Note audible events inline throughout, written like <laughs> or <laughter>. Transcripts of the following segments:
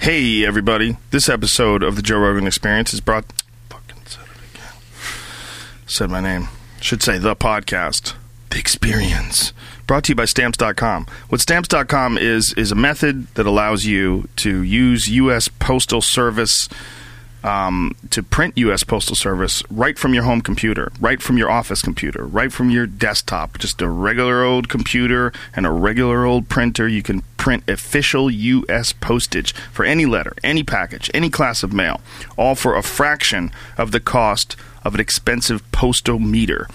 Hey, everybody. This episode of the Joe Rogan Experience is brought. Fucking said it again. Said my name. Should say the podcast. The Experience. Brought to you by Stamps.com. What Stamps.com is, is a method that allows you to use U.S. Postal Service. Um, to print U.S. Postal Service right from your home computer, right from your office computer, right from your desktop. Just a regular old computer and a regular old printer. You can print official U.S. postage for any letter, any package, any class of mail, all for a fraction of the cost of an expensive postal meter.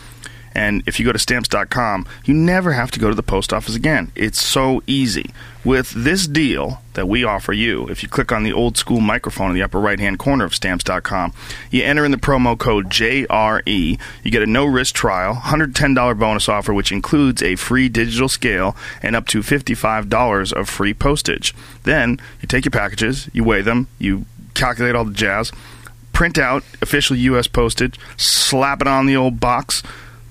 And if you go to stamps.com, you never have to go to the post office again. It's so easy. With this deal that we offer you, if you click on the old school microphone in the upper right hand corner of stamps.com, you enter in the promo code JRE, you get a no risk trial, $110 bonus offer, which includes a free digital scale and up to $55 of free postage. Then you take your packages, you weigh them, you calculate all the jazz, print out official U.S. postage, slap it on the old box.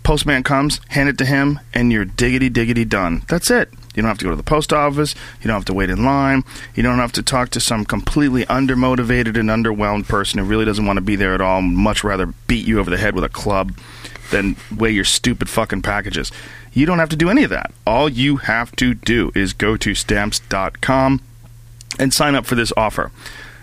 Postman comes, hand it to him, and you're diggity diggity done. That's it. You don't have to go to the post office. You don't have to wait in line. You don't have to talk to some completely undermotivated and underwhelmed person who really doesn't want to be there at all. Much rather beat you over the head with a club than weigh your stupid fucking packages. You don't have to do any of that. All you have to do is go to stamps.com and sign up for this offer.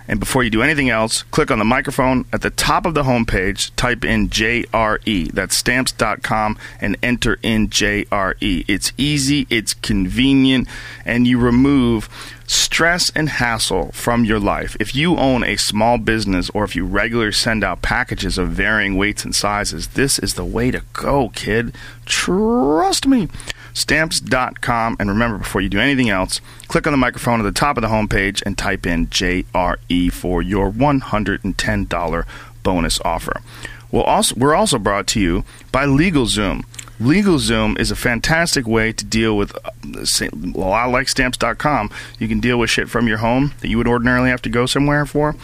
And before you do anything else, click on the microphone at the top of the homepage, type in JRE. That's stamps.com and enter in JRE. It's easy, it's convenient, and you remove stress and hassle from your life. If you own a small business or if you regularly send out packages of varying weights and sizes, this is the way to go, kid. Trust me. Stamps.com. And remember, before you do anything else, click on the microphone at the top of the homepage and type in JRE for your $110 bonus offer. We'll also, we're also brought to you by LegalZoom. LegalZoom is a fantastic way to deal with, uh, well, I like stamps.com. You can deal with shit from your home that you would ordinarily have to go somewhere for.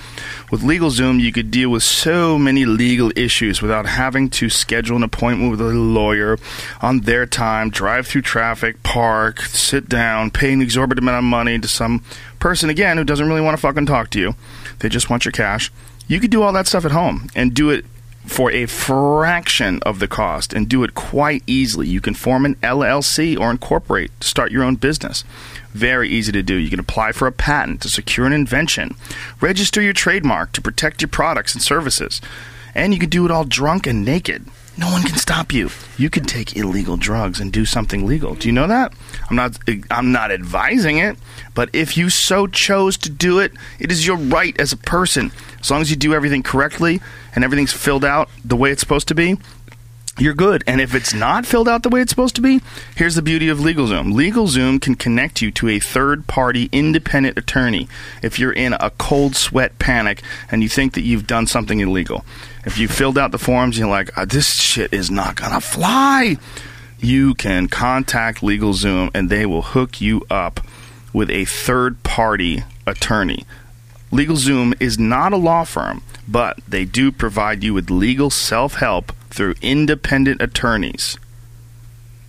With LegalZoom, you could deal with so many legal issues without having to schedule an appointment with a lawyer on their time, drive through traffic, park, sit down, pay an exorbitant amount of money to some person, again, who doesn't really want to fucking talk to you. They just want your cash. You could do all that stuff at home and do it for a fraction of the cost and do it quite easily. You can form an LLC or incorporate to start your own business. Very easy to do. You can apply for a patent to secure an invention, register your trademark to protect your products and services, and you can do it all drunk and naked. No one can stop you. You can take illegal drugs and do something legal. Do you know that? I'm not I'm not advising it, but if you so chose to do it, it is your right as a person. As long as you do everything correctly and everything's filled out the way it's supposed to be, you're good. And if it's not filled out the way it's supposed to be, here's the beauty of LegalZoom. LegalZoom can connect you to a third party independent attorney if you're in a cold sweat panic and you think that you've done something illegal. If you filled out the forms, and you're like, "Ah, this shit is not going to fly. You can contact LegalZoom and they will hook you up with a third party attorney. LegalZoom is not a law firm, but they do provide you with legal self help through independent attorneys.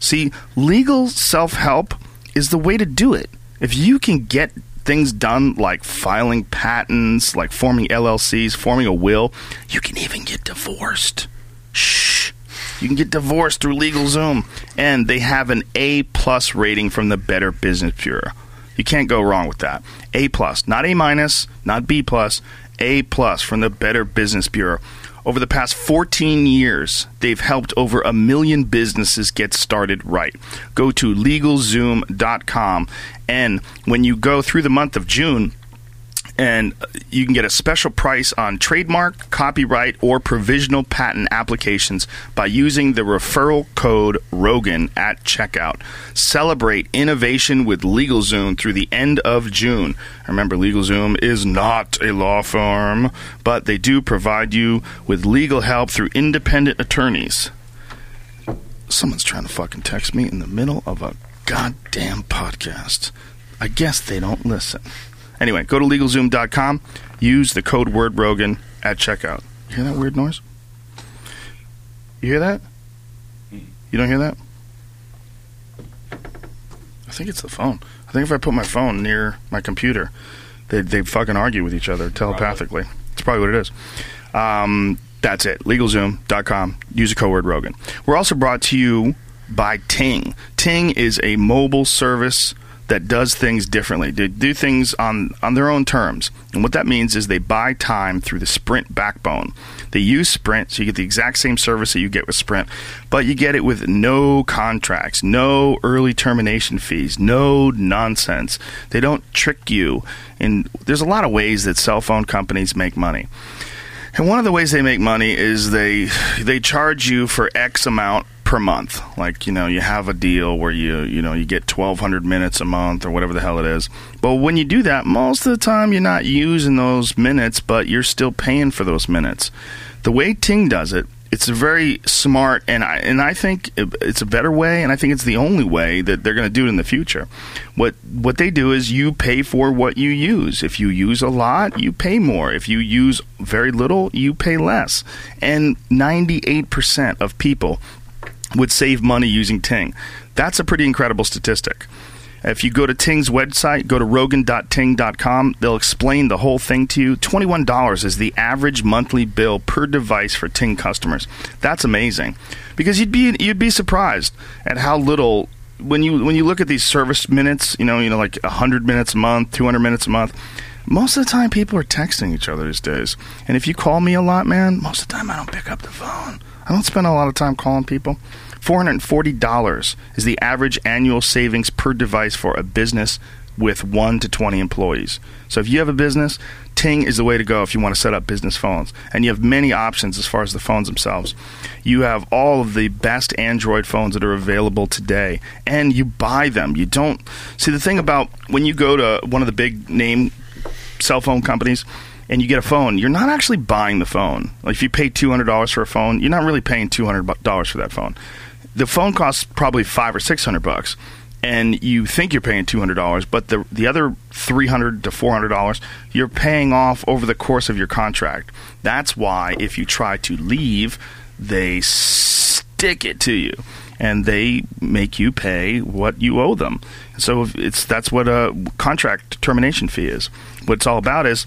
See, legal self help is the way to do it. If you can get things done like filing patents, like forming LLCs, forming a will, you can even get divorced. Shh. You can get divorced through LegalZoom, and they have an A plus rating from the Better Business Bureau. You can't go wrong with that. A plus, not A minus, not B plus, A plus from the Better Business Bureau. Over the past 14 years, they've helped over a million businesses get started right. Go to LegalZoom.com, and when you go through the month of June, and you can get a special price on trademark, copyright, or provisional patent applications by using the referral code Rogan at checkout. Celebrate innovation with LegalZoom through the end of June. Remember, LegalZoom is not a law firm, but they do provide you with legal help through independent attorneys. Someone's trying to fucking text me in the middle of a goddamn podcast. I guess they don't listen. Anyway, go to LegalZoom.com. Use the code word Rogan at checkout. You hear that weird noise? You hear that? You don't hear that? I think it's the phone. I think if I put my phone near my computer, They they fucking argue with each other telepathically. It's probably what it is. Um, that's it. LegalZoom.com. Use the code word Rogan. We're also brought to you by Ting. Ting is a mobile service that does things differently. They do things on, on their own terms. And what that means is they buy time through the Sprint backbone. They use Sprint, so you get the exact same service that you get with Sprint, but you get it with no contracts, no early termination fees, no nonsense. They don't trick you. And there's a lot of ways that cell phone companies make money. And one of the ways they make money is they they charge you for X amount per month. Like you know, you have a deal where you you know you get 1,200 minutes a month or whatever the hell it is. But when you do that, most of the time you're not using those minutes, but you're still paying for those minutes. The way Ting does it it's a very smart and I and I think it's a better way and I think it's the only way that they're going to do it in the future. What what they do is you pay for what you use. If you use a lot, you pay more. If you use very little, you pay less. And 98% of people would save money using Ting. That's a pretty incredible statistic. If you go to Ting's website, go to rogan.ting.com, they'll explain the whole thing to you. $21 is the average monthly bill per device for Ting customers. That's amazing. Because you'd be you'd be surprised at how little when you when you look at these service minutes, you know, you know like 100 minutes a month, 200 minutes a month, most of the time people are texting each other these days. And if you call me a lot, man, most of the time I don't pick up the phone. I don't spend a lot of time calling people. $440 is the average annual savings per device for a business with 1 to 20 employees. So if you have a business, Ting is the way to go if you want to set up business phones. And you have many options as far as the phones themselves. You have all of the best Android phones that are available today, and you buy them. You don't. See, the thing about when you go to one of the big name cell phone companies, and you get a phone, you're not actually buying the phone. Like if you pay two hundred dollars for a phone, you're not really paying two hundred dollars for that phone the phone costs probably five or six hundred bucks, and you think you're paying two hundred dollars, but the the other three hundred to four hundred dollars you're paying off over the course of your contract. That's why if you try to leave, they stick it to you and they make you pay what you owe them. So it's that's what a contract termination fee is. What it's all about is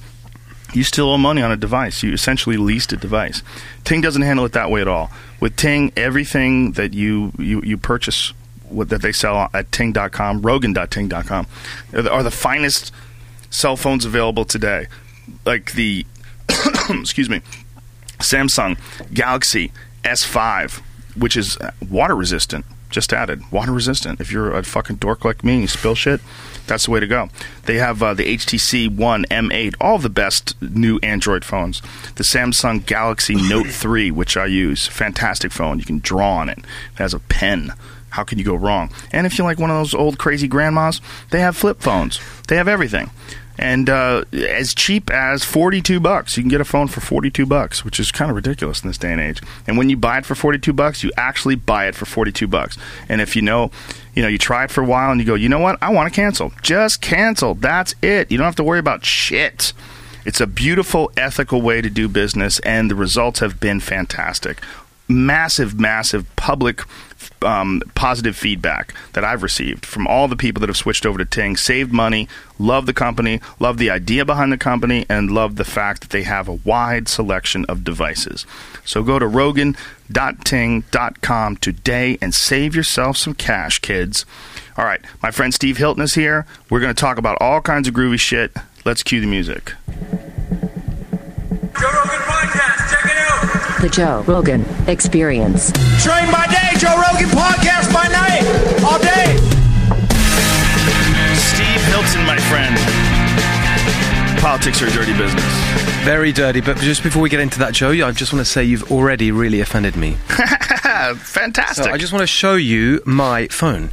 you still owe money on a device. You essentially leased a device. Ting doesn't handle it that way at all. With Ting, everything that you, you, you purchase that they sell at ting.com, rogan.ting.com, are the, are the finest cell phones available today. Like the, <coughs> excuse me, Samsung Galaxy S5, which is water resistant, just added. Water resistant. If you're a fucking dork like me and you spill shit, that's the way to go. They have uh, the HTC One M8, all the best new Android phones. The Samsung Galaxy <laughs> Note 3, which I use, fantastic phone. You can draw on it. It has a pen. How can you go wrong? And if you're like one of those old crazy grandmas, they have flip phones. They have everything and uh, as cheap as 42 bucks. You can get a phone for 42 bucks which is kind of ridiculous in this day and age. And when you buy it for 42 bucks you actually buy it for 42 bucks. And if you know you know you try it for a while and you go you know what? I want to cancel just cancel that's it. You don't have to worry about shit. It's a beautiful ethical way to do business and the results have been fantastic. Massive massive public um, positive feedback that I've received from all the people that have switched over to Ting, saved money, love the company, love the idea behind the company, and love the fact that they have a wide selection of devices. So go to rogan.ting.com today and save yourself some cash, kids. All right, my friend Steve Hilton is here. We're going to talk about all kinds of groovy shit. Let's cue the music. Joe Rogan Podcast. The Joe Rogan Experience. Train by day, Joe Rogan Podcast by night, all day. Steve Hilton, my friend. Politics are a dirty business. Very dirty, but just before we get into that, Joe, I just want to say you've already really offended me. <laughs> Fantastic. So I just want to show you my phone.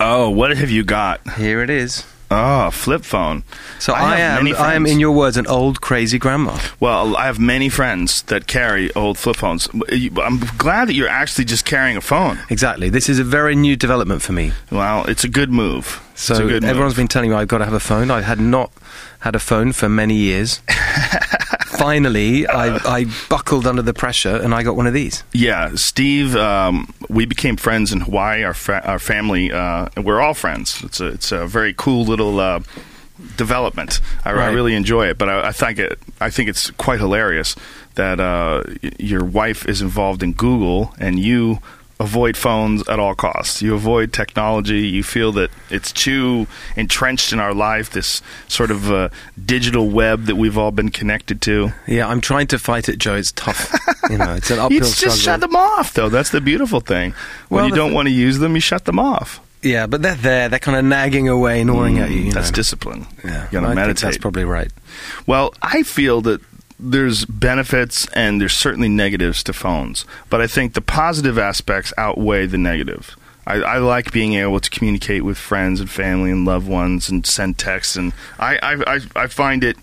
oh, what have you got? Here it is. Oh, flip phone. So I I, am I am, in your words, an old crazy grandma. Well, I have many friends that carry old flip phones. I'm glad that you're actually just carrying a phone. Exactly. This is a very new development for me. Well, it's a good move. So it's a good everyone's move. been telling me I've got to have a phone. I had not had a phone for many years. <laughs> Finally, I, I buckled under the pressure and I got one of these. Yeah, Steve. Um, we became friends in Hawaii. Our fa- our family. Uh, we're all friends. It's a it's a very cool little. Uh, development. I, I really enjoy it, but I, I think it. I think it's quite hilarious that uh, y- your wife is involved in Google and you avoid phones at all costs. You avoid technology. You feel that it's too entrenched in our life. This sort of uh, digital web that we've all been connected to. Yeah, I'm trying to fight it, Joe. It's tough. you know, it's an uphill You just shut them off, though. That's the beautiful thing. When Well, you don't th- want to use them, you shut them off. Yeah, but they're there. They're kind of nagging away, gnawing at you. you That's know. discipline. Yeah, you gotta meditate. that's probably right. Well, I feel that there's benefits and there's certainly negatives to phones, but I think the positive aspects outweigh the negative. I, I like being able to communicate with friends and family and loved ones and send texts, and I, I, I, I find it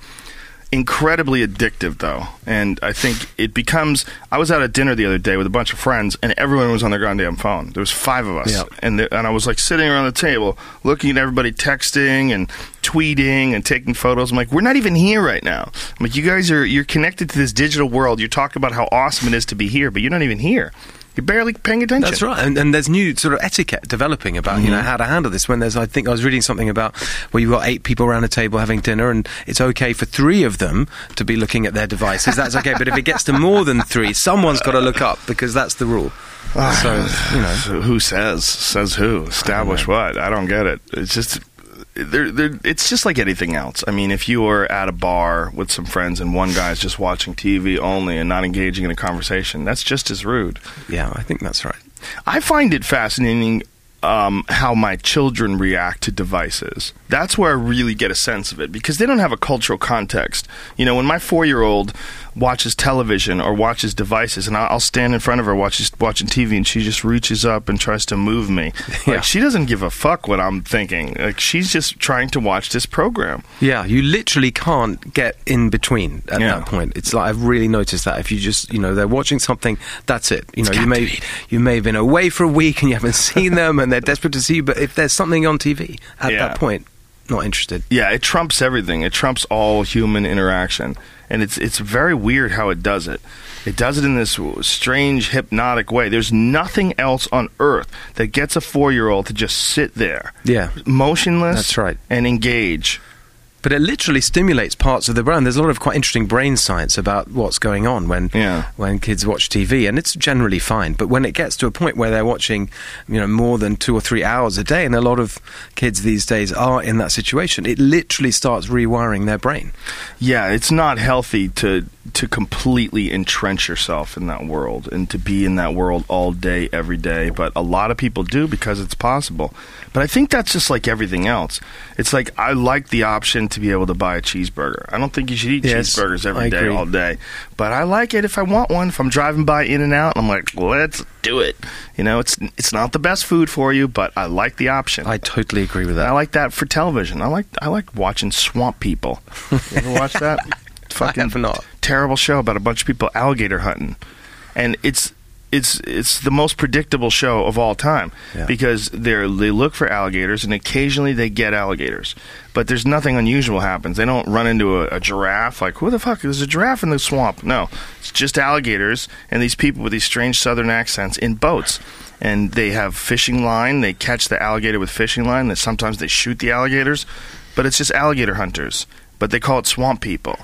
incredibly addictive though. And i think it becomes i was out at dinner the other day with a bunch of friends and everyone was on their goddamn phone. There was five of us. Yeah. and, the, and i was like sitting around the table looking at everybody texting and tweeting and taking photos. I'm like we're not even here right now. I'm like you guys are you're connected to this digital world. You're talking about how awesome it is to be here but you're not even here you're barely paying attention. That's right, and, and there's new sort of etiquette developing about you know mm-hmm. how to handle this. When there's, I think I was reading something about where you've got eight people around a table having dinner, and it's okay for three of them to be looking at their devices. That's okay, but if it gets to more than three, someone's got to look up because that's the rule. Ah. So you know, So who says says who? Establish what? I don't get it. It's just there there it's just like anything else i mean if you are at a bar with some friends and one guy's just watching tv only and not engaging in a conversation that's just as rude yeah, I think that's right. i find it fascinating um, how my children react to devices. That's where I really get a sense of it because they don't have a cultural context. You know, when my four-year-old watches television or watches devices, and I'll stand in front of her watches, watching TV, and she just reaches up and tries to move me. <laughs> Yeah. Like she doesn't give a fuck what I'm thinking. Like she's just trying to watch this program. Yeah, you literally can't get in between at Yeah. that point. It's like I've really noticed that if you just, you know, they're watching something, that's it. You know, you may you may have been away for a week and you haven't <laughs> seen them, and they're desperate to see you. But if there's something on TV at Yeah. that point, not interested. Yeah, it trumps everything. It trumps all human interaction, and it's it's very weird how it does it. It does it in this strange hypnotic way. There's nothing else on earth that gets a four year old to just sit there, Yeah. motionless. That's right. and engage. But it literally stimulates parts of the brain. There's a lot of quite interesting brain science about what's going on when Yeah. when kids watch TV, and it's generally fine. But when it gets to a point where they're watching, you know, more than two or three hours a day, and a lot of kids these days are in that situation, it literally starts rewiring their brain. Yeah, it's not healthy to to completely entrench yourself in that world and to be in that world all day every day, but a lot of people do because it's possible. But I think that's just like everything else. It's like I like the option to be able to buy a cheeseburger. I don't think you should eat Yes, cheeseburgers every I day agree. all day, but I like it if I want one. If I'm driving by In and Out, I'm like, "Let's do it." You know, it's it's not the best food for you, but I like the option. I totally agree with that. I like that for television. I like I like watching Swamp People. You ever watch that? <laughs> <laughs> Not. terrible show about a bunch of people alligator hunting, and it's it's it's the most predictable show of all time Yeah. because they're they look for alligators and occasionally they get alligators, but there's nothing unusual happens. They don't run into a, a giraffe like who the fuck there's a giraffe in the swamp. No, it's just alligators and these people with these strange southern accents in boats. And they have fishing line. They catch the alligator with fishing line. Then sometimes they shoot the alligators, but it's just alligator hunters. But they call it swamp people.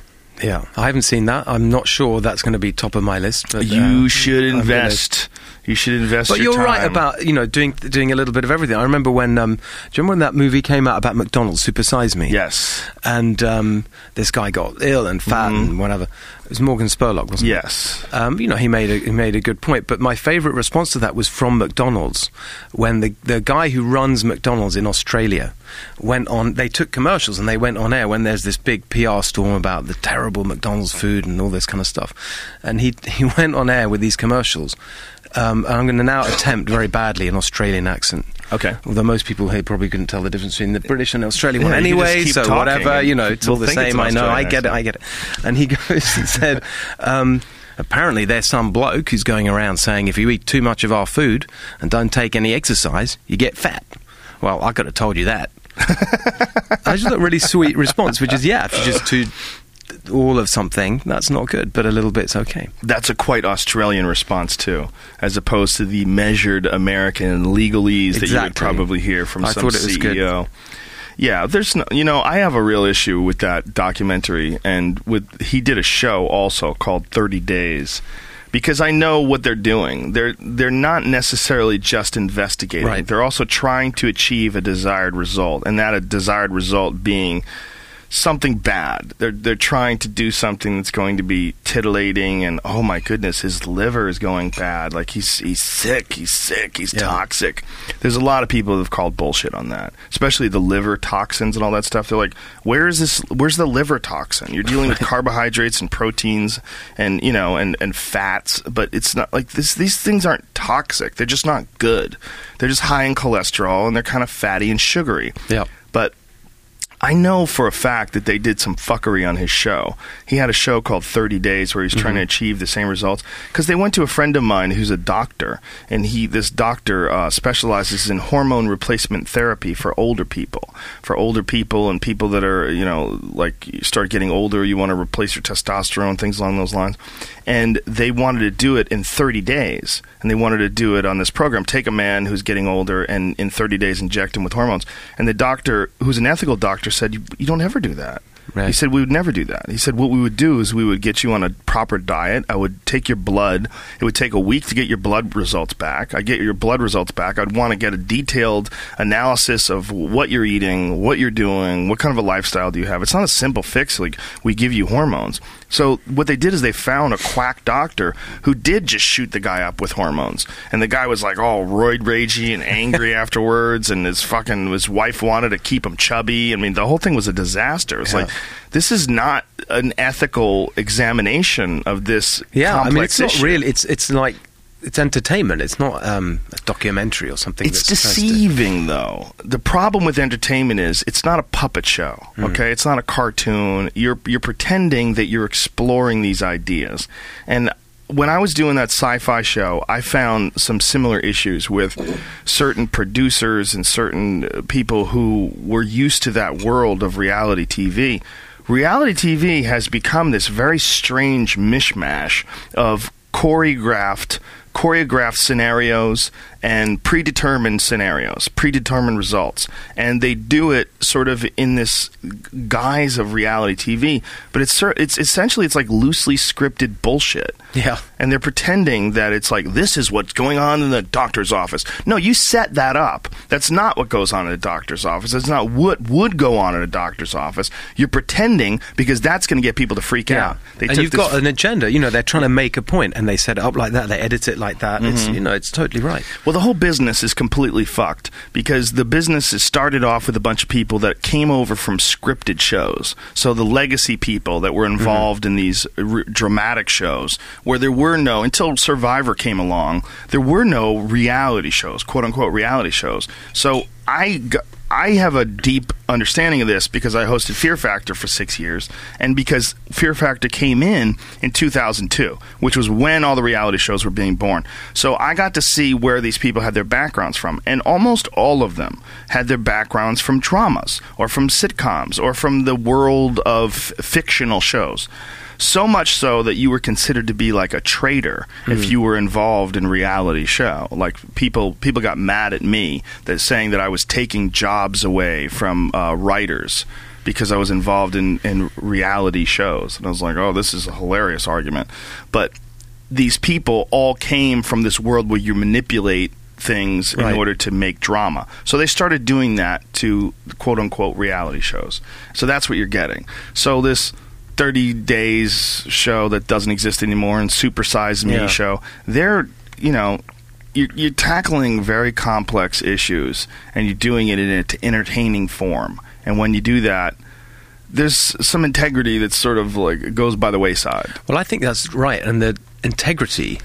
Yeah, I haven't seen that. I'm not sure that's going to be top of my list. But You uh, should invest. You should invest. But your you're right about you know doing doing a little bit of everything. I remember when um, do you remember when that movie came out about McDonald's Super Size Me? Yes. And um, this guy got ill and fat and whatever. It was Morgan Spurlock, wasn't it? Yes. Um, you know, he made a he made a good point. But my favourite response to that was from McDonald's when the the guy who runs McDonald's in Australia went on. They took commercials and they went on air when there's this big PR storm about the terrible McDonald's food and all this kind of stuff. And he <laughs> he went on air with these commercials. Um, and I'm going to now attempt very badly an Australian accent. Okay. Although most people here probably couldn't tell the difference between the British and the Australian one Yeah, you anyway, so whatever, you know, it's all the same. I know, I get it, I get it. And he <laughs> goes and said, um, apparently there's some bloke who's going around saying if you eat too much of our food and don't take any exercise, you get fat. Well, I could have told you that. <laughs> I just thought a really sweet response, which is, yeah, if you just do all of something, that's not good, but a little bit's okay. That's a quite Australian response too, as opposed to the measured American legalese that you would probably hear from I some thought it was good. CEO. Yeah, there's no, you know, I have a real issue with that documentary, and with he did a show also called Thirty Days, because I know what they're doing. They're they're not necessarily just investigating. Right. They're also trying to achieve a desired result, and that a desired result being something bad. They're they're trying to do something that's going to be titillating and oh my goodness, his liver is going bad. Like he's he's sick, he's sick, he's Yeah. toxic. There's a lot of people who've called bullshit on that, especially the liver toxins and all that stuff. They're like, where is this? Where's the liver toxin? You're dealing with <laughs> carbohydrates and proteins and you know and and fats, but it's not like this. These things aren't toxic. They're just not good. They're just high in cholesterol and they're kind of fatty and sugary. Yeah. But I know for a fact that they did some fuckery on his show. He had a show called 30 Days where he's trying to achieve the same results. Because they went to a friend of mine who's a doctor, and he this doctor uh, specializes in hormone replacement therapy for older people, for older people and people that are you know like you start getting older, you want to replace your testosterone, things along those lines, and they wanted to do it in 30 days, and they wanted to do it on this program. Take a man who's getting older and in 30 days inject him with hormones, and the doctor, who's an ethical doctor, said you, you don't ever do that. Right. He said we would never do that. He said what we would do is we would get you on a proper diet. I would take your blood. It would take a week to get your blood results back. I get your blood results back. I'd want to get a detailed analysis of what you're eating, what you're doing, what kind of a lifestyle do you have. It's not a simple fix like we give you hormones. So what they did is they found a quack doctor who did just shoot the guy up with hormones, and the guy was like all roid ragey and angry <laughs> afterwards, and his fucking his wife wanted to keep him chubby. I mean, the whole thing was a disaster. It's Yeah. like this is not an ethical examination of this Yeah, I mean, it's not issue. really. It's it's like it's entertainment. It's not um, a documentary or something. It's that's supposed to- deceiving, though. The problem with entertainment is it's not a puppet show. Hmm. Okay, it's not a cartoon. You're you're pretending that you're exploring these ideas. And when I was doing that sci-fi show, I found some similar issues with certain producers and certain uh, people who were used to that world of reality TV. Reality TV has become this very strange mishmash of choreographed choreographed scenarios and predetermined scenarios, predetermined results. And they do it sort of in this guise of reality TV, but it's it's essentially it's like loosely scripted bullshit. Yeah. And they're pretending that it's like this is what's going on in the doctor's office. No, you set that up. That's not what goes on in a doctor's office. That's not what would go on in a doctor's office. You're pretending because that's going to get people to freak out. They and you've got an agenda. You know, they're trying to make a point, and they set it up like that. They edit it like that. It's Mm-hmm. you know, it's totally right. Well, the whole business is completely fucked because the business is started off with a bunch of people that came over from scripted shows. So the legacy people that were involved in these r- dramatic shows, where there were no until Survivor came along, there were no reality shows, quote unquote reality shows. So I. Got, I have a deep understanding of this because I hosted Fear Factor for six years, and because Fear Factor came in in 2002, which was when all the reality shows were being born. So I got to see where these people had their backgrounds from, and almost all of them had their backgrounds from dramas or from sitcoms or from the world of fictional shows. So much so that you were considered to be like a traitor if you were involved in reality show. Like people, people got mad at me that saying that I was taking jobs away from uh, writers because I was involved in, in reality shows. And I was like, oh, this is a hilarious argument. But these people all came from this world where you manipulate things Right. in order to make drama. So they started doing that to quote unquote reality shows. So that's what you're getting. So this 30 days show that doesn't exist anymore and Super Size Me Yeah. show, they're, you know, you're, you're tackling very complex issues and you're doing it in an entertaining form. And when you do that, there's some integrity that sort of like goes by the wayside. Well, I think that's right, and the integrity.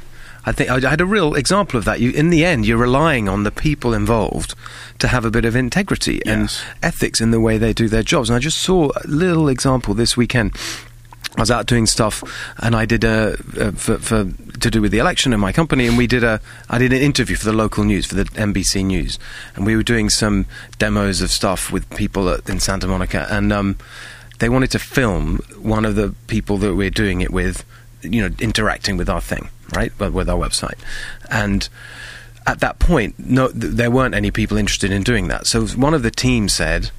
I think I had a real example of that. You, in the end, you're relying on the people involved to have a bit of integrity and ethics in the way they do their jobs. And I just saw a little example this weekend. I was out doing stuff, and I did a, a for, for to do with the election in my company, and we did a I did an interview for the local news for the NBC News, and we were doing some demos of stuff with people at, in Santa Monica, and um, they wanted to film one of the people that we're doing it with, you know, interacting with our thing, right, with with our website, and at that point, no, th- there weren't any people interested in doing that. So one of the team said,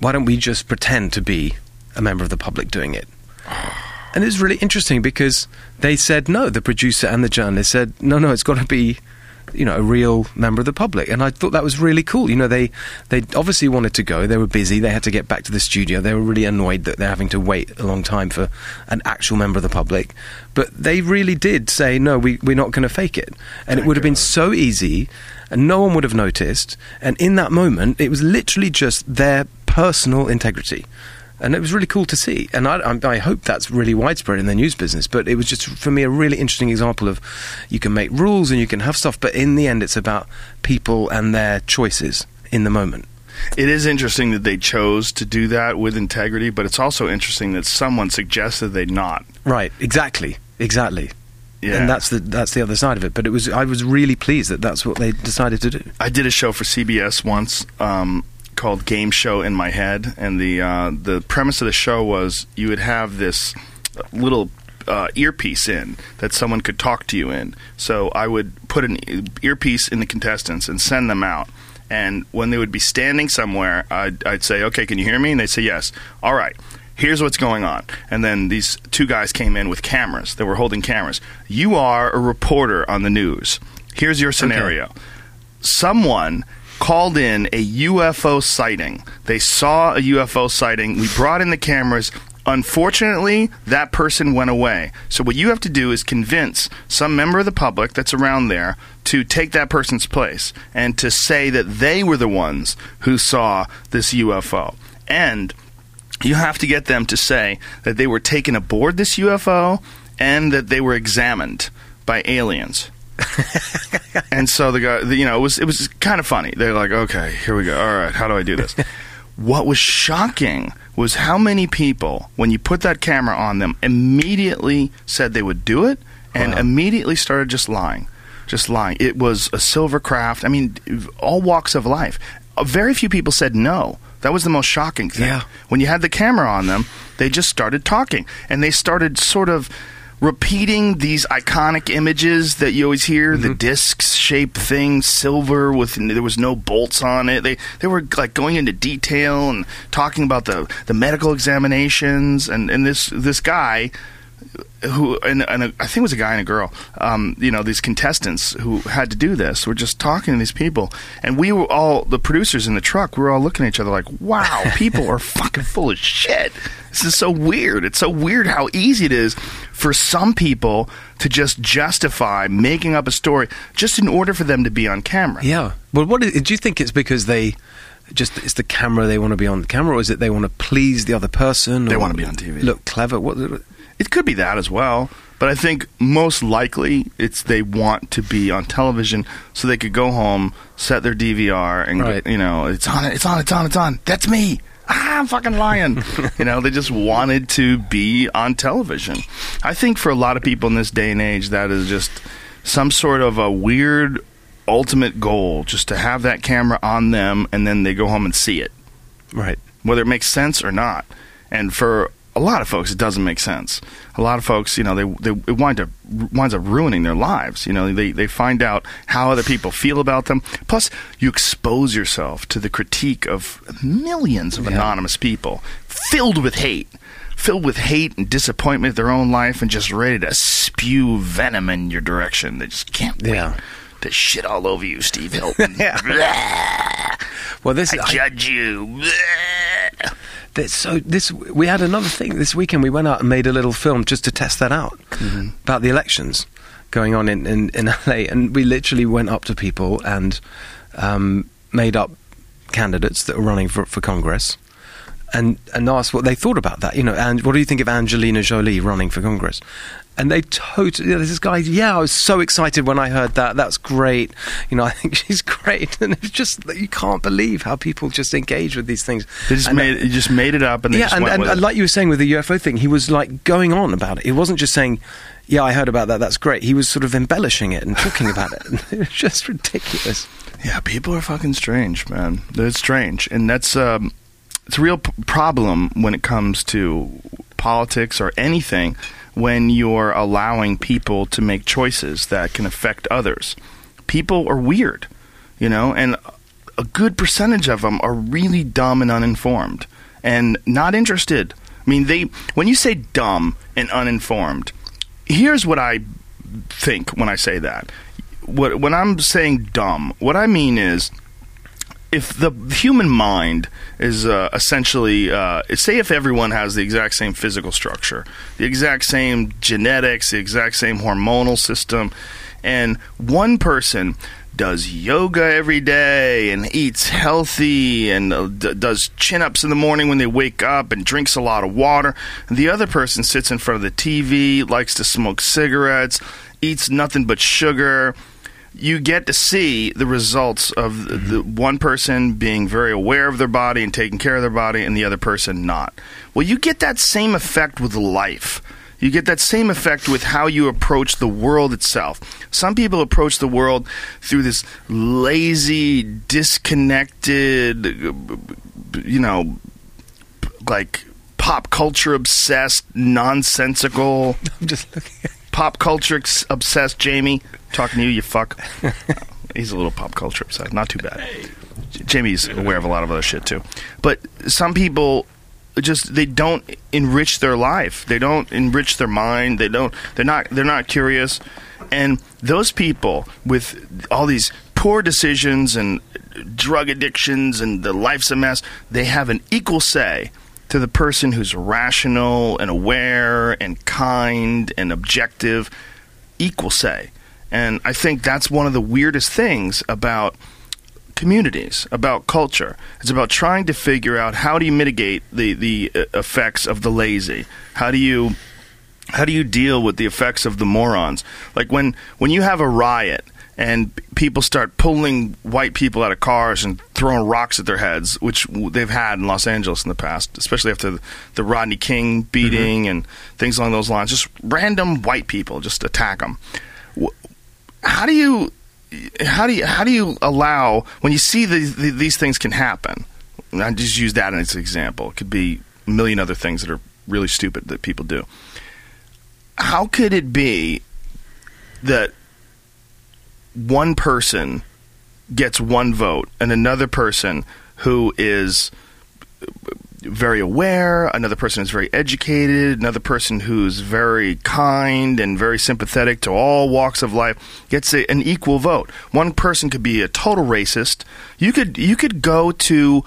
why don't we just pretend to be a member of the public doing it? And it was really interesting because they said no. The producer and the journalist said no, no. It's got to be, you know, a real member of the public. And I thought that was really cool. You know, they they obviously wanted to go. They were busy. They had to get back to the studio. They were really annoyed that they're having to wait a long time for an actual member of the public. But they really did say no. We we're not going to fake it. And it would have been so easy, and no one would have noticed. And in that moment, it was literally just their personal integrity and it was really cool to see. And I, I, I, hope that's really widespread in the news business. But it was just for me a really interesting example of you can make rules and you can have stuff, but in the end, it's about people and their choices in the moment. It is interesting that they chose to do that with integrity, but it's also interesting that someone suggested they not. Right. Exactly. Exactly. Yeah. And that's the that's the other side of it. But it was I was really pleased that that's what they decided to do. I did a show for CBS once. Um, called Game Show in My Head, and the uh, the premise of the show was you would have this little uh, earpiece in that someone could talk to you in. So I would put an earpiece in the contestants and send them out. And when they would be standing somewhere, I'd, I'd say, "Okay, can you hear me?" And they'd say, "Yes." All right. Here's what's going on. And then these two guys came in with cameras. They were holding cameras. You are a reporter on the news. Here's your scenario. Okay. Someone called in a UFO sighting. They saw a UFO sighting. We brought in the cameras. Unfortunately, that person went away. So, what you have to do is convince some member of the public that's around there to take that person's place and to say that they were the ones who saw this UFO. And you have to get them to say that they were taken aboard this UFO and that they were examined by aliens. <laughs> and so the guy, the, you know, it was it was kind of funny. They're like, okay, here we go. All right, how do I do this? <laughs> what was shocking was how many people, when you put that camera on them, immediately said they would do it, and wow. immediately started just lying, just lying. It was a silver craft. I mean, all walks of life. Uh, very few people said no. That was the most shocking thing. Yeah. When you had the camera on them, they just started talking, and they started sort of repeating these iconic images that you always hear mm-hmm. the disc shaped thing silver with there was no bolts on it they they were like going into detail and talking about the the medical examinations and and this this guy who and, and a, I think it was a guy and a girl. Um, you know, these contestants who had to do this were just talking to these people, and we were all the producers in the truck. We were all looking at each other like, "Wow, <laughs> people are fucking full of shit." This is so weird. It's so weird how easy it is for some people to just justify making up a story just in order for them to be on camera. Yeah. Well, what is, do you think it's because they? just it's the camera they want to be on the camera, or is it they want to please the other person? They want to be on TV. Look clever. What? It could be that as well. But I think most likely it's they want to be on television so they could go home, set their DVR, and right. you know it's on, it's on, it's on, it's on. That's me. Ah, I'm fucking lying. <laughs> you know, they just wanted to be on television. I think for a lot of people in this day and age, that is just some sort of a weird ultimate goal, just to have that camera on them, and then they go home and see it. Right. Whether it makes sense or not. And for a lot of folks, it doesn't make sense. A lot of folks, you know, they, they it wind up winds up ruining their lives. You know, they they find out how other people feel about them. Plus, you expose yourself to the critique of millions of yeah. anonymous people filled with hate, filled with hate and disappointment of their own life, and just ready to spew venom in your direction. They just can't wait. Yeah. To shit all over you, Steve Hilton. <laughs> yeah. well, this I judge I, you so this we had another thing this weekend. We went out and made a little film just to test that out mm-hmm. about the elections going on in, in, in <laughs> LA, and we literally went up to people and um, made up candidates that were running for for Congress. And, and asked what they thought about that. You know, and what do you think of Angelina Jolie running for Congress? And they totally you know, this guy yeah i was so excited when i heard that. That's great. You know i think <laughs> she's great. And it's just you can't believe how people just engage with these things. They just and made it just made it up and yeah and, and, and like you were saying with the ufo thing he was like going on about it. He wasn't just saying yeah i heard about that. That's great. He was sort of embellishing it and talking about it. <laughs> It was just ridiculous. Yeah people are fucking strange man. They're strange. And that's um it's a real p- problem when it comes to politics or anything when you're allowing people to make choices that can affect others. People are weird, you know, and a good percentage of them are really dumb and uninformed. and not interested. I mean, they when you say dumb and uninformed, here's what I think when I say that. What when I'm saying dumb, what I mean is if the human mind is uh, essentially, uh, say, if everyone has the exact same physical structure, the exact same genetics, the exact same hormonal system, and one person does yoga every day and eats healthy and uh, d- does chin ups in the morning when they wake up and drinks a lot of water. The other person sits in front of the TV, likes to smoke cigarettes, eats nothing but sugar. You get to see the results of the, the one person being very aware of their body and taking care of their body, and the other person not. Well, you get that same effect with life. You get that same effect with how you approach the world itself. Some people approach the world through this lazy, disconnected, you know, like pop culture obsessed, nonsensical, <laughs> I'm just looking at pop culture obsessed Jamie. Talking to you, you fuck. <laughs> He's a little pop culture obsessed. Not too bad. Jamie's aware of a lot of other shit too. But some people just they don't enrich their life. They don't enrich their mind. They don't. They're not. They're not curious. And those people with all these poor decisions and drug addictions and the life's a mess, they have an equal say to the person who's rational and aware and kind and objective. Equal say. And I think that's one of the weirdest things about communities, about culture. It's about trying to figure out how do you mitigate the the uh, effects of the lazy. How do you how do you deal with the effects of the morons? Like when when you have a riot and people start pulling white people out of cars and throwing rocks at their heads, which they've had in Los Angeles in the past, especially after the, the Rodney King beating and things along those lines. Just random white people, just attack them. How do you how do you how do you allow when you see the, the, these things can happen? I just use that as an example. It could be a million other things that are really stupid that people do. How could it be that one person gets one vote and another person who is very aware, another person who's very educated, another person who's very kind and very sympathetic to all walks of life gets a, an equal vote. One person could be a total racist. You could you could go to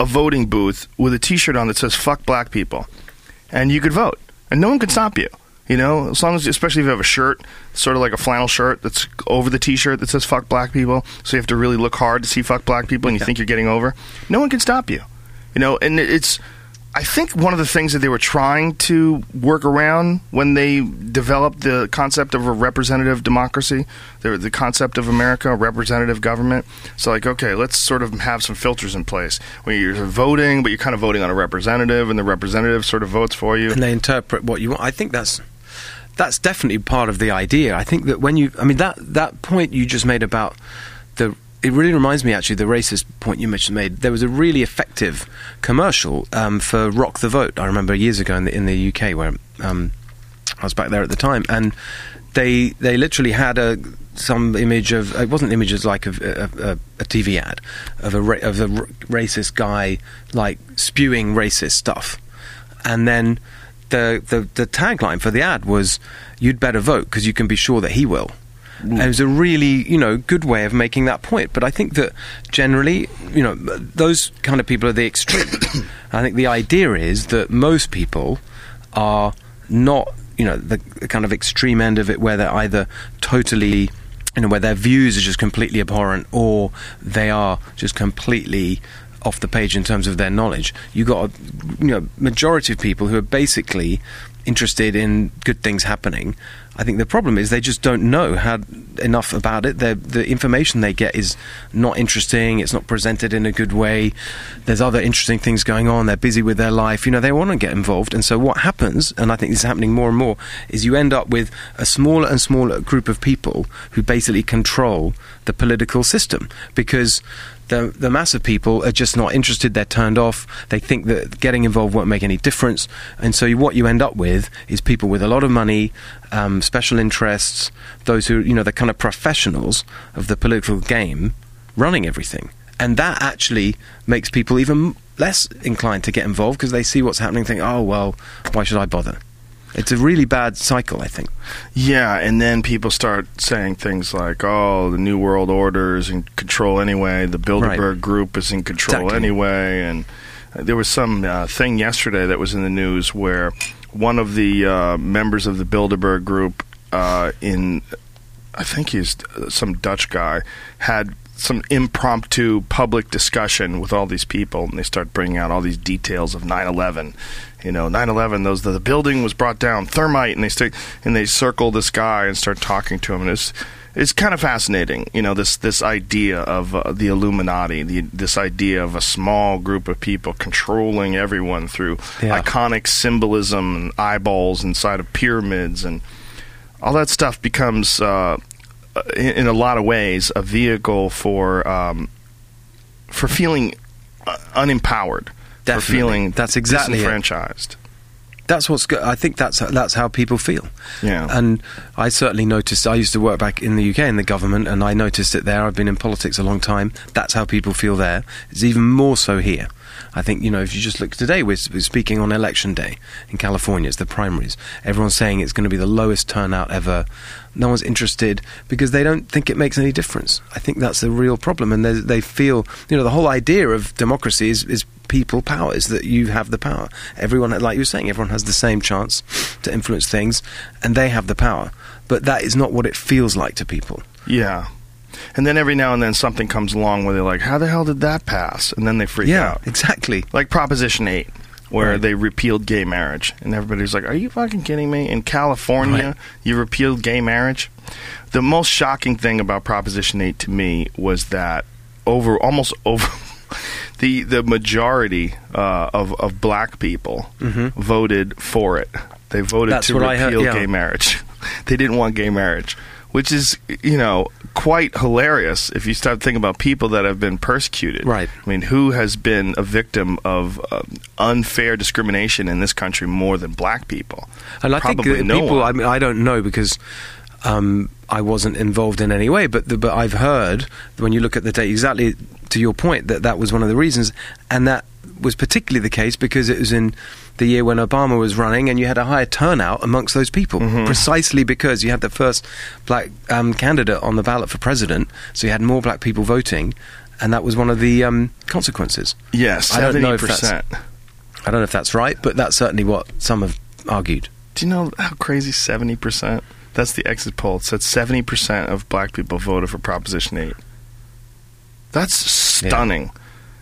a voting booth with a T-shirt on that says "fuck black people," and you could vote, and no one could stop you. You know, as long as, especially if you have a shirt, sort of like a flannel shirt that's over the T-shirt that says "fuck black people," so you have to really look hard to see "fuck black people," and you think you're getting over. No one can stop you. You know, and it's. I think one of the things that they were trying to work around when they developed the concept of a representative democracy, the, the concept of America, representative government. So, like, okay, let's sort of have some filters in place when you're voting, but you're kind of voting on a representative, and the representative sort of votes for you. and they interpret what you want. I think that's that's definitely part of the idea. I think that when you, I mean, that that point you just made about. It really reminds me, actually, the racist point you mentioned made. There was a really effective commercial um, for Rock the Vote. I remember years ago in the in the UK where um, I was back there at the time, and they they literally had a some image of it wasn't images like a, a, a TV ad of a ra- of a r- racist guy like spewing racist stuff, and then the the, the tagline for the ad was "You'd better vote because you can be sure that he will." And it was a really, you know, good way of making that point. But I think that generally, you know, those kind of people are the extreme. <coughs> I think the idea is that most people are not, you know, the, the kind of extreme end of it where they're either totally, you know, where their views are just completely abhorrent or they are just completely off the page in terms of their knowledge. You've got a you know majority of people who are basically interested in good things happening. I think the problem is they just don't know how enough about it. The the information they get is not interesting. It's not presented in a good way. There's other interesting things going on. They're busy with their life. You know, they want to get involved. And so what happens, and I think this is happening more and more, is you end up with a smaller and smaller group of people who basically control the political system because the the mass of people are just not interested. They're turned off. They think that getting involved won't make any difference. And so what you end up with is people with a lot of money, um, special interests, those who you know the kind of professionals of the political game running everything. And that actually makes people even less inclined to get involved because they see what's happening, think, oh well, why should I bother? It's a really bad cycle, I think. Yeah, and then people start saying things like, "Oh, the New World Order is in control anyway. The Bilderberg Right. Group is in control Exactly. anyway." And uh, there was some uh, thing yesterday that was in the news where one of the uh, members of the Bilderberg Group uh, in, I think he's uh, some Dutch guy, had some impromptu public discussion with all these people, and they start bringing out all these details of 9/11. You know, 9/11. Those the, the building was brought down, thermite, and they stick and they circle this guy and start talking to him, and it's it's kind of fascinating. You know, this this idea of uh, the Illuminati, the, this idea of a small group of people controlling everyone through Yeah. iconic symbolism and eyeballs inside of pyramids and all that stuff becomes, uh, in, a lot of ways, a vehicle for um, for feeling uh, unempowered, for feeling That's exactly it. disenfranchised. That's what's good. I think that's that's how people feel. Yeah. And I certainly noticed. I used to work back in the UK in the government, and I noticed it there. I've been in politics a long time. That's how people feel there. It's even more so here. I think you know if you just look today, we're, we're speaking on election day in California. It's the primaries. Everyone's saying it's going to be the lowest turnout ever. No one's interested because they don't think it makes any difference. I think that's the real problem, and they, feel you know the whole idea of democracy is, is people power is that you have the power. Everyone, like you were saying, everyone has the same chance to influence things, and they have the power. But that is not what it feels like to people. Yeah. And then every now and then something comes along where they're like, "How the hell did that pass?" And then they freak yeah, out. exactly. like Proposition 8, where Right. they repealed gay marriage. And everybody's like, Are you fucking kidding me? In California, Right. you repealed gay marriage? The most shocking thing about Proposition 8 to me was that over, almost <laughs> over. The, the majority uh, of, of black people voted for it. They voted Mm-hmm. That's to I heard, repeal yeah. gay marriage. <laughs> they didn't want gay marriage, which is, you know, quite hilarious if you start thinking about people that have been persecuted. Right. I mean, who has been a victim of um, unfair discrimination in this country more than black people? And I Probably think no people. one. I mean, I don't know because um, I wasn't involved in any way. But the, but I've heard when you look at the data, exactly to your point that that was one of the reasons, and that was particularly the case because it was in the year when Obama was running, and you had a higher turnout amongst those people, Mm-hmm. precisely because you had the first black um, candidate on the ballot for president, so you had more black people voting. And that was one of the um, consequences. Yes, I seventy don't know if that's- percent. I don't know if that's right, but that's certainly what some have argued. Do you know how crazy seventy percent? That's the exit poll. It said seventy percent of black people voted for Proposition Eight. That's stunning.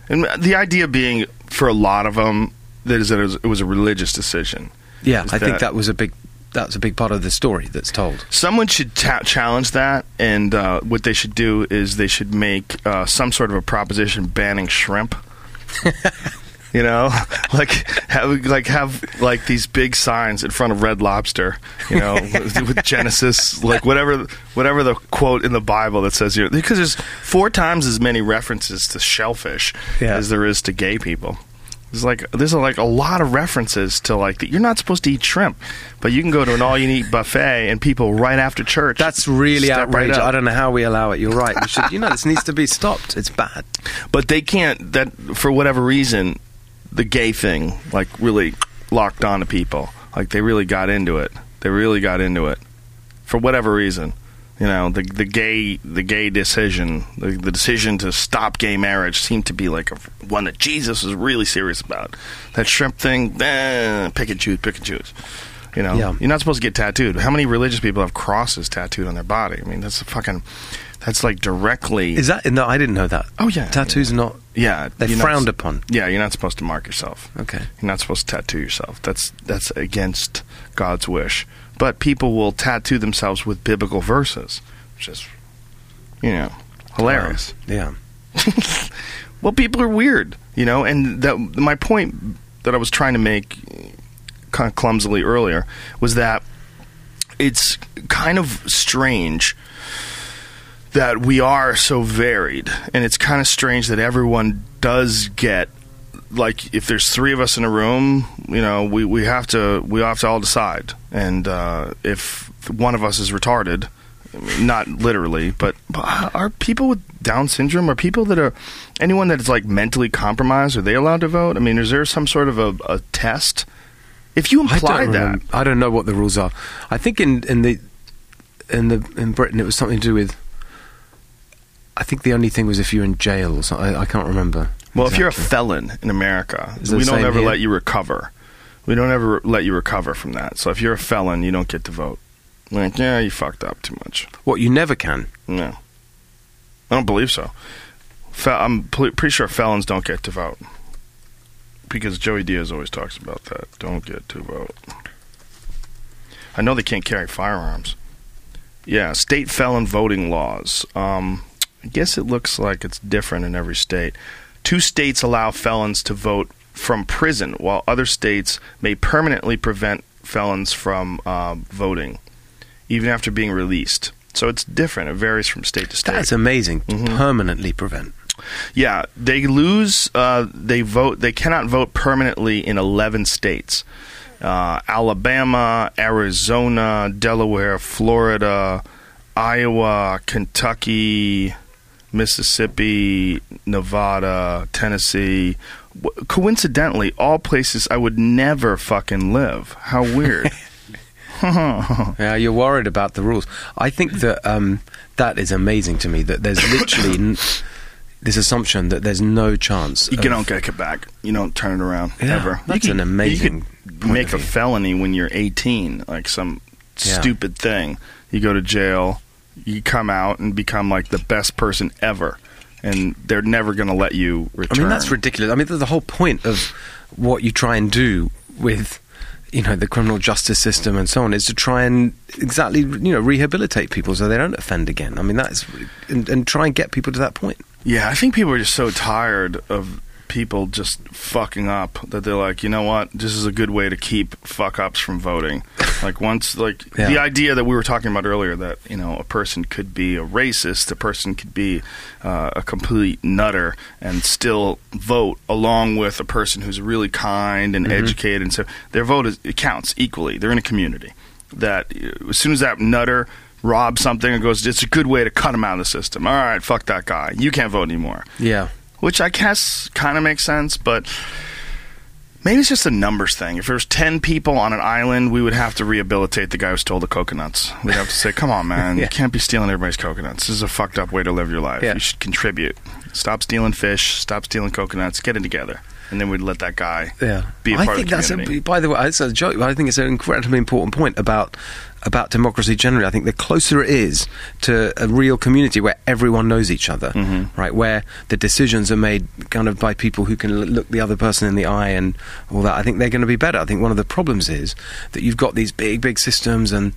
And the idea being, for a lot of them, that is that it was, it was a religious decision. Yeah, Is I think that- that was a big that's a big part of the story that's told. Someone should ta- challenge that, and uh, what they should do is they should make uh, some sort of a proposition banning shrimp. <laughs> you know, <laughs> like have like have like these big signs in front of Red Lobster. You know, <laughs> with, with Genesis, like whatever whatever the quote in the Bible that says you because there's four times as many references to shellfish Yeah. as there is to gay people. There's like there's like a lot of references to like that you're not supposed to eat shrimp, but you can go to an all-you-can-eat buffet and people right after church. That's really step right outrageous. I don't know how we allow it. You're right. We should, you know, this needs to be stopped. It's bad. But they can't. That for whatever reason, the gay thing like really locked on to people. Like they really got into it. They really got into it for whatever reason. You know, the the gay the gay decision, the, the decision to stop gay marriage seemed to be like a, one that Jesus was really serious about. That shrimp thing, eh, pick and choose, pick and choose. You know, Yeah. you're not supposed to get tattooed. How many religious people have crosses tattooed on their body? I mean, that's a fucking. That's like directly. Is that? No, I didn't know that. Oh, yeah, tattoos are not. Yeah, They're you're not frowned upon. Yeah, you're not supposed to mark yourself. Okay. You're not supposed to tattoo yourself. That's that's against God's wish. But people will tattoo themselves with biblical verses, which is, you know, hilarious. Yeah. <laughs> Well, people are weird, you know. And that my point that I was trying to make, kind of clumsily earlier, was that it's kind of strange that we are so varied, and it's kind of strange that everyone does get like if there's three of us in a room, you know, we, we have to we have to all decide, and uh, if one of us is retarded, not literally, but, but are people with Down syndrome, are people that are, anyone that is like mentally compromised, are they allowed to vote? I mean, is there some sort of a, a test? If you I imply don't, that, remem- I don't know what the rules are. I think in, in the in the in Britain it was something to do with. I think the only thing was if you're in jail or something. I, I can't remember. Well, if you're a felon in America, we don't ever here? let you recover. We don't ever let you recover from that. So if you're a felon, you don't get to vote. Like, yeah, you fucked up too much. what you never can. No, I don't believe so. Fe- I'm pl- pretty sure felons don't get to vote because Joey Diaz always talks about that. Don't get to vote. I know they can't carry firearms. Yeah, state felon voting laws. Um, I guess it looks like it's different in every state. Two states allow felons to vote from prison, while other states may permanently prevent felons from uh, voting, even after being released. So it's different. It varies from state to state. That's amazing. Mm-hmm. Permanently prevent. Yeah, they lose. Uh, they vote. They cannot vote permanently in eleven states: uh, Alabama, Arizona, Delaware, Florida, Iowa, Kentucky, Mississippi, Nevada, Tennessee. Coincidentally, all places I would never fucking live. How weird. <laughs> <laughs> Yeah, you're worried about the rules. I think that um, that is amazing to me. That there's <coughs> literally n- this assumption that there's no chance. You of- don't get it back. You don't turn it around Yeah, ever. that's you an amazing You could point make a felony when you're 18, like some Yeah. stupid thing. You go to jail. You come out and become like the best person ever, and they're never going to let you return. I mean, that's ridiculous. I mean, the the whole point of what you try and do with, you know, the criminal justice system and so on is to try and exactly, you know, rehabilitate people so they don't offend again. I mean, that's and, and try and get people to that point. Yeah, I think people are just so tired of people just fucking up that they're like, you know what, this is a good way to keep fuck ups from voting. <laughs> like once, like Yeah. the idea that we were talking about earlier that you know a person could be a racist, a person could be uh, a complete nutter and still vote along with a person who's really kind and educated, and so their vote is it counts equally. They're in a community that uh, as soon as that nutter robs something and goes, it's a good way to cut him out of the system. All right, fuck that guy. You can't vote anymore Yeah. Which I guess kind of makes sense, but maybe it's just a numbers thing. If there was ten people on an island, we would have to rehabilitate the guy who stole the coconuts. We'd have to say, "Come on, <laughs> man, Yeah. you can't be stealing everybody's coconuts. This is a fucked up way to live your life. Yeah. You should contribute. Stop stealing fish. Stop stealing coconuts. Get it together." And then we'd let that guy Yeah, be a I part think of the that's a, by the way, it's a joke, but I think it's an incredibly important point about about democracy generally. I think the closer it is to a real community where everyone knows each other, Mm-hmm. right, where the decisions are made kind of by people who can look the other person in the eye and all that, I think they're going to be better. I think one of the problems is that you've got these big, big systems and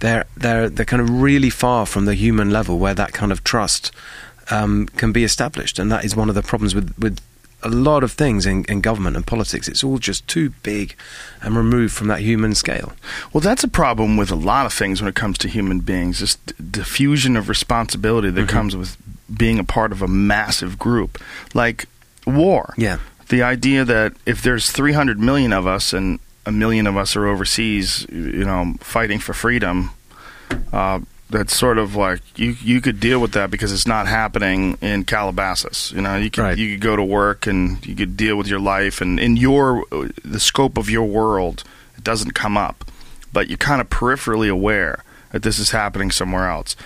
they're they're they're kind of really far from the human level where that kind of trust um, can be established, and that is one of the problems with with a lot of things in, in government and politics. It's all just too big and removed from that human scale. Well, that's a problem with a lot of things when it comes to human beings. This d- diffusion of responsibility that Mm-hmm. comes with being a part of a massive group, like war. Yeah. The idea that if there's 300 million of us and a million of us are overseas, you know, fighting for freedom, uh, that's sort of like you you could deal with that because it's not happening in Calabasas. You know, you could Right. you could go to work and you could deal with your life and in your the scope of your world, it doesn't come up, but you're kind of peripherally aware that this is happening somewhere else.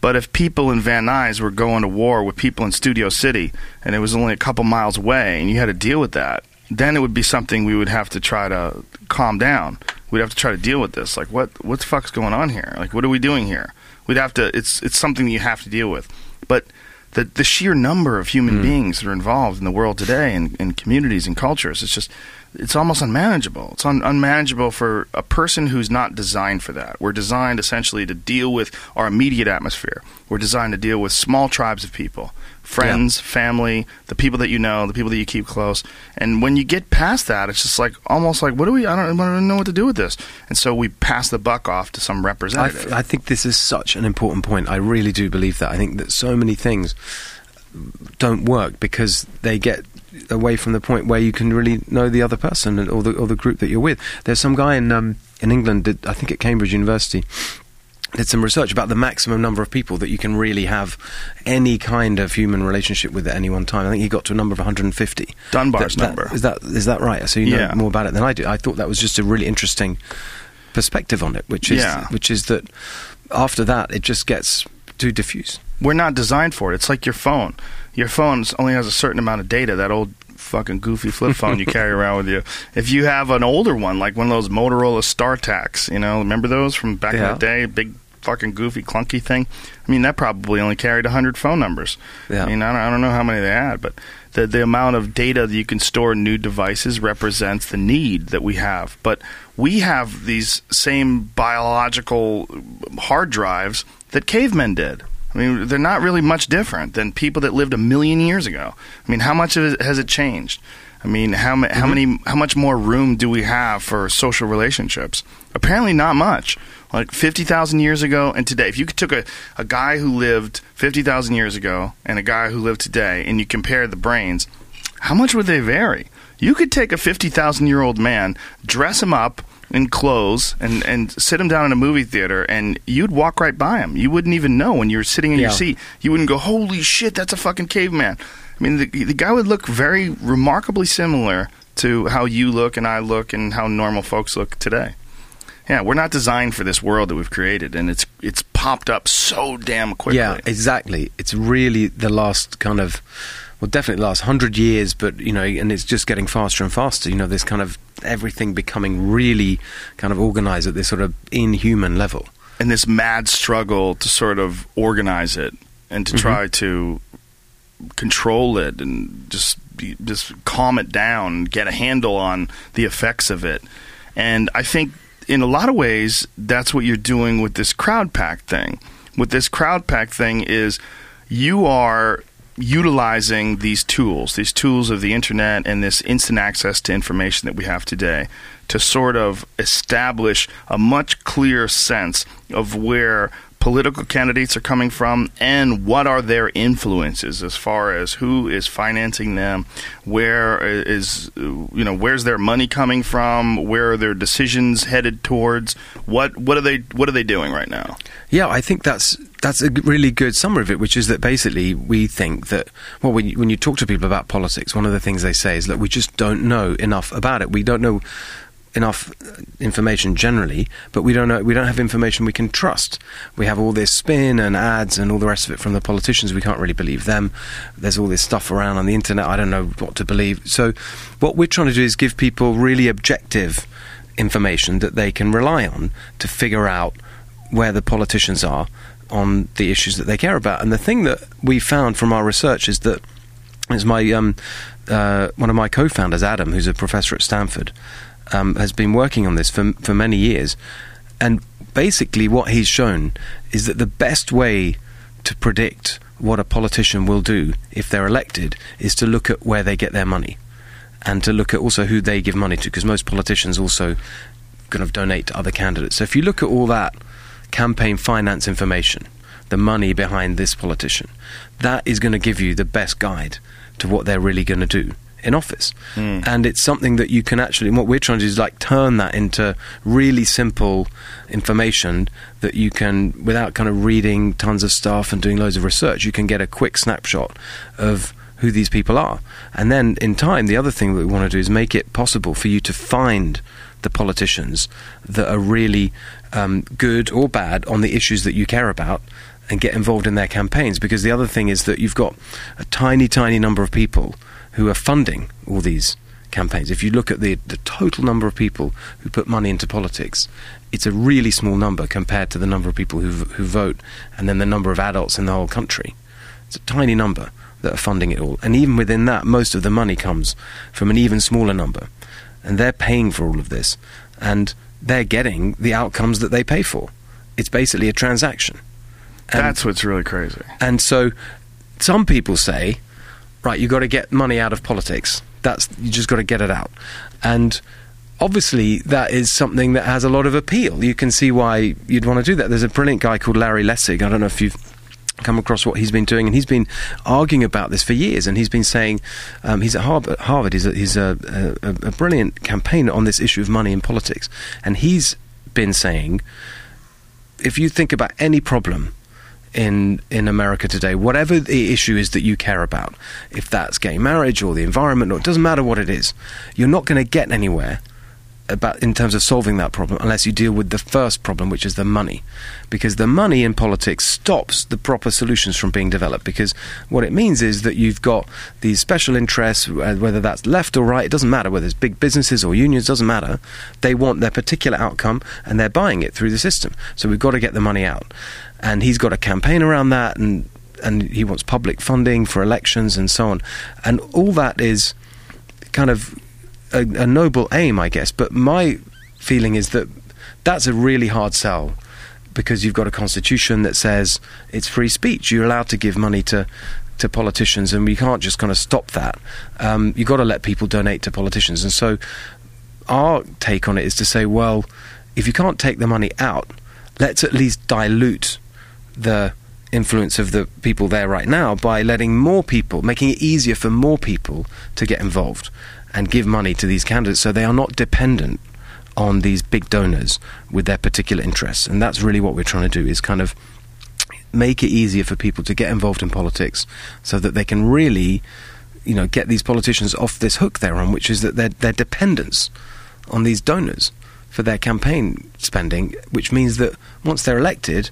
But if people in Van Nuys were going to war with people in Studio City and it was only a couple miles away and you had to deal with that, then it would be something we would have to try to calm down. We'd have to try to deal with this. Like what what the fuck's going on here? Like what are we doing here? We'd have to it's it's something that you have to deal with. But the the sheer number of human mm. beings that are involved in the world today and in communities and cultures, it's just it's almost unmanageable. It's un- unmanageable for a person who's not designed for that. We're designed essentially to deal with our immediate atmosphere. We're designed to deal with small tribes of people, friends, family, the people that you know, the people that you keep close. And when you get past that, it's just like almost like, what do we? I don't, I don't know what to do with this. And so we pass the buck off to some representative. I, f- I think this is such an important point. I really do believe that. I think that so many things don't work because they get away from the point where you can really know the other person and, or the or the group that you're with. There's some guy in um, in England, that, I think at Cambridge University, did some research about the maximum number of people that you can really have any kind of human relationship with at any one time. I think he got to a number of 150. Dunbar's That- that- number. Is that is that right? So you know Yeah. more about it than I do. I thought that was just a really interesting perspective on it, which is Yeah. which is that after that it just gets too diffuse. We're not designed for it. It's like your phone. Your phone only has a certain amount of data. That old fucking goofy flip phone you <laughs> carry around with you. If you have an older one, like one of those Motorola StarTACs, you know, remember those from back Yeah. in the day? Big fucking goofy clunky thing. I mean, that probably only carried 100 phone numbers. Yeah. I mean, I don't, I don't know how many they had, but the the amount of data that you can store in new devices represents the need that we have. But we have these same biological hard drives that cavemen did. I mean, they're not really much different than people that lived a million years ago. I mean, how much it has it changed? I mean, how ma- how mm-hmm. many how much more room do we have for social relationships? Apparently, not much. Like fifty thousand years ago and today, if you took a, a guy who lived fifty thousand years ago and a guy who lived today, and you compared the brains, how much would they vary? You could take a fifty thousand year old man, dress him up in clothes, and and sit him down in a movie theater, and you'd walk right by him. You wouldn't even know when you were sitting in your seat. You wouldn't go, "Holy shit, that's a fucking caveman." I mean, the, the guy would look very remarkably similar to how you look and I look and how normal folks look today. Yeah, we're not designed for this world that we've created, and it's it's popped up so damn quickly. Yeah, exactly. It's really the last kind of, well, definitely the last hundred years, but you know, and it's just getting faster and faster. You know, this kind of everything becoming really kind of organized at this sort of inhuman level. and this mad struggle to sort of organize it and to mm-hmm. try to control it and just just calm it down get a handle on the effects of it. And I think in a lot of ways that's what you're doing with this Crowdpac thing. With this Crowdpac thing is you are utilizing these tools, these tools of the internet and this instant access to information that we have today to sort of establish a much clearer sense of where political candidates are coming from and what are their influences as far as who is financing them where is you know where's their money coming from where are their decisions headed towards what what are they what are they doing right now Yeah, I think that's that's a really good summary of it, which is that basically we think that well, when you, when you talk to people about politics, one of the things they say is that we just don't know enough about it. We don't know enough uh, information generally, but we don't know we don't have information we can trust. We have all this spin and ads and all the rest of it from the politicians. We can't really believe them. There's all this stuff around on the internet. I don't know what to believe. So, what we're trying to do is give people really objective information that they can rely on to figure out where the politicians are on the issues that they care about. And the thing that we found from our research is that is my um, uh, one of my co-founders, Adam, who's a professor at Stanford, um, has been working on this for for many years, and basically what he's shown is that the best way to predict what a politician will do if they're elected is to look at where they get their money and to look at also who they give money to because most politicians also kind of donate to other candidates. So if you look at all that campaign finance information, the money behind this politician, that is going to give you the best guide to what they're really going to do in office. And it's something that you can actually, what we're trying to do is like turn that into really simple information that you can, without kind of reading tons of stuff and doing loads of research, you can get a quick snapshot of who these people are. And then in time, the other thing that we want to do is make it possible for you to find the politicians that are really um, good or bad on the issues that you care about and get involved in their campaigns. Because the other thing is that you've got a tiny, tiny number of people who are funding all these campaigns. If you look at the, the total number of people who put money into politics, it's a really small number compared to the number of people who, who vote and then the number of adults in the whole country. It's a tiny number that are funding it all. And even within that, most of the money comes from an even smaller number. And they're paying for all of this. And they're getting the outcomes that they pay for. It's basically a transaction. And- that's what's really crazy and so some people say, right, you've got to get money out of politics. That's you just got to get it out. And obviously that is something that has a lot of appeal. You can see why you'd want to do that. There's a brilliant guy called Larry Lessig. I don't know if you've come across what he's been doing, and he's been arguing about this for years. And he's been saying um, he's at Harvard. Harvard. He's a, he's a, a, a brilliant campaigner on this issue of money in politics, and he's been saying if you think about any problem in in America today, whatever the issue is that you care about, if that's gay marriage or the environment, or it doesn't matter what it is, you're not going to get anywhere about in terms of solving that problem unless you deal with the first problem, which is the money, because the money in politics stops the proper solutions from being developed. Because what it means is that you've got these special interests, uh, whether that's left or right, it doesn't matter whether it's big businesses or unions, doesn't matter. They want their particular outcome, and they're buying it through the system. So we've got to get the money out, and he's got a campaign around that, and and he wants public funding for elections and so on, and all that is kind of a, a noble aim, I guess. But my feeling is that that's a really hard sell because you've got a constitution that says it's free speech. You're allowed to give money to to politicians, and we can't just kind of stop that. Um, you've got to let people donate to politicians, and so our take on it is to say, well, if you can't take the money out, let's at least dilute the influence of the people there right now by letting more people, making it easier for more people to get involved and give money to these candidates so they are not dependent on these big donors with their particular interests. And that's really what we're trying to do is kind of make it easier for people to get involved in politics so that they can really you know get these politicians off this hook they're on which is that their their dependence on these donors for their campaign spending which means that once they're elected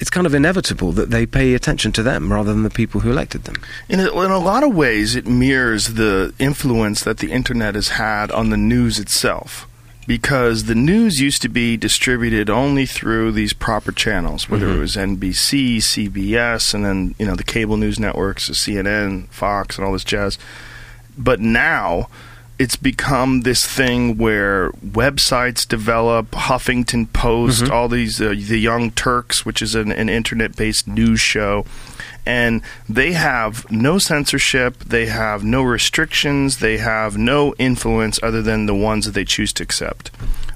it's kind of inevitable that they pay attention to them rather than the people who elected them. In a, in a lot of ways, it mirrors the influence that the internet has had on the news itself. Because the news used to be distributed only through these proper channels, whether Mhm. it was NBC, CBS, and then you know the cable news networks, the CNN, Fox, and all this jazz. But now it's become this thing where websites develop, Huffington Post, Mhm. all these, uh, the Young Turks, which is an, an internet based news show. And they have no censorship, they have no restrictions, they have no influence other than the ones that they choose to accept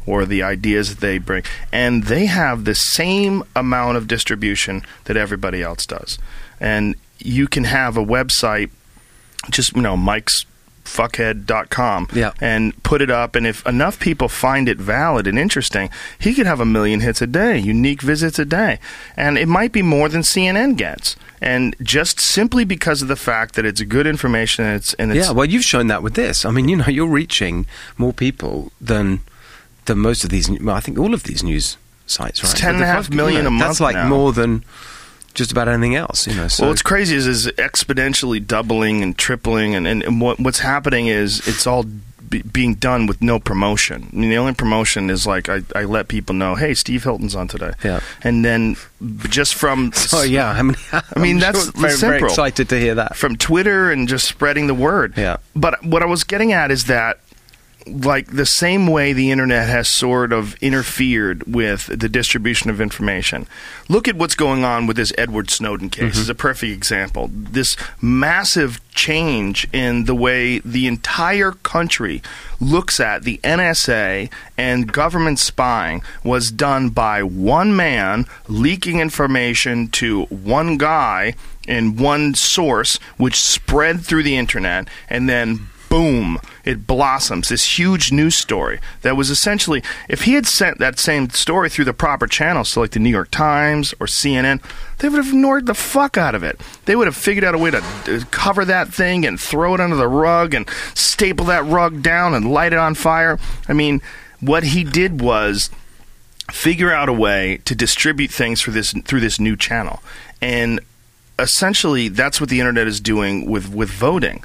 or the ideas that they bring. And they have the same amount of distribution that everybody else does. And you can have a website, just, you know, Mike's fuckhead.com Yeah. and put it up and if enough people find it valid and interesting he could have a million hits a day unique visits a day and it might be more than cnn gets and just simply because of the fact that it's good information and it's and it's yeah, well, you've shown that with this. I mean, you know, you're reaching more people than than most of these. Well, I think all of these news sites, right? It's 10 and a half million a That's like now. more than just about anything else. You know, so well, what's crazy is is exponentially doubling and tripling, and, and, and what, what's happening is it's all be, being done with no promotion. I mean, the only promotion is like I, I let people know, hey, Steve Hilton's on today, Yeah. and then just from <laughs> Oh yeah, I mean, <laughs> I mean, I'm that's sure very, simple. very excited to hear that. from Twitter and just spreading the word. Yeah. But what I was getting at is that like the same way the internet has sort of interfered with the distribution of information. Look at what's going on with this Edward Snowden case. Mm-hmm. is a perfect example. This massive change in the way the entire country looks at the NSA and government spying was done by one man leaking information to one guy in one source which spread through the internet and then boom, it blossoms. This huge news story that was essentially, if he had sent that same story through the proper channels, so like the New York Times or CNN, they would have ignored the fuck out of it. They would have figured out a way to uh, cover that thing and throw it under the rug and staple that rug down and light it on fire. I mean, what he did was figure out a way to distribute things through this through this new channel and essentially that's what the internet is doing with with voting.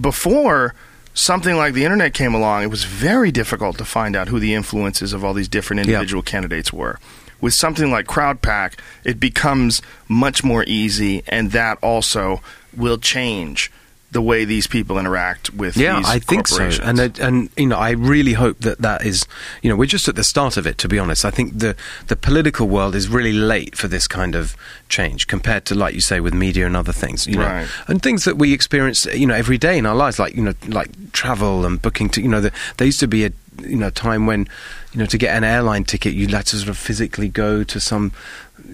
Before something like the internet came along it was very difficult to find out who the influences of all these different individual candidates were. With something like Crowdpac it becomes much more easy and that also will change the way these people interact with Yeah, these I think so, and and you know, I really hope that that is, you know, we're just at the start of it. To be honest, I think the the political world is really late for this kind of change compared to, like you say, with media and other things, you know, Right. and things that we experience, you know, every day in our lives, like you know, like travel and booking. To you know, the, there used to be a you know time when you know to get an airline ticket you had to sort of physically go to some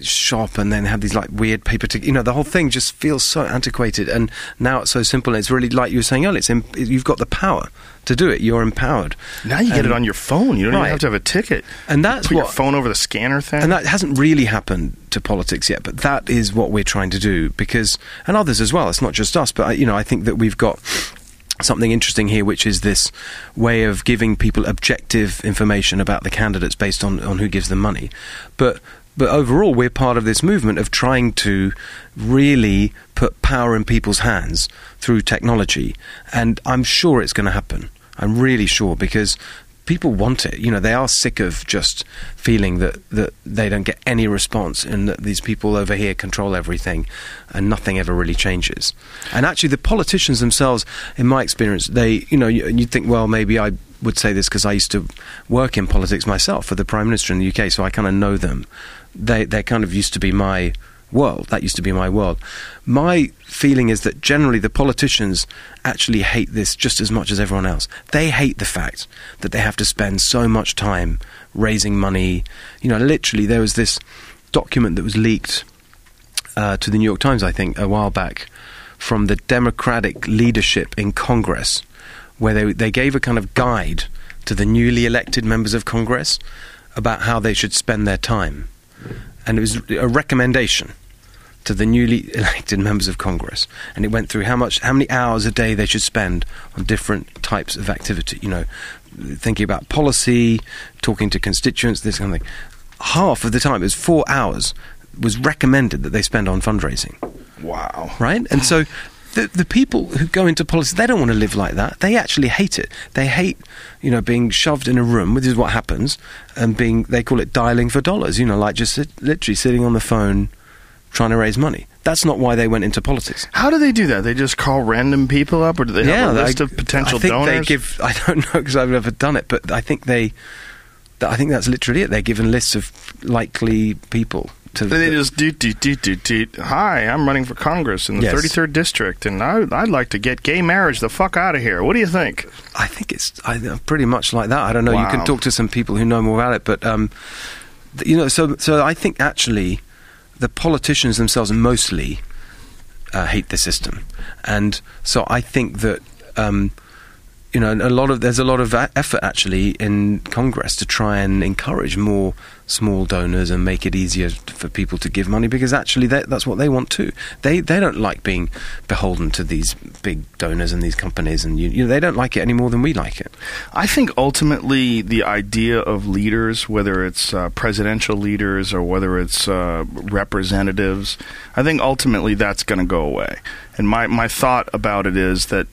shop and then have these like weird paper. You know, the whole thing just feels so antiquated, and now it's so simple. And it's really like you were saying earlier. It's in, you've got the power to do it. You're empowered. Now you get it on your phone. You don't Right. even have to have a ticket. And that's Put your what- phone over the scanner thing. And that hasn't really happened to politics yet, but that is what we're trying to do because, and others as well. It's not just us, but I- you know, I think that we've got something interesting here, which is this way of giving people objective information about the candidates based on, on who gives them money. But but overall, we're part of this movement of trying to really put power in people's hands through technology, and I'm sure it's going to happen. I'm really sure because people want it. You know, they are sick of just feeling that, that they don't get any response and that these people over here control everything and nothing ever really changes. And actually, the politicians themselves, in my experience, they, you know, you, you'd think, well, maybe I would say this because I used to work in politics myself for the Prime Minister in the UK, so I kind of know them. They, they kind of used to be my world. That used to be my world. My feeling is that generally the politicians actually hate this just as much as everyone else. They hate the fact that they have to spend so much time raising money. You know, literally, there was this document that was leaked uh, to the New York Times, I think, a while back, from the Democratic leadership in Congress, where they they gave a kind of guide to the newly elected members of Congress about how they should spend their time, and it was a recommendation to the newly <laughs> elected members of Congress, and it went through how much, how many hours a day they should spend on different types of activity. You know, thinking about policy, talking to constituents, this kind of thing. Half of the time, it was four hours, was recommended that they spend on fundraising wow. right? And so the the people who go into politics, they don't want to live like that. They actually hate it. They hate, you know, being shoved in a room, which is what happens, and being they call it dialing for dollars. You know, like just sit, literally sitting on the phone trying to raise money. That's not why they went into politics. How do they do that? They just call random people up, or do they have a list I- of potential I think donors? they give. <laughs> I don't know because I've never done it, but I think they. I think that's literally it. They're given lists of likely people to. they just do do do do do. Hi, I'm running for Congress in the Yes. 33rd district, and I, I'd like to get gay marriage the fuck out of here. What do you think? I think it's I, pretty much like that. I don't know. You Wow. can talk to some people who know more about it, but um, th- you know, so so I think actually the politicians themselves mostly uh, hate the system, and so I think that. Um, you know, a lot of there's a lot of a- effort actually in Congress to try and encourage more small donors and make it easier for people to give money because actually that's what they want too. They they don't like being beholden to these big donors and these companies, and you, you know they don't like it any more than we like it. I think ultimately the idea of leaders, whether it's uh, presidential leaders or whether it's uh, representatives, I think ultimately that's going to go away. And my, my thought about it is that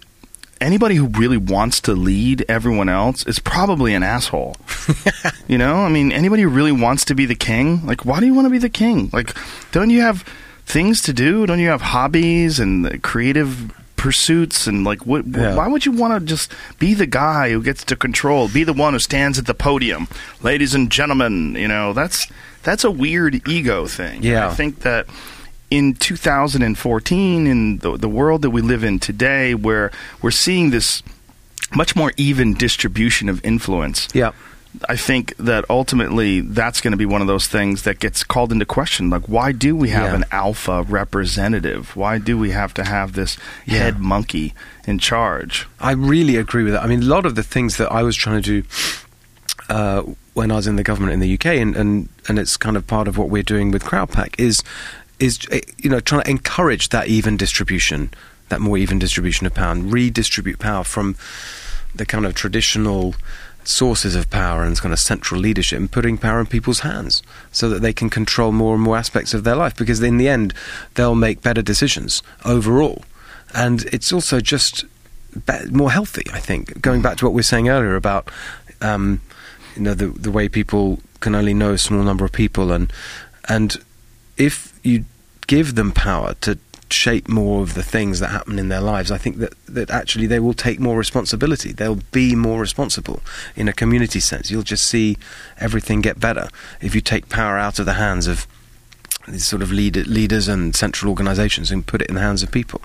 anybody who really wants to lead everyone else is probably an asshole. <laughs> you know, I mean, anybody who really wants to be the king, like, why do you want to be the king? Like, don't you have things to do? Don't you have hobbies and creative pursuits and like what Yeah. why would you want to just be the guy who gets to control be the one who stands at the podium ladies and gentlemen you know that's that's a weird ego thing Yeah. i think that in 2014 in the, the world that we live in today where we're seeing this much more even distribution of influence Yeah. I think that ultimately that's going to be one of those things that gets called into question. Like, why do we have Yeah. an alpha representative? Why do we have to have this Yeah. head monkey in charge? I really agree with that. I mean, a lot of the things that I was trying to do uh, when I was in the government in the UK, and, and, and it's kind of part of what we're doing with Crowdpac, is is eh, you know trying to encourage that even distribution, that more even distribution of power, and redistribute power from the kind of traditional sources of power and kind of central leadership and putting power in people's hands so that they can control more and more aspects of their life because in the end they'll make better decisions overall. And it's also just more healthy I think. Going back to what we were saying earlier about um, you know the the way people can only know a small number of people and and if you give them power to shape more of the things that happen in their lives, I think that, that actually they will take more responsibility. They'll be more responsible in a community sense. You'll just see everything get better if you take power out of the hands of these sort of leader, leaders and central organisations and put it in the hands of people.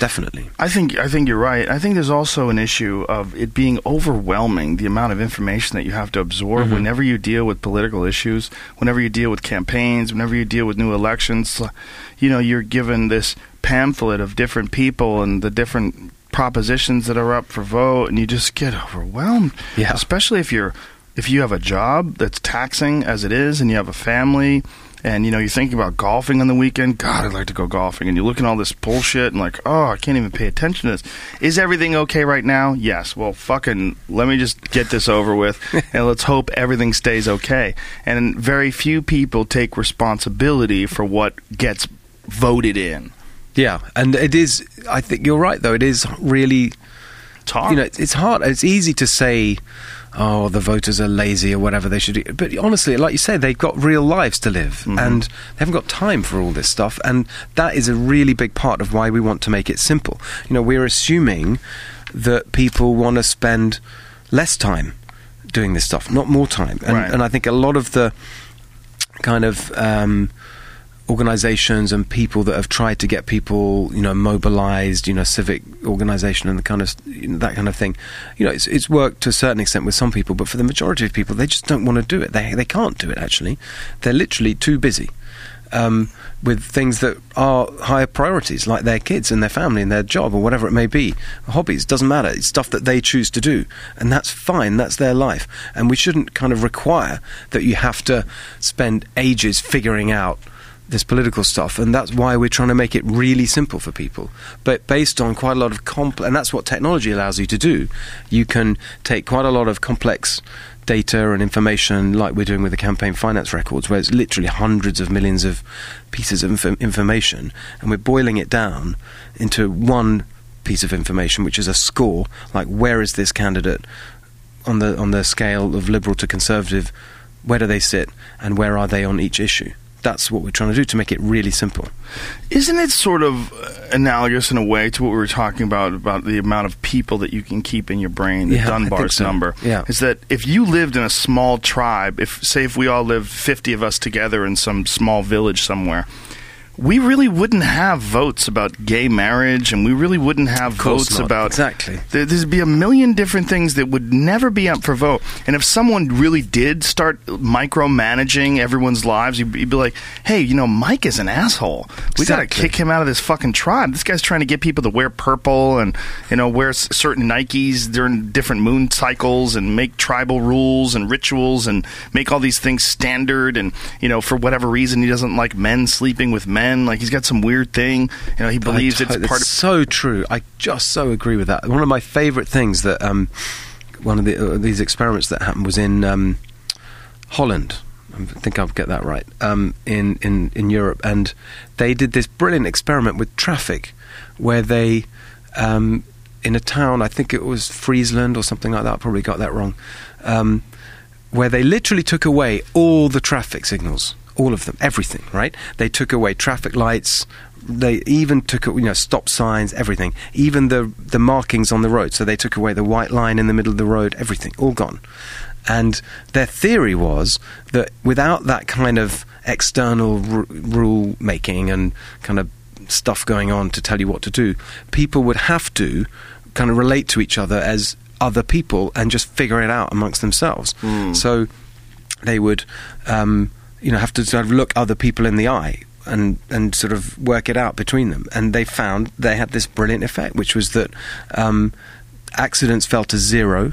Definitely. I think I think you're right. I think there's also an issue of it being overwhelming the amount of information that you have to absorb Mm-hmm. whenever you deal with political issues, whenever you deal with campaigns, whenever you deal with new elections. You know, you're given this pamphlet of different people and the different propositions that are up for vote, and you just get overwhelmed. Yeah. especially if you're if you have a job that's taxing as it is, and you have a family. And you know you're thinking about golfing on the weekend. God, I'd like to go golfing. And you look at all this bullshit and like, oh, I can't even pay attention to this. Is everything okay right now? Yes. Well, fucking, let me just get this over with, <laughs> and let's hope everything stays okay. And very few people take responsibility for what gets voted in. Yeah, and it is. I think you're right, though. It is really It's hard. you know, it's, it's hard. It's easy to say, "Oh, the voters are lazy" or whatever they should do. But honestly, like you say, they've got real lives to live, and they haven't got time for all this stuff. And that is a really big part of why we want to make it simple. You know, we're assuming that people want to spend less time doing this stuff, not more time. And, Right. and I think a lot of the kind of um, organizations and people that have tried to get people, you know, mobilized, you know, civic organization and the kind of you know, that kind of thing. You know, it's it's worked to a certain extent with some people, but for the majority of people, they just don't want to do it. They they can't do it. Actually, they're literally too busy. Um, with things that are higher priorities, like their kids and their family and their job or whatever it may be, hobbies doesn't matter. It's stuff that they choose to do, and that's fine. That's their life, and we shouldn't kind of require that you have to spend ages figuring out this political stuff, and that's why we're trying to make it really simple for people. But based on quite a lot of complex, and that's what technology allows you to do. You can take quite a lot of complex data and information, like we're doing with the campaign finance records, where it's literally hundreds of millions of pieces of inf- information, and we're boiling it down into one piece of information, which is a score, like where is this candidate on the on the scale of liberal to conservative, where do they sit, and where are they on each issue? That's what we're trying to do to make it really simple. Isn't it sort of uh, analogous in a way to what we were talking about about the amount of people that you can keep in your brain, the Yeah, Dunbar's so. number? Yeah. Is that if you lived in a small tribe, if say if we all lived 50 of us together in some small village somewhere, we really wouldn't have votes about gay marriage and we really wouldn't have votes not. about Exactly. there, there'd be a million different things that would never be up for vote. And if someone really did start micromanaging everyone's lives, you'd, you'd be like, "Hey, you know, Mike is an asshole. We got to kick him out of this fucking tribe. This guy's trying to get people to wear purple and you know wear s- certain Nikes during different moon cycles and make tribal rules and rituals and make all these things standard. And you know, for whatever reason, he doesn't like men sleeping with men. Like he's got some weird thing. You know, he believes it's part of." so true. I just so agree with that. One of my favourite things that um, one of the, uh, these experiments that happened was in um, Holland. I think I'll get that right. Um, in, in in Europe, and they did this brilliant experiment with traffic, where they um, in a town, I think it was Friesland or something like that. I probably got that wrong. Um, where they literally took away all the traffic signals, all of them, everything. Right? They took away traffic lights. They even took you know stop signs, everything, even the the markings on the road. So they took away the white line in the middle of the road, everything, all gone. And their theory was that without that kind of external r- rule making and kind of stuff going on to tell you what to do, people would have to kind of relate to each other as other people and just figure it out amongst themselves. So they would, um, you know, have to sort of look other people in the eye and and sort of work it out between them. And they found they had this brilliant effect, which was that um, accidents fell to zero.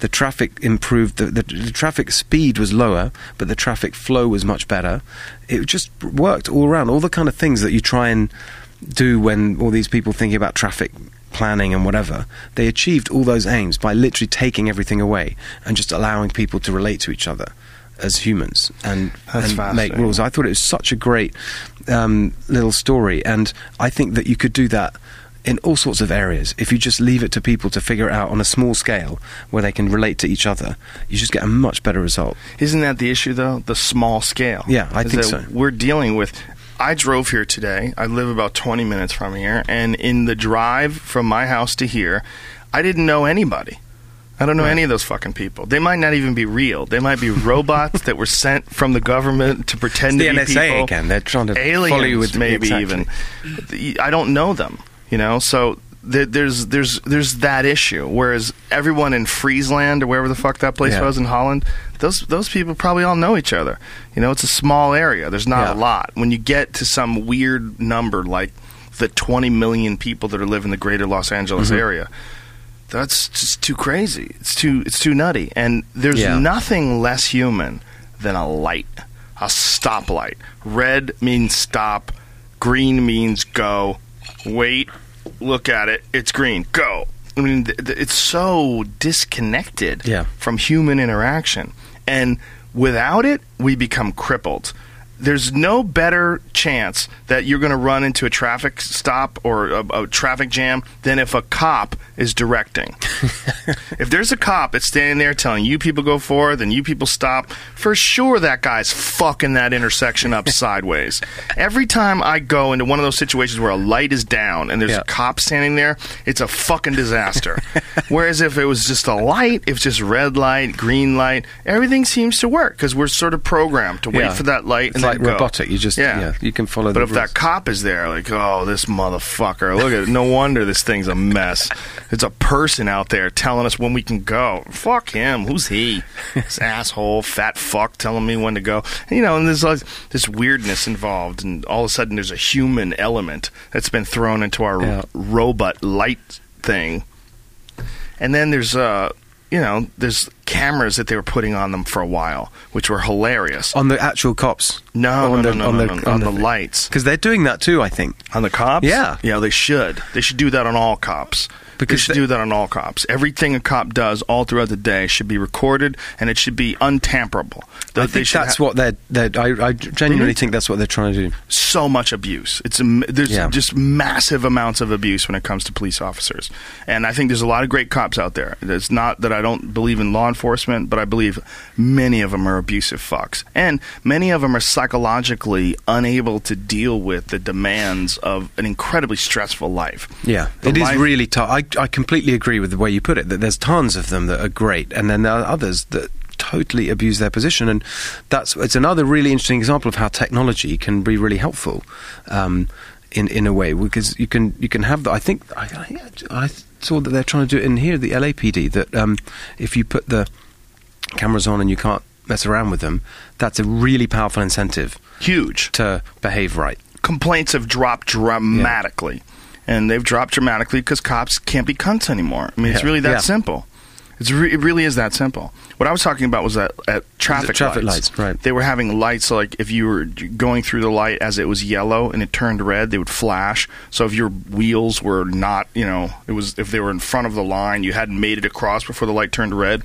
The traffic improved. The, the, the traffic speed was lower, but the traffic flow was much better. It just worked all around. All the kind of things that you try and do when all these people thinking about traffic planning and whatever, they achieved all those aims by literally taking everything away and just allowing people to relate to each other as humans and, and make rules. I thought it was such a great um, little story, and I think that you could do that in all sorts of areas. If you just leave it to people to figure it out on a small scale where they can relate to each other, you just get a much better result. Isn't that the issue, though? The small scale. Yeah, I think so. We're dealing with. I drove here today. I live about 20 minutes from here, and in the drive from my house to here, I didn't know anybody. I don't know Right. any of those fucking people. They might not even be real. They might be robots that were sent from the government to pretend the to be NSA people. again. They're trying to Aliens, follow you with maybe exactly. even. I don't know them. You know, so there's there's there's that issue. Whereas everyone in Friesland or wherever the fuck that place Yeah. was in Holland, those those people probably all know each other. You know, it's a small area. There's not Yeah. a lot. When you get to some weird number like the 20 million people that are living in the greater Los Angeles Mm-hmm. area, that's just too crazy. It's too it's too nutty. And there's Yeah. nothing less human than a light, a stoplight. Red means stop, green means go. Wait, look at it. It's green. Go. I mean, th- th- it's so disconnected Yeah. from human interaction. And without it, we become crippled. There's no better chance that you're going to run into a traffic stop or a, a traffic jam than if a cop is directing. <laughs> if there's a cop that's standing there telling you people go forward, then you people stop, for sure that guy's fucking that intersection up <laughs> sideways. Every time I go into one of those situations where a light is down and there's Yeah. a cop standing there, it's a fucking disaster. <laughs> Whereas if it was just a light, if it's just red light, green light, everything seems to work because we're sort of programmed to wait Yeah. for that light. It's and like robotic. You just yeah. you can follow. But the if rules. that cop is there, like, oh, this motherfucker, look at it. No wonder this thing's a mess. It's a person out there telling us when we can go. Fuck him. Who's he? This <laughs> asshole, fat fuck telling me when to go. You know, and there's like this weirdness involved, and all of a sudden there's a human element that's been thrown into our Yeah. robot light thing. And then there's, uh, you know, there's cameras that they were putting on them for a while, which were hilarious. on the actual cops. No, on no, the, no, on the, no, on the lights. because they're doing that too. I think. On the cops? Yeah. Yeah, they should. They should do that on all cops. Because they should they- do that on all cops. Everything a cop does all throughout the day should be recorded and it should be untamperable. They- I think that's ha- what they're. they're I, I genuinely to. think that's what they're trying to do. so much abuse. It's there's Yeah. just massive amounts of abuse when it comes to police officers, and I think there's a lot of great cops out there. It's not that I don't believe in law enforcement, but I believe many of them are abusive fucks, and many of them are psychologically unable to deal with the demands of an incredibly stressful life. Yeah, The it is life- really tough. I, I completely agree with the way you put it. That there's tons of them that are great, and then there are others that totally abuse their position. And that's it's another really interesting example of how technology can be really helpful. Um, in, in a way, because you can you can have the, I think I, I, I saw that they're trying to do it in here, the LAPD. That um, if you put the cameras on and you can't mess around with them, that's a really powerful incentive Huge. to behave right. complaints have dropped dramatically. And they've dropped dramatically because cops can't be cunts anymore. I mean, it's really that Yeah. simple. It's re- it really is that simple. What I was talking about was that at traffic, traffic lights, right. They were having lights like if you were going through the light as it was yellow and it turned red, they would flash. So if your wheels were not, you know, it was if they were in front of the line, you hadn't made it across before the light turned red,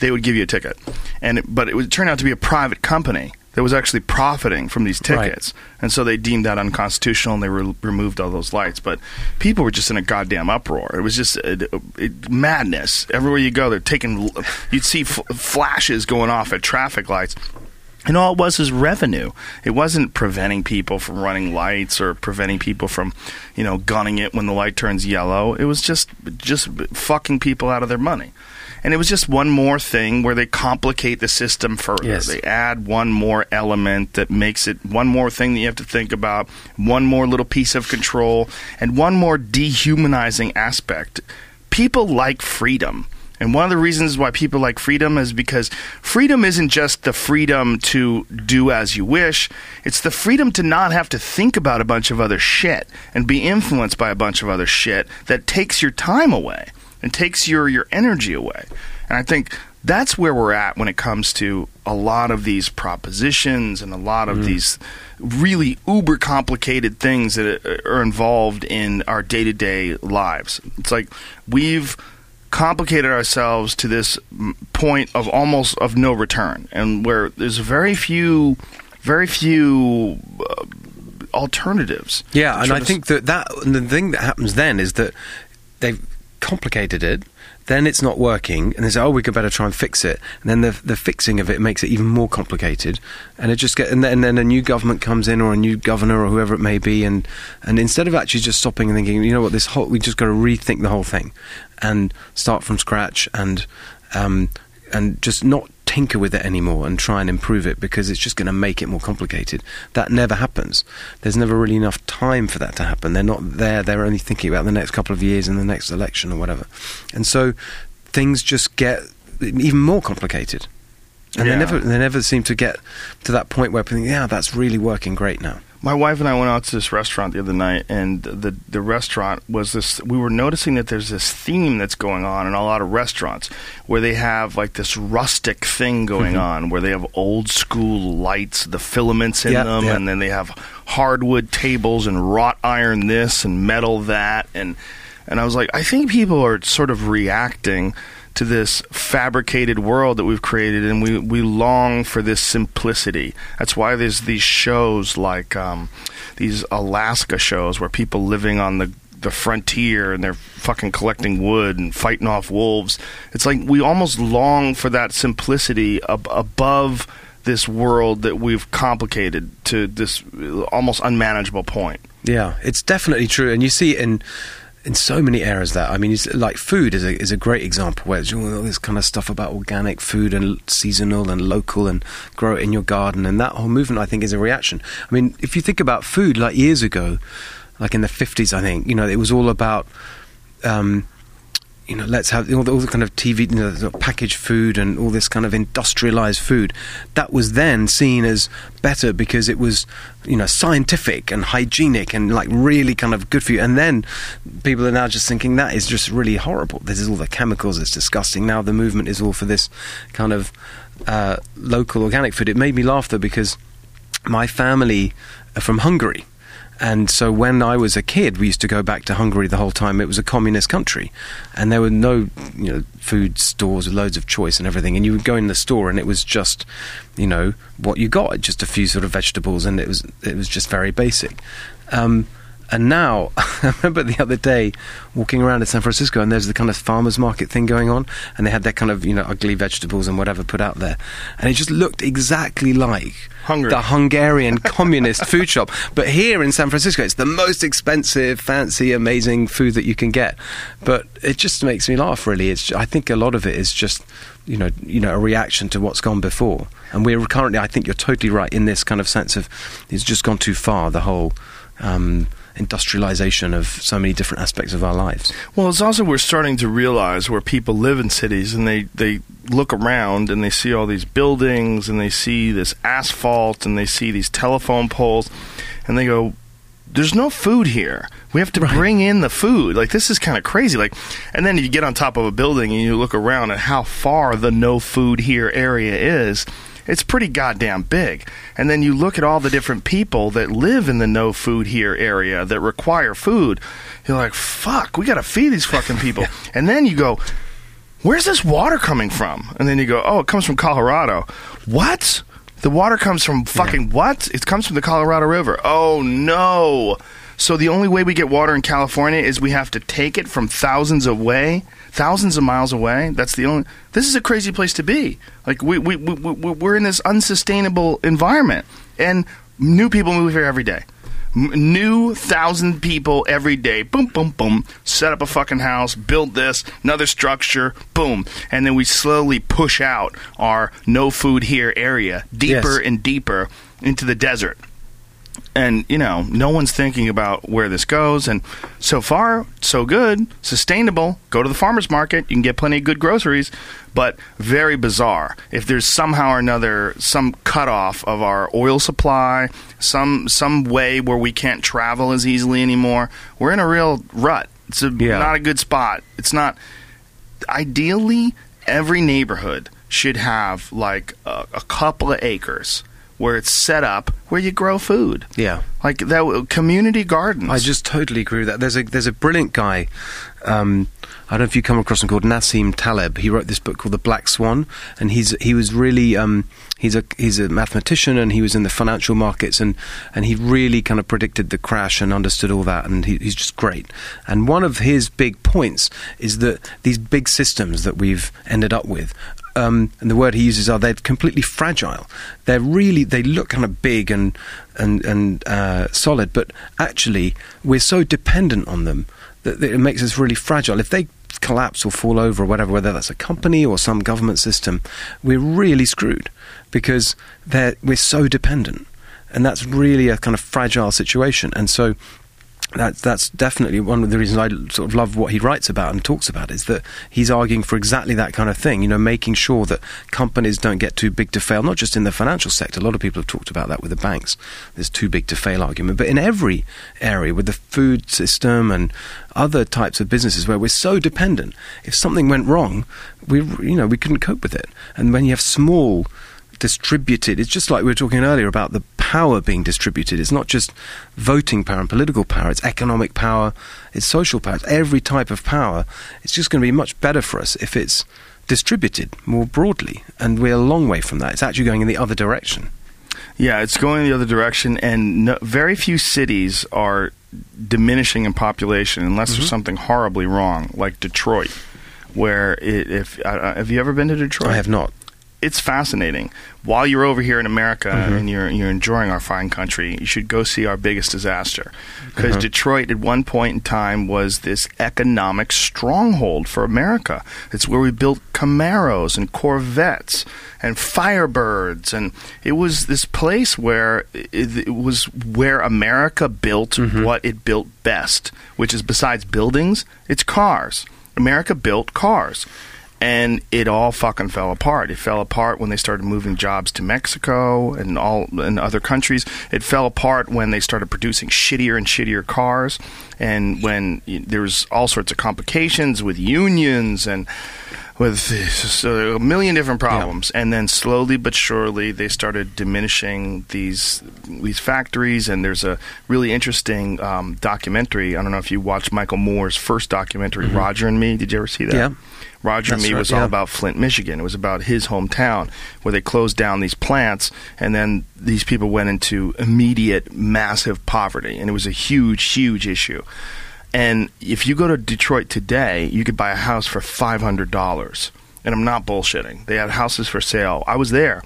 they would give you a ticket. And it, but it would turn out to be a private company that was actually profiting from these Right. tickets. And so they deemed that unconstitutional and they re- removed all those lights. But people were just in a goddamn uproar. It was just uh, it, madness. Everywhere you go, they're taking, you'd see f- flashes going off at traffic lights. And all it was is revenue. It wasn't preventing people from running lights or preventing people from, you know, gunning it when the light turns yellow. It was just just fucking people out of their money. And it was just one more thing where they complicate the system further. Yes. They add one more element that makes it one more thing that you have to think about, one more little piece of control, and one more dehumanizing aspect. People like freedom. And one of the reasons why people like freedom is because freedom isn't just the freedom to do as you wish, it's the freedom to not have to think about a bunch of other shit and be influenced by a bunch of other shit that takes your time away and takes your, your energy away. And I think that's where we're at when it comes to a lot of these propositions and a lot of these really uber complicated things that are involved in our day to day lives. It's like we've complicated ourselves to this mm, point of almost of no return, and where there's very few, very few uh, alternatives. Yeah, and I think that that and the thing that happens then is that they've complicated it. Then it's not working, and they say, "Oh, we could better try and fix it." And then the the fixing of it makes it even more complicated, and it just get and then, and then a new government comes in or a new governor or whoever it may be, and and instead of actually just stopping and thinking, you know what, this whole we just got to rethink the whole thing, and start from scratch, and um, and just not tinker with it anymore and try and improve it because it's just going to make it more complicated. That never happens. There's never really enough time for that to happen. They're not there. They're only thinking about the next couple of years and the next election or whatever. And so things just get even more complicated. And Yeah. they never they never seem to get to that point where people think, yeah, that's really working great now. My wife and I went out to this restaurant the other night, and the the restaurant was this. We were noticing that there's this theme that's going on in a lot of restaurants, where they have like this rustic thing going Mm-hmm. on, where they have old school lights, the filaments in Yeah, them, yeah. and then they have hardwood tables and wrought iron this and metal that, and and I was like, I think people are sort of reacting to this fabricated world that we've created, and we, we long for this simplicity. That's why there's these shows like um, these Alaska shows where people living on the the frontier and they're fucking collecting wood and fighting off wolves. It's like we almost long for that simplicity ab- above this world that we've complicated to this almost unmanageable point. Yeah, it's definitely true, and you see in in so many areas that I mean, it's like food is a is a great example where it's all this kind of stuff about organic food and seasonal and local and grow it in your garden, and that whole movement I think is a reaction. I mean, if you think about food, like years ago, like in the fifties, I think you know it was all about. Um, you know, let's have all the, all the kind of TV, you know, packaged food and all this kind of industrialized food. That was then seen as better because it was, you know, scientific and hygienic and like really kind of good for you. And then people are now just thinking that is just really horrible. This is all the chemicals. It's disgusting. Now the movement is all for this kind of uh, local organic food. It made me laugh though because my family are from Hungary. And so when I was a kid, we used to go back to Hungary the whole time. It was a communist country, and there were no, you know, food stores with loads of choice and everything. And you would go in the store, and it was just, you know, what you got, just a few sort of vegetables, and it was it was just very basic. Um, and now, <laughs> I remember the other day walking around in San Francisco, and there's the kind of farmers market thing going on, and they had their kind of you know ugly vegetables and whatever put out there, and it just looked exactly like Hungary. the Hungarian <laughs> communist food shop. But here in San Francisco, it's the most expensive, fancy, amazing food that you can get. But it just makes me laugh. Really, it's I think a lot of it is just you know you know a reaction to what's gone before, and we're currently. I think you're totally right in this kind of sense of it's just gone too far. The whole. Um, industrialization of so many different aspects of our lives. Well, it's also we're starting to realize where people live in cities and they, they look around and they see all these buildings and they see this asphalt and they see these telephone poles and they go, there's no food here. We have to bring in the food. Like this is kind of crazy. Like, and then you get on top of a building and you look around at how far the no food here area is. It's pretty goddamn big. And then you look at all the different people that live in the no food here area that require food. You're like, fuck, we got to feed these fucking people. <laughs> And then you go, where's this water coming from? And then you go, oh, it comes from Colorado. What? The water comes from fucking what? It comes from the Colorado River. Oh no. So the only way we get water in California is we have to take it from thousands away, thousands of miles away. That's the only. This is a crazy place to be. Like we we we we- we're in this unsustainable environment, and new people move here every day. M- new thousand people every day. Boom, boom, boom. Set up a fucking house, build this, another structure, boom. And then we slowly push out our no food here area deeper Yes. and deeper into the desert. And, you know, no one's thinking about where this goes. And so far, so good, sustainable. Go to the farmer's market. You can get plenty of good groceries, but very bizarre. If there's somehow or another some cutoff of our oil supply, some some way where we can't travel as easily anymore, we're in a real rut. It's a, Yeah. not a good spot. It's not. Ideally, every neighborhood should have like a, a couple of acres where it's set up where you grow food. Yeah. Like that community gardens. I just totally agree with that. There's a there's a brilliant guy. Um, I don't know if you come across him called Nassim Taleb. He wrote this book called The Black Swan, and he's he was really um, he's a he's a mathematician and he was in the financial markets and and he really kind of predicted the crash and understood all that and he, he's just great. And one of his big points is that these big systems that we've ended up with. Um, and the word he uses are they're completely fragile. They're really they look kind of big and and and uh, solid, but actually we're so dependent on them that, that it makes us really fragile. If they collapse or fall over or whatever, whether that's a company or some government system, we're really screwed because we're so dependent. And that's really a kind of fragile situation. And so that's that's definitely one of the reasons I sort of love what he writes about and talks about is that he's arguing for exactly that kind of thing. You know, making sure that companies don't get too big to fail, not just in the financial sector. A lot of people have talked about that with the banks. There's too big to fail argument, but in every area with the food system and other types of businesses where we're so dependent, if something went wrong, we you know we couldn't cope with it. And when you have small distributed. It's just like we were talking earlier about the power being distributed. It's not just voting power and political power, it's economic power, it's social power, it's every type of power. It's just going to be much better for us if it's distributed more broadly. And we're a long way from that. It's actually going in the other direction. Yeah, it's going in the other direction, and no, very few cities are diminishing in population unless Mm-hmm. there's something horribly wrong, like Detroit, where it, if uh, have you ever been to Detroit? I have not. It's fascinating. While you're over here in America Mm-hmm. and you're you're enjoying our fine country, you should go see our biggest disaster. Because Mm-hmm. Detroit, at one point in time, was this economic stronghold for America. It's where we built Camaros and Corvettes and Firebirds, and it was this place where it, it was where America built Mm-hmm. what it built best, which is besides buildings, it's cars. America built cars and it all fucking fell apart. It fell apart when they started moving jobs to Mexico and all and other countries. It fell apart when they started producing shittier and shittier cars, and when there was all sorts of complications with unions and with so a million different problems. And then slowly but surely they started diminishing these these factories. And there's a really interesting um, documentary. I don't know if you watched Michael Moore's first documentary, Roger and Me. Did you ever see that? Mm-hmm. Yeah. Roger and That's Me right, was yeah. all about Flint, Michigan. It was about his hometown where they closed down these plants, and then these people went into immediate, massive poverty, and it was a huge, huge issue. And if you go to Detroit today, you could buy a house for five hundred dollars, and I'm not bullshitting. They had houses for sale. I was there,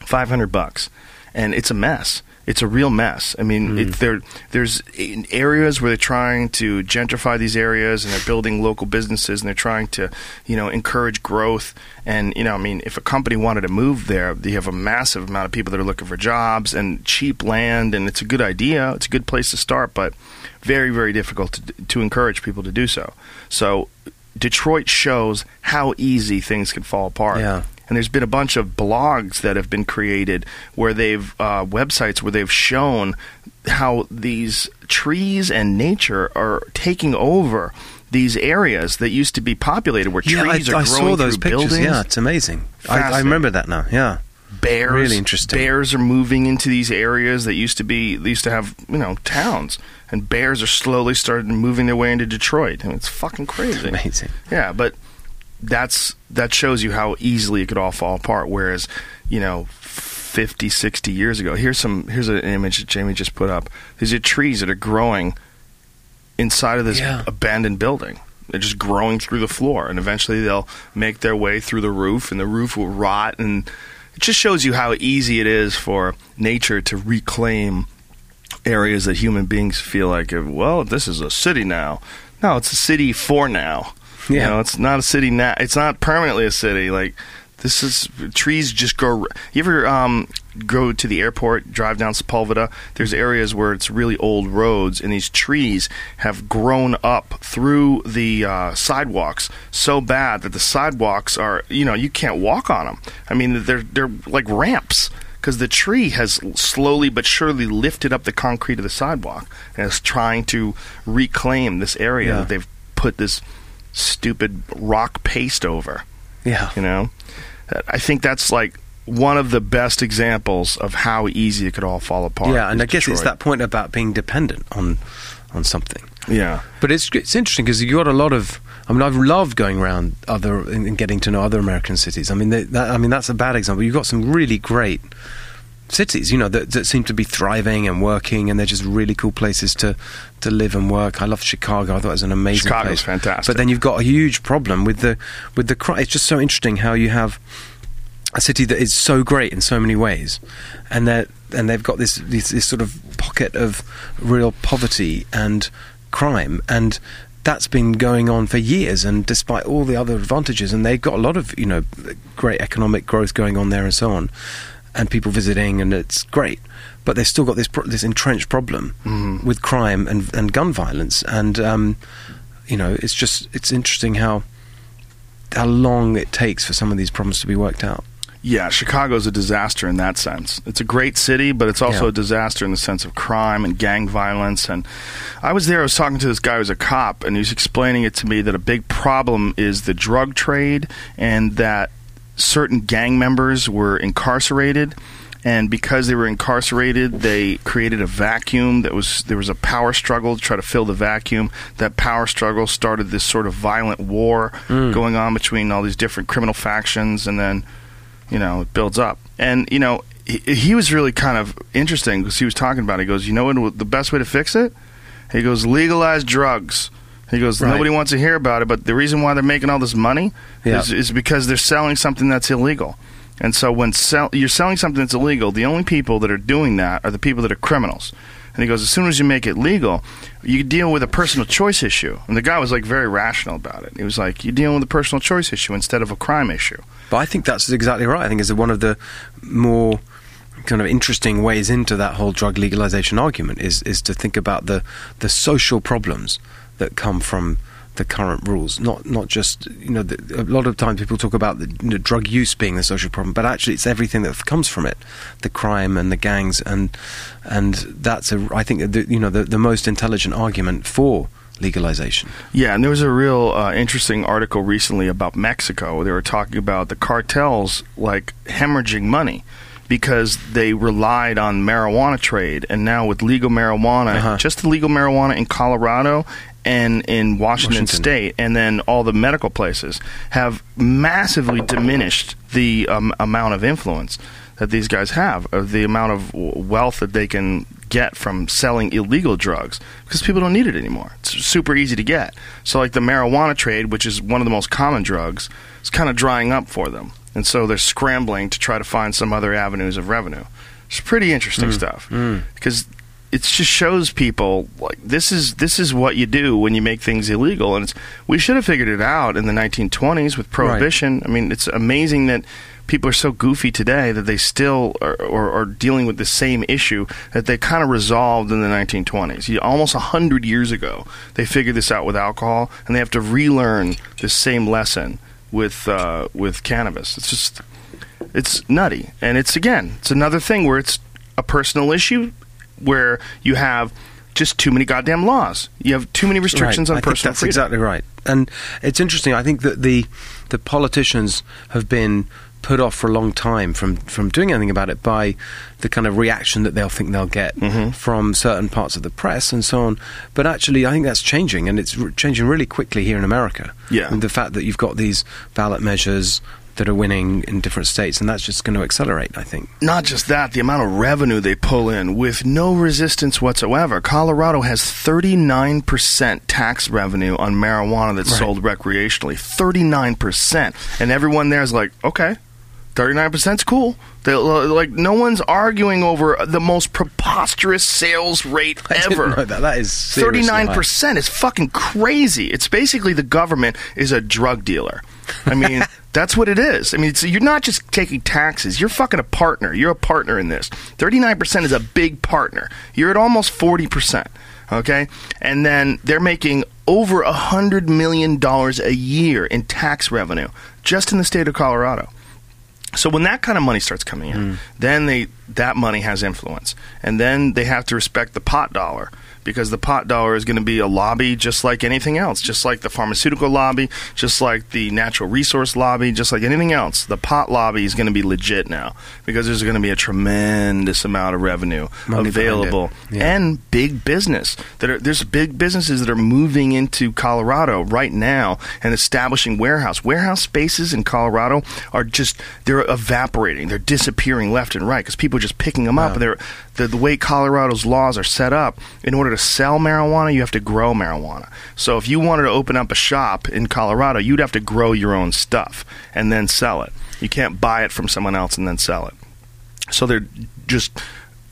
five hundred bucks, and it's a mess. It's a real mess. I mean, it, hmm. there there's in areas where they're trying to gentrify these areas, and they're building local businesses, and they're trying to, you know, encourage growth. And you know, I mean, if a company wanted to move there, you have a massive amount of people that are looking for jobs and cheap land, and it's a good idea. It's a good place to start, but very, very difficult to to encourage people to do so. So, Detroit shows how easy things can fall apart. Yeah. And there's been a bunch of blogs that have been created where they've uh, websites where they've shown how these trees and nature are taking over these areas that used to be populated where Yeah, trees I, are I growing saw those through pictures. buildings. Yeah, it's amazing. I, I remember that now. Yeah. bears Really interesting. bears are moving into these areas that used to be they used to have you know towns and bears are slowly starting moving their way into Detroit and it's fucking crazy <laughs> Amazing. yeah but that's that shows you how easily it could all fall apart. Whereas you know 50 60 years ago here's some here's an image that Jamie just put up. These are trees that are growing inside of this Yeah. abandoned building. They're just growing through the floor and eventually they'll make their way through the roof and the roof will rot and it just shows you how easy it is for nature to reclaim areas that human beings feel like well this is a city now. No it's a city for now you Yeah. know it's not a city now it's not permanently a city like this is trees just grow you ever um, go to the airport drive down sepulveda there's areas where it's really old roads and these trees have grown up through the uh, sidewalks so bad that the sidewalks are you know you can't walk on them i mean they're they're like ramps because the tree has slowly but surely lifted up the concrete of the sidewalk and is trying to reclaim this area Yeah. that they've put this stupid rock paste over. Yeah. You know, I think that's like one of the best examples of how easy it could all fall apart. Yeah, and I guess it's that point about being dependent on on something. Yeah, But it's it's interesting because you got a lot of. I mean, I've loved going around other and and getting to know other American cities. I mean, they, that, I mean that's a bad example. You've got some really great cities, you know, that, that seem to be thriving and working, and they're just really cool places to to live and work. I love Chicago. I thought it was an amazing Chicago's place. fantastic. But then you've got a huge problem with the with the crime. It's just so interesting how you have a city that is so great in so many ways, and they and they've got this, this this sort of pocket of real poverty and crime, and that's been going on for years, and despite all the other advantages, and they've got a lot of you know great economic growth going on there and so on, and people visiting, and it's great. But they've still got this pro- this entrenched problem Mm-hmm. with crime and and gun violence, and um, you know it's just it's interesting how how long it takes for some of these problems to be worked out. Yeah, Chicago's a disaster in that sense. It's a great city, but it's also Yeah. a disaster in the sense of crime and gang violence. And I was there, I was talking to this guy who's a cop, and he was explaining it to me that a big problem is the drug trade and that certain gang members were incarcerated. And because they were incarcerated, they created a vacuum. That was there was a power struggle to try to fill the vacuum. That power struggle started this sort of violent war hmm. going on between all these different criminal factions, and then you know, it builds up. And, you know, he, he was really kind of interesting because he was talking about it. He goes, you know what the best way to fix it? He goes, legalize drugs. He goes, Right. nobody wants to hear about it, but the reason why they're making all this money Yeah. is, is because they're selling something that's illegal. And so when sell, you're selling something that's illegal, the only people that are doing that are the people that are criminals. And he goes, as soon as you make it legal, you deal with a personal choice issue. And the guy was like very rational about it. He was like, you're dealing with a personal choice issue instead of a crime issue. But I think that's exactly right. I think it's one of the more kind of interesting ways into that whole drug legalization argument is is to think about the the social problems that come from the current rules. Not not just you know the, a lot of times people talk about the you know, drug use being the social problem, but actually it's everything that comes from it, the crime and the gangs and and that's a I think the, you know the the most intelligent argument for legalization. Yeah, and there was a real uh, interesting article recently about Mexico. They were talking about the cartels like hemorrhaging money because they relied on marijuana trade, and now with legal marijuana, Uh-huh. just the legal marijuana in Colorado and in Washington, Washington. State, and then all the medical places have massively diminished the um, amount of influence that these guys have, of the amount of wealth that they can get from selling illegal drugs because people don't need it anymore. It's super easy to get. So, like the marijuana trade, which is one of the most common drugs, is kind of drying up for them. And so they're scrambling to try to find some other avenues of revenue. It's pretty interesting stuff because it just shows people like this is this is what you do when you make things illegal, and it's we should have figured it out in the 1920s with prohibition. I mean, it's amazing that people are so goofy today that they still are, are, are dealing with the same issue that they kind of resolved in the 1920s. You, almost 100 years ago, they figured this out with alcohol, and they have to relearn this same lesson with uh, with cannabis. It's just it's nutty, and it's again, it's another thing where it's a personal issue where you have just too many goddamn laws. You have too many restrictions Right. on I personal that's freedom. exactly right. And it's interesting. I think that the the politicians have been put off for a long time from from doing anything about it by the kind of reaction that they'll think they'll get Mm-hmm. from certain parts of the press and so on. But actually, I think that's changing, and it's re- changing really quickly here in America. Yeah. And the fact that you've got these ballot measures that are winning in different states, and that's just going to accelerate. I think. Not just that, the amount of revenue they pull in with no resistance whatsoever. Colorado has 39% tax revenue on marijuana that's Right. sold recreationally. 39%. And everyone there is like, okay, 39% is cool. They, like, no one's arguing over the most preposterous sales rate <laughs> ever. that. That is Thirty-nine high. percent is fucking crazy. It's basically the government is a drug dealer. I mean, <laughs> that's what it is. I mean, you're not just taking taxes. You're fucking a partner. You're a partner in this. Thirty-nine percent is a big partner. You're at almost forty percent. Okay, and then they're making over a hundred million dollars a year in tax revenue just in the state of Colorado. So when that kind of money starts coming in, hmm. then they that money has influence, and then they have to respect the pot dollar because the pot dollar is going to be a lobby just like anything else, just like the pharmaceutical lobby, just like the natural resource lobby, just like anything else. The pot lobby is going to be legit now because there's going to be a tremendous amount of revenue Money available. Yeah. and big business that are there's big businesses that are moving into Colorado right now and establishing warehouse warehouse spaces in Colorado are just they're evaporating they're disappearing left and right because people are just picking them up Wow. and they're the, the way Colorado's laws are set up in order to sell marijuana you have to grow marijuana. So if you wanted to open up a shop in Colorado you'd have to grow your own stuff and then sell it. You can't buy it from someone else and then sell it. So they're just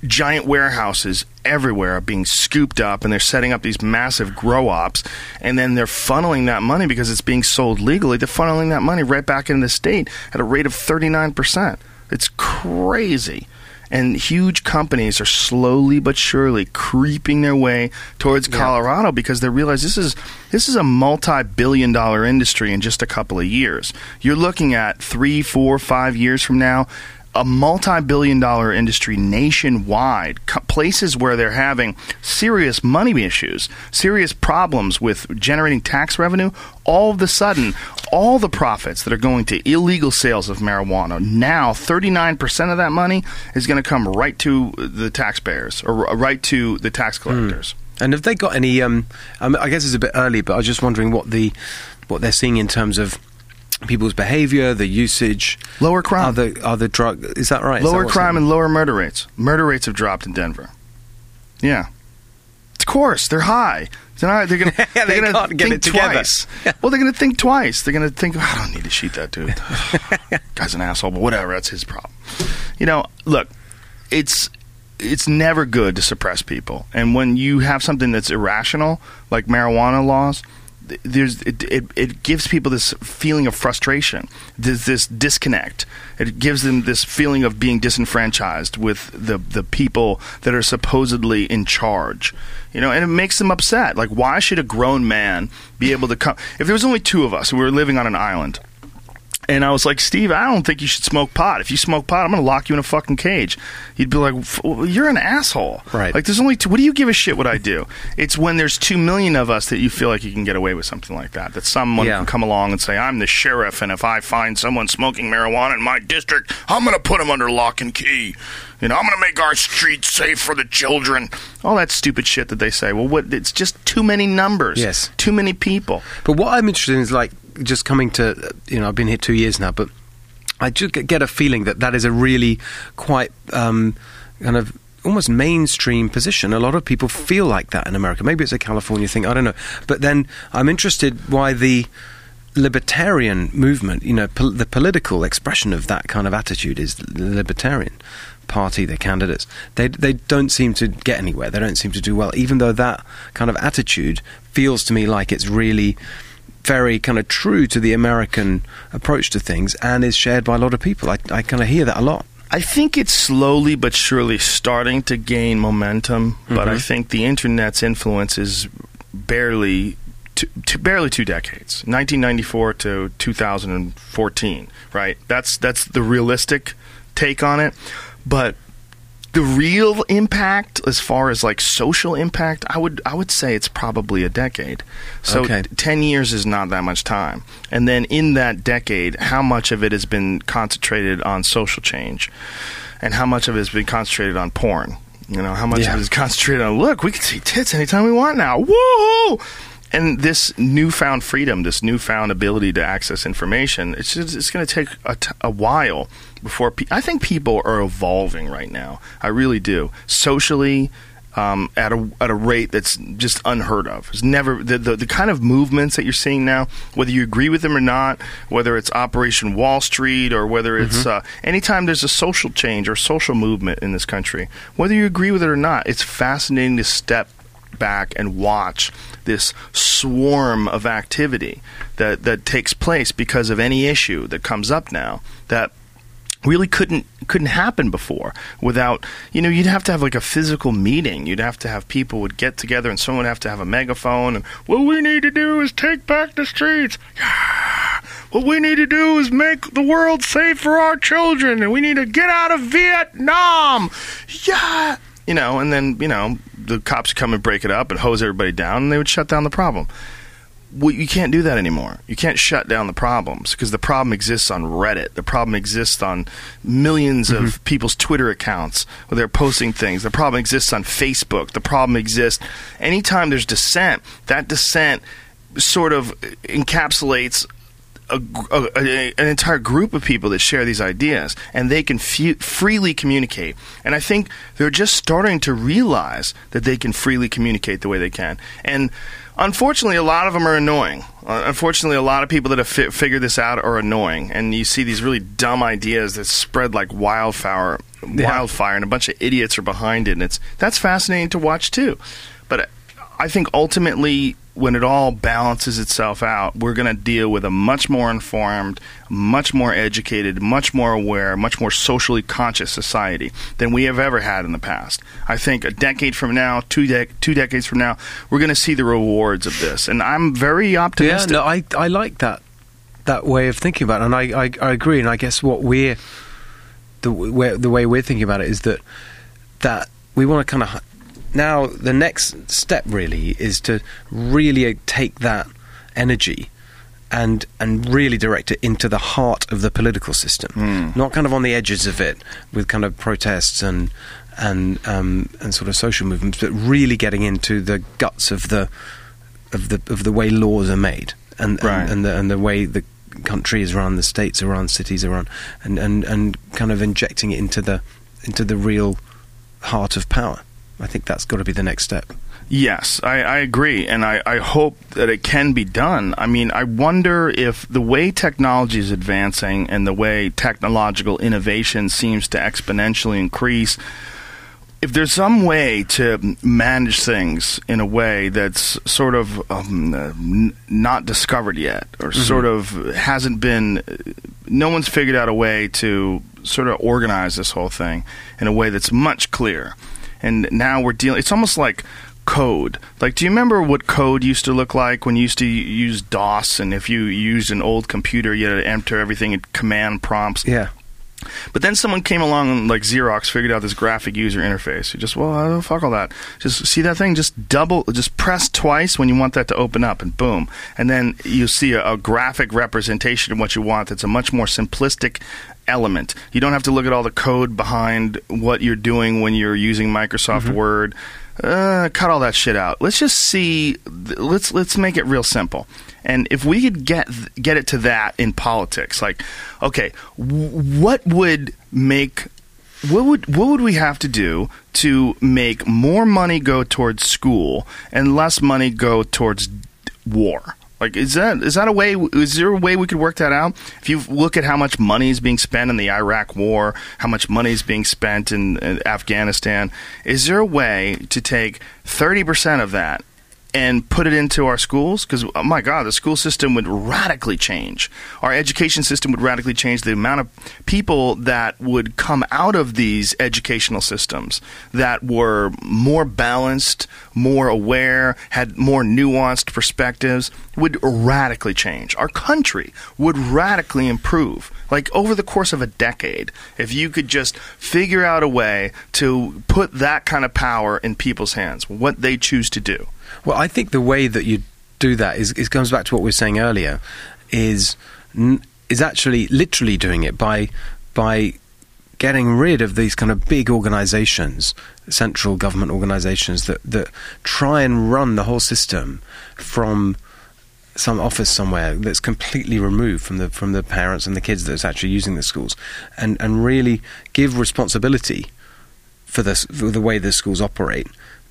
giant warehouses everywhere are being scooped up and they're setting up these massive grow ops and then they're funneling that money because it's being sold legally. They're funneling that money right back into the state at a rate of 39% it's crazy and huge companies are slowly but surely creeping their way towards Colorado because they realize this is this is a multi-billion dollar industry in just a couple of years. You're looking at three, four, five years from now. A multi-billion dollar industry nationwide, places where they're having serious money issues, serious problems with generating tax revenue, all of a sudden, all the profits that are going to illegal sales of marijuana, now 39% of that money is going to come right to the taxpayers or right to the tax collectors. And have they got any? Um, I guess it's a bit early, but I was just wondering what the what they're seeing in terms of people's behaviour, the usage, Lower crime. other other drug. Is that right? Is that lower crime and lower murder rates. Murder rates have dropped in Denver. Yeah. Of course, they're high. They're, not, they're gonna, <laughs> Yeah, they they're gonna get think it together. twice. well, they're gonna think twice. They're gonna think, I don't need to shoot that dude. <laughs> Guy's an asshole, but whatever. That's his problem. You know, look, it's it's never good to suppress people, and when you have something that's irrational, like marijuana laws, there's it, it, it gives people this feeling of frustration, this, this disconnect. It gives them this feeling of being disenfranchised with the the people that are supposedly in charge. You know, and it makes them upset. Like, why should a grown man be able to come? If there was only two of us and we were living on an island, and I was like, Steve, I don't think you should smoke pot. If you smoke pot, I'm going to lock you in a fucking cage. He'd be like, well, you're an asshole. Right. Like, there's only two. What do you give a shit what I do? It's when there's two million of us that you feel like you can get away with something like that. That someone Yeah. can come along and say, I'm the sheriff, and if I find someone smoking marijuana in my district, I'm going to put them under lock and key. You know, I'm going to make our streets safe for the children. All that stupid shit that they say. Well, what? It's just too many numbers. Yes. Too many people. But what I'm interested in is like just coming to you know I've been here two years now, but I just get- a feeling that that is a really quite um, kind of almost mainstream position. A lot of people feel like that in America. Maybe it's a California thing. I don't know. But then I'm interested why the libertarian movement, you know, pol- the political expression of that kind of attitude is the libertarian party, their candidates. They they don't seem to get anywhere. They don't seem to do well, even though that kind of attitude feels to me like it's really very kind of true to the American approach to things and is shared by a lot of people. I, I kind of hear that a lot. I think it's slowly but surely starting to gain momentum, but I mm-hmm. think the internet's influence is barely two, two, barely two decades, 1994 to 2014. Right? That's that's the realistic take on it, but the real impact as far as like social impact i would i would say it's probably a decade. So Okay. 10 years is not that much time. And then in that decade how much of it has been concentrated on social change? And how much of it has been concentrated on porn? You know how much Yeah. of it is concentrated on look we can see tits anytime we want now. Whoa and this newfound freedom, this newfound ability to access information, it's just, it's going to take a, t- a while before pe- I think people are evolving right now. I really do. Socially, um, at a at a rate that's just unheard of. It's never the, the the kind of movements that you're seeing now, whether you agree with them or not, whether it's Operation Wall Street or whether it's uh, anytime there's a social change or social movement in this country, whether you agree with it or not, it's fascinating to step back and watch this swarm of activity that that takes place because of any issue that comes up now that really couldn't couldn't happen before without you know you'd have to have like a physical meeting. You'd have to have people would get together and someone would have to have a megaphone and what we need to do is take back the streets. What we need to do is make the world safe for our children and we need to get out of Vietnam. Yeah you know and then you know the cops come and break it up and hose everybody down and they would shut down the problem well, you can't do that anymore. You can't shut down the problems because the problem exists on Reddit. The problem exists on 1000000s of mm-hmm. people's Twitter accounts where they're posting things. The problem exists on Facebook. The problem exists anytime there's dissent. That dissent sort of encapsulates a, a, an entire group of people that share these ideas, and they can fe- freely communicate. And I think they're just starting to realize that they can freely communicate the way they can. And unfortunately, a lot of them are annoying. Uh, unfortunately, a lot of people that have fi- figured this out are annoying, and you see these really dumb ideas that spread like wildfire, Yeah. wildfire, and a bunch of idiots are behind it. And it's that's fascinating to watch too. But I think ultimately, when it all balances itself out, we're going to deal with a much more informed, much more educated, much more aware, much more socially conscious society than we have ever had in the past. I think a decade from now, two, dec- two decades from now, we're going to see the rewards of this. And I'm very optimistic. Yeah, no, I I like that that way of thinking about it, and I, I, I agree. And I guess what we're the way, the way we're thinking about it is that that we want to kind of now the next step really is to really take that energy and and really direct it into the heart of the political system, not kind of on the edges of it with kind of protests and and um, and sort of social movements, but really getting into the guts of the of the of the way laws are made and Right. and, and the and the way the country is run, the states are run, cities are run, and, and, and kind of injecting it into the into the real heart of power. I think that's got to be the next step. Yes, I, I agree, and I, I hope that it can be done. I mean, I wonder if the way technology is advancing and the way technological innovation seems to exponentially increase, if there's some way to manage things in a way that's sort of um, uh, not discovered yet, or sort of hasn't been, no one's figured out a way to sort of organize this whole thing in a way that's much clearer. And now we're dealing, it's almost like code. Like, do you remember what code used to look like when you used to use DOS? And if you used an old computer, you had to enter everything in command prompts. Yeah. But then someone came along and like Xerox figured out this graphic user interface. You just well, uh, fuck all that. Just see that thing. Just double, just press twice when you want that to open up, and boom. And then you see a, a graphic representation of what you want. That's a much more simplistic element. You don't have to look at all the code behind what you're doing when you're using Microsoft Word. Uh, cut all that shit out. Let's just see. Let's let's make it real simple. And if we could get get it to that in politics, like, okay, w- what would make what would what would we have to do to make more money go towards school and less money go towards war? Like, is that is that a way? Is there a way we could work that out? If you look at how much money is being spent in the Iraq War, how much money is being spent in, in Afghanistan, is there a way to take thirty percent of that and put it into our schools because oh uh, my god the school system would radically change. Our education system would radically change. The amount of people that would come out of these educational systems that were more balanced more aware had more nuanced perspectives would radically change. Our country would radically improve. Like over the course of a decade if you could just figure out a way to put that kind of power in people's hands what they choose to do Well, I think the way that you do that is it comes back to what we were saying earlier is is actually literally doing it by by getting rid of these kind of big organisations, central government organisations that that try and run the whole system from some office somewhere that's completely removed from the from the parents and the kids that's actually using the schools, and and really give responsibility for the for the way the schools operate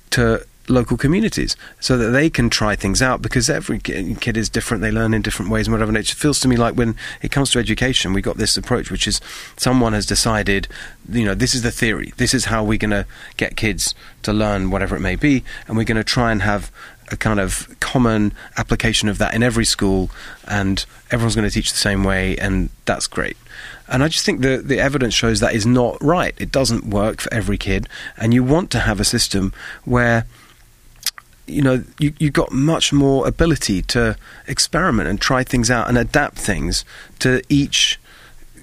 to local communities so that they can try things out because every kid is different they learn in different ways and whatever and it feels to me like when it comes to education we got this approach which is someone has decided you know this is the theory this is how we're going to get kids to learn whatever it may be and we're going to try and have a kind of common application of that in every school and everyone's going to teach the same way and that's great and I just think the the evidence shows that is not right. It doesn't work for every kid, and you want to have a system where you know you you got much more ability to experiment and try things out and adapt things to each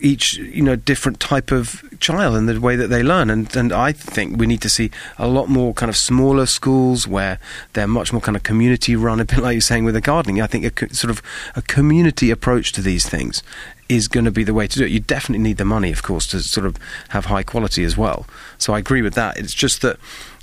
each you know different type of child and the way that they learn. And and I think we need to see a lot more kind of smaller schools where they're much more kind of community run a bit like you're saying with the gardening. I think a co- sort of a community approach to these things is going to be the way to do it. You definitely need the money of course to sort of have high quality as well. So I agree with that. It's just that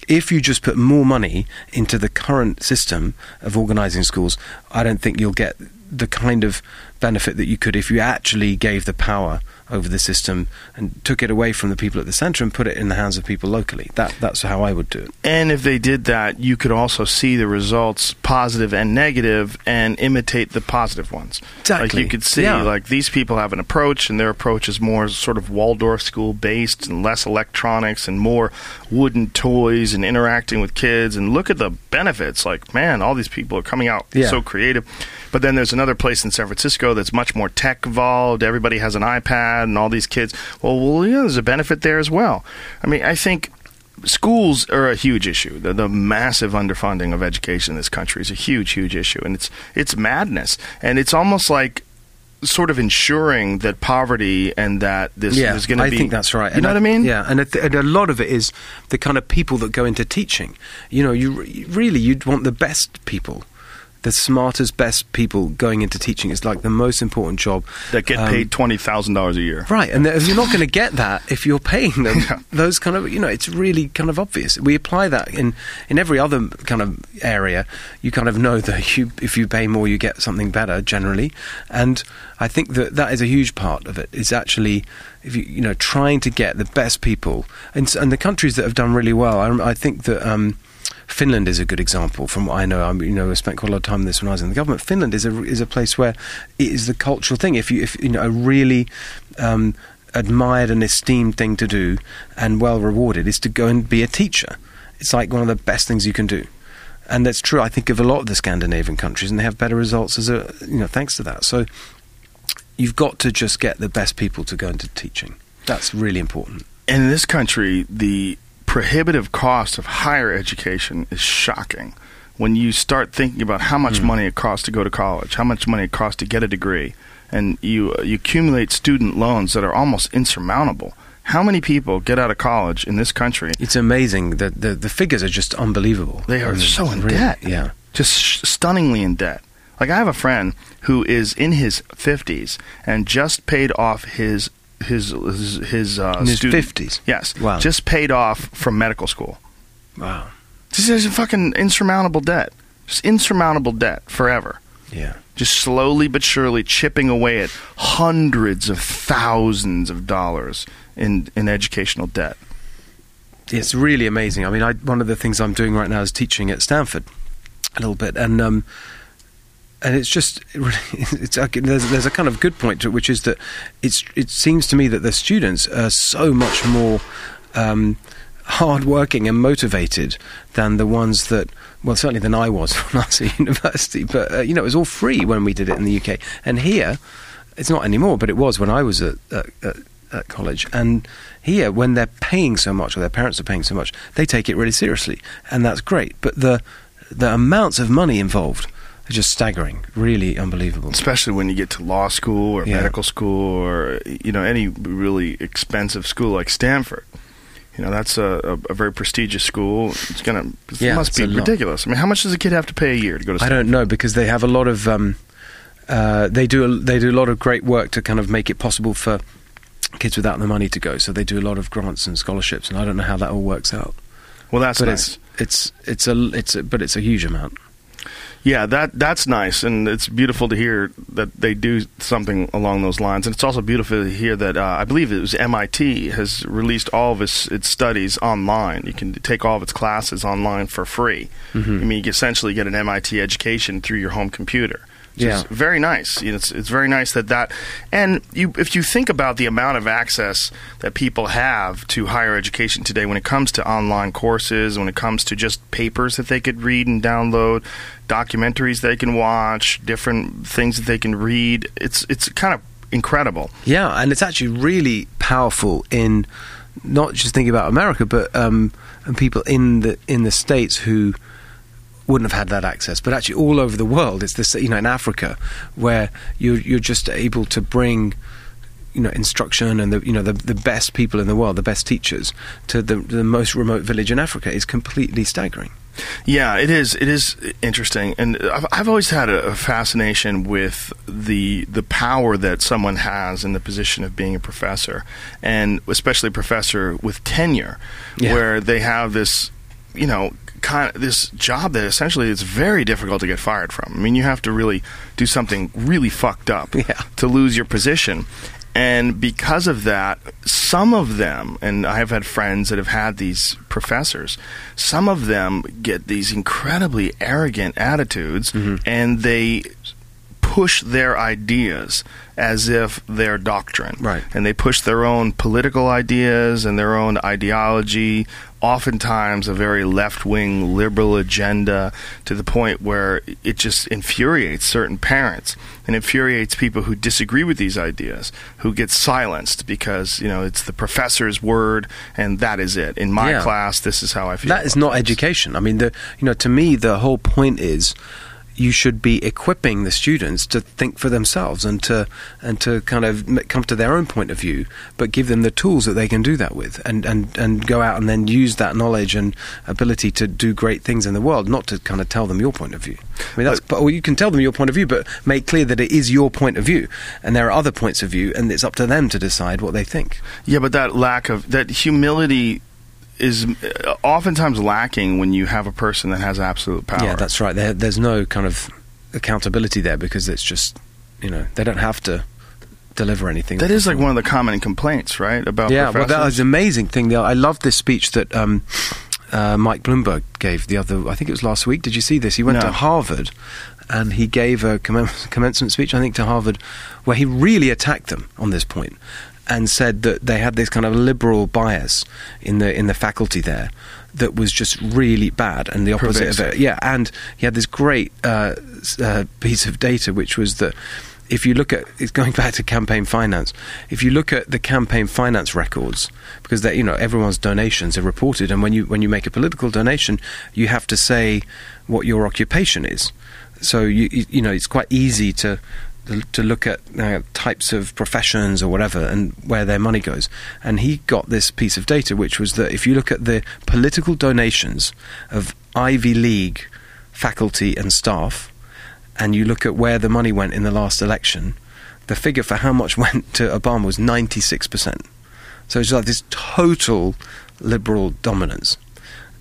if you just put more money into the current system of organising schools, I don't think you'll get the kind of benefit that you could if you actually gave the power over the system and took it away from the people at the centre and put it in the hands of people locally. That that's how I would do it. And if they did that, you could also see the results, positive and negative, and imitate the positive ones. Exactly. Like you could see, Yeah. like these people have an approach, and their approach is more sort of Waldorf school based, and less electronics, and more wooden toys, and interacting with kids. And look at the benefits. Like, man, all these people are coming out Yeah. so creative. But then there's another place in San Francisco that's much more tech involved. Everybody has an iPad, and all these kids. Well, well, yeah, there's a benefit there as well. I mean, I think schools are a huge issue. The, the massive underfunding of education in this country is a huge, huge issue, and it's it's madness. And it's almost like sort of ensuring that poverty and that this yeah, is going to be. I think that's right. You And know what I mean? Yeah, and a, th- and a lot of it is the kind of people that go into teaching. You know, you re- really you'd want the best people. The smartest, best people going into teaching is like the most important job. That get Um, paid twenty thousand dollars a year. Right, and you're not going to get that if you're paying them <laughs> Yeah. those kind of, you know, it's really kind of obvious. We apply that in in every other kind of area. You kind of know that you if you pay more, you get something better generally, and I think that that is a huge part of it. Is actually if you you know trying to get the best people, and and the countries that have done really well. I, I think that. Um, Finland is a good example from what I know. I you know I spent quite a lot of time this when I was in the government. Finland is a is a place where it is the cultural thing. If you if you know a really um, admired and esteemed thing to do and well rewarded is to go and be a teacher. It's like one of the best things you can do. And that's true. I think of a lot of the Scandinavian countries, and they have better results as a you know thanks to that. So you've got to just get the best people to go into teaching. That's really important. And in this country, the prohibitive cost of higher education is shocking. When you start thinking about how much Hmm. money it costs to go to college, how much money it costs to get a degree, and you uh, you accumulate student loans that are almost insurmountable. How many people get out of college in this country? It's amazing that the the figures are just unbelievable. They are I mean, so in really, debt. Yeah. just sh- stunningly in debt. Like I have a friend who is in his fifties and just paid off his his his, his uh, In his 50s? Yes, Wow. just paid off from medical school. Wow. This is a fucking insurmountable debt. Just insurmountable debt forever. Yeah. Just slowly but surely chipping away at hundreds of thousands of dollars in in educational debt. It's really amazing. I mean, I, one of the things I'm doing right now is teaching at Stanford a little bit, and um, and it's just <laughs> it's there's there's a kind of good point to it, which is that it's it seems to me that the students are so much more. Um, hardworking and motivated than the ones that, well, certainly than I was <laughs> when I was at university. But uh, you know, it was all free when we did it in the UK, and here it's not anymore. But it was when I was at, at, at, at college, and here when they're paying so much or their parents are paying so much, they take it really seriously, and that's great. But the the amounts of money involved just staggering, really unbelievable. especially when you get to law school or Yeah. medical school or you know any really expensive school like Stanford. You know that's a, a, a very prestigious school. It's gonna it Yeah, must be ridiculous. I mean, how much does a kid have to pay a year to go to? School? I don't know because they have a lot of um, uh, they do a, they do a lot of great work to kind of make it possible for kids without the money to go. So they do a lot of grants and scholarships, and I don't know how that all works out. Well, that's but nice. it's it's it's a it's a, but it's a huge amount. Yeah, that that's nice, and it's beautiful to hear that they do something along those lines. And it's also beautiful to hear that uh, I believe it was MIT has released all of its, its studies online. You can take all of its classes online for free. Mm-hmm. I mean, you essentially get an MIT education through your home computer. Yeah. very nice. It's it's very nice that that, and you if you think about the amount of access that people have to higher education today, when it comes to online courses, when it comes to just papers that they could read and download, documentaries they can watch, different things that they can read, it's it's kind of incredible. Yeah, and it's actually really powerful in not just thinking about America, but um, and people in the in the states who wouldn't have had that access, but actually all over the world. It's this, you know, in Africa, where you're you're just able to bring. You know, instruction and the you know the the best people in the world, the best teachers, to the the most remote village in Africa is completely staggering. Yeah, it is. It is interesting, and I've, I've always had a, a fascination with the the power that someone has in the position of being a professor, and especially a professor with tenure, Yeah. where they have this you know kind of this job that essentially it's very difficult to get fired from. I mean, you have to really do something really fucked up Yeah. to lose your position. And because of that, some of them, and I have had friends that have had these professors, some of them get these incredibly arrogant attitudes mm-hmm. and they push their ideas as if they're doctrine. Right. And they push their own political ideas and their own ideology, oftentimes a very left wing liberal agenda, to the point where it just infuriates certain parents and infuriates people who disagree with these ideas, who get silenced because, you know, it's the professor's word and that is it. In my Yeah. class, this is how I feel. That is not things. education. I mean, the you know, to me, the whole point is you should be equipping the students to think for themselves and to and to kind of come to their own point of view, but give them the tools that they can do that with, and and and go out and then use that knowledge and ability to do great things in the world, not to kind of tell them your point of view. I mean, that's but, well, you can tell them your point of view, but make clear that it is your point of view, and there are other points of view, and it's up to them to decide what they think. Yeah, but that lack of that humility is uh, oftentimes lacking when you have a person that has absolute power. Yeah, that's right. There, there's no kind of accountability there because it's just, you know, they don't have to deliver anything. that is like one of the common complaints, right? About yeah, well, that was an amazing thing. I love this speech that um, uh, Mike Bloomberg gave the other. I think it was last week. Did you see this? He went No. to Harvard, and he gave a commen- commencement speech. I think to Harvard, where he really attacked them on this point, and said that they had this kind of liberal bias in the in the faculty there that was just really bad, and the opposite of it. Yeah, and he had this great uh, uh, piece of data, which was that if you look at it's going <laughs> back to campaign finance, if you look at the campaign finance records, because they, you know everyone's donations are reported, and when you when you make a political donation, you have to say what your occupation is. So you, you know it's quite easy to to look at uh, types of professions or whatever and where their money goes. And he got this piece of data, which was that if you look at the political donations of Ivy League faculty and staff, and you look at where the money went in the last election, the figure for how much <laughs> went to Obama was 96%. So it's like this total liberal dominance.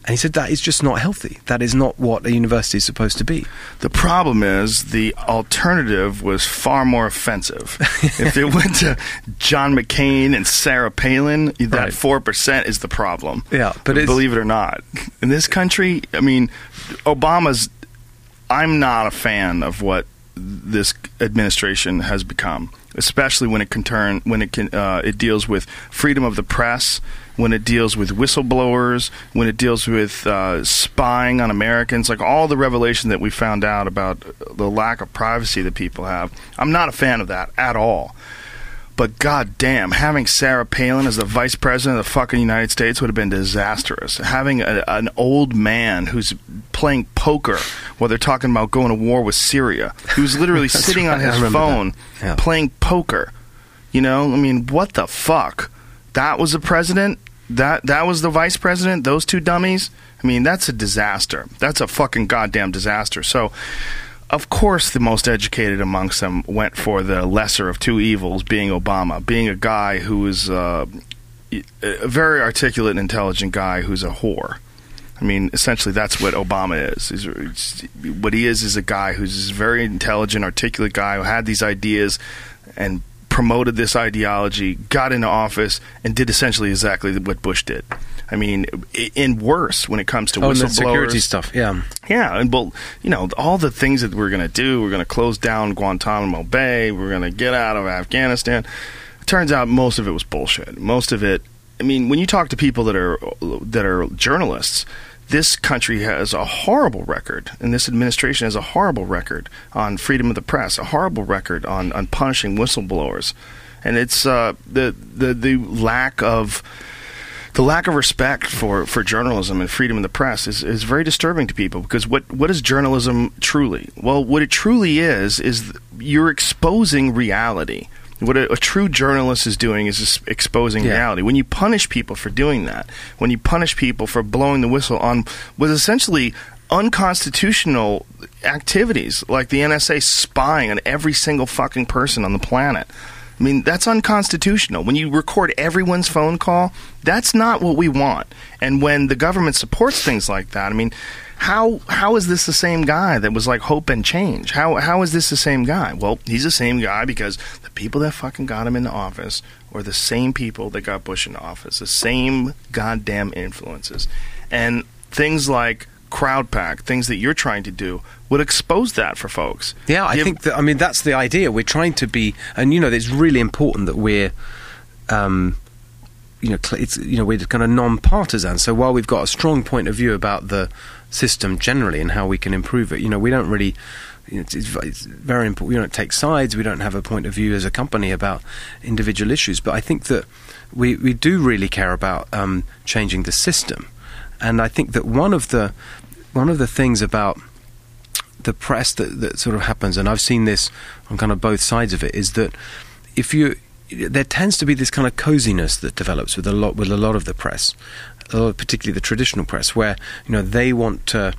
And he said that is just not healthy. That is not what a university is supposed to be. The problem is the alternative was far more offensive. <laughs> if it went to John McCain and Sarah Palin, that Right. four percent is the problem. Yeah, but it's- believe it or not, in this country, I mean, Obama's. I'm not a fan of what this administration has become, especially when it can turn when it can uh, it deals with freedom of the press, when it deals with whistleblowers, when it deals with uh, spying on Americans, like all the revelation that we found out about the lack of privacy that people have. I'm not a fan of that at all. But god damn, having Sarah Palin as the vice president of the fucking United States would have been disastrous. Having a, an old man who's playing poker while they're talking about going to war with Syria, who's literally <laughs> sitting on right, I his phone. Yeah. playing poker. You know, I mean, what the fuck? That was the president? That that was the vice president? Those two dummies? I mean, that's a disaster. That's a fucking goddamn disaster. So of course, the most educated amongst them went for the lesser of two evils, being Obama, being a guy who is uh, a very articulate and intelligent guy who's a whore. I mean, essentially, that's what Obama is. He's, what he is is a guy who's a very intelligent, articulate guy who had these ideas and promoted this ideology, got into office, and did essentially exactly what Bush did. I mean, i- and worse when it comes to Oh, and whistleblowers. security stuff, yeah. Yeah, and well, you know, all the things that we're going to do, we're going to close down Guantanamo Bay, we're going to get out of Afghanistan. It turns out most of it was bullshit. Most of it, I mean, when you talk to people that are that are journalists, this country has a horrible record, and this administration has a horrible record on freedom of the press, a horrible record on on punishing whistleblowers, and it's uh, the the the lack of the lack of respect for, for journalism and freedom of the press is, is very disturbing to people because what, what is journalism truly? Well, what it truly is, is you're exposing reality. What a, a true journalist is doing is exposing Yeah. reality. When you punish people for doing that, when you punish people for blowing the whistle on what is essentially unconstitutional activities, like the NSA spying on every single fucking person on the planet, I mean, that's unconstitutional. When you record everyone's phone call, that's not what we want. And when the government supports things like that, I mean, how how is this the same guy that was like hope and change? How how is this the same guy? Well, he's the same guy because people that fucking got him into office were the same people that got Bush into office, the same goddamn influences, and things like Crowdpac, things that you're trying to do, would expose that for folks. Yeah, I Give- think that. I mean, that's the idea. We're trying to be, and you know, it's really important that we're, um, you know, it's you know, we're kind of non-partisan. So while we've got a strong point of view about the system generally and how we can improve it, you know, we don't really. It's, it's very important. We don't take sides. We don't have a point of view as a company about individual issues. But I think that we we do really care about um, changing the system, and I think that one of the one of the things about the press that, that sort of happens, and I've seen this on kind of both sides of it, is that if you there tends to be this kind of coziness that develops with a lot with a lot of the press, particularly the traditional press, where you know they want to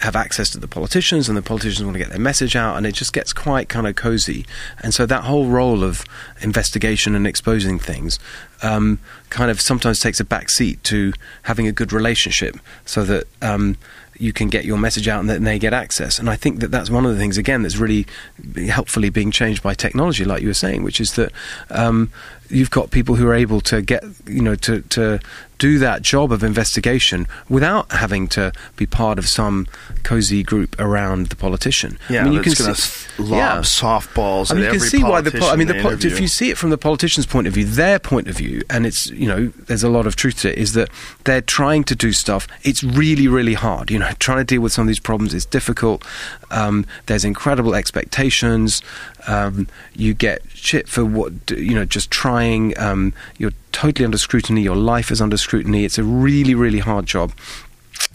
have access to the politicians and the politicians want to get their message out and it just gets quite kind of cozy. And so that whole role of investigation and exposing things um, kind of sometimes takes a back seat to having a good relationship so that um, you can get your message out and then they get access. And I think that that's one of the things again that's really helpfully being changed by technology like you were saying which is that um, you've got people who are able to get you know to, to do that job of investigation without having to be part of some cozy group around the politician. Yeah, I mean, you can see, lob softballs I mean, at you can every see why the. Po- I mean, the po- if you see it from the politician's point of view, their point of view, and it's you know, there's a lot of truth to it. Is that they're trying to do stuff. It's really, really hard. You know, trying to deal with some of these problems is difficult. Um, there's incredible expectations. Um, you get shit for what you know, just trying. Um, you're totally under scrutiny. Your life is under scrutiny. It's a really, really hard job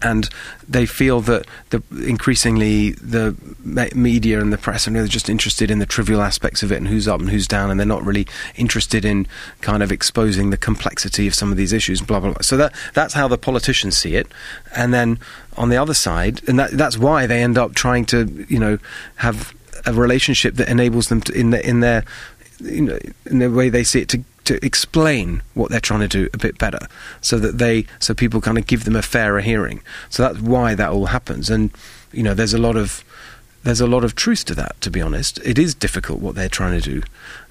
and they feel that the increasingly the me- media and the press are really just interested in the trivial aspects of it and who's up and who's down, and they're not really interested in kind of exposing the complexity of some of these issues. Blah blah. blah. So that that's how the politicians see it, and then on the other side, and that, that's why they end up trying to you know have a relationship that enables them to in the, in their you know, in the way they see it to to explain what they're trying to do a bit better, so that they so people kind of give them a fairer hearing. So that's why that all happens, and you know, there's a lot of there's a lot of truth to that. To be honest, it is difficult what they're trying to do.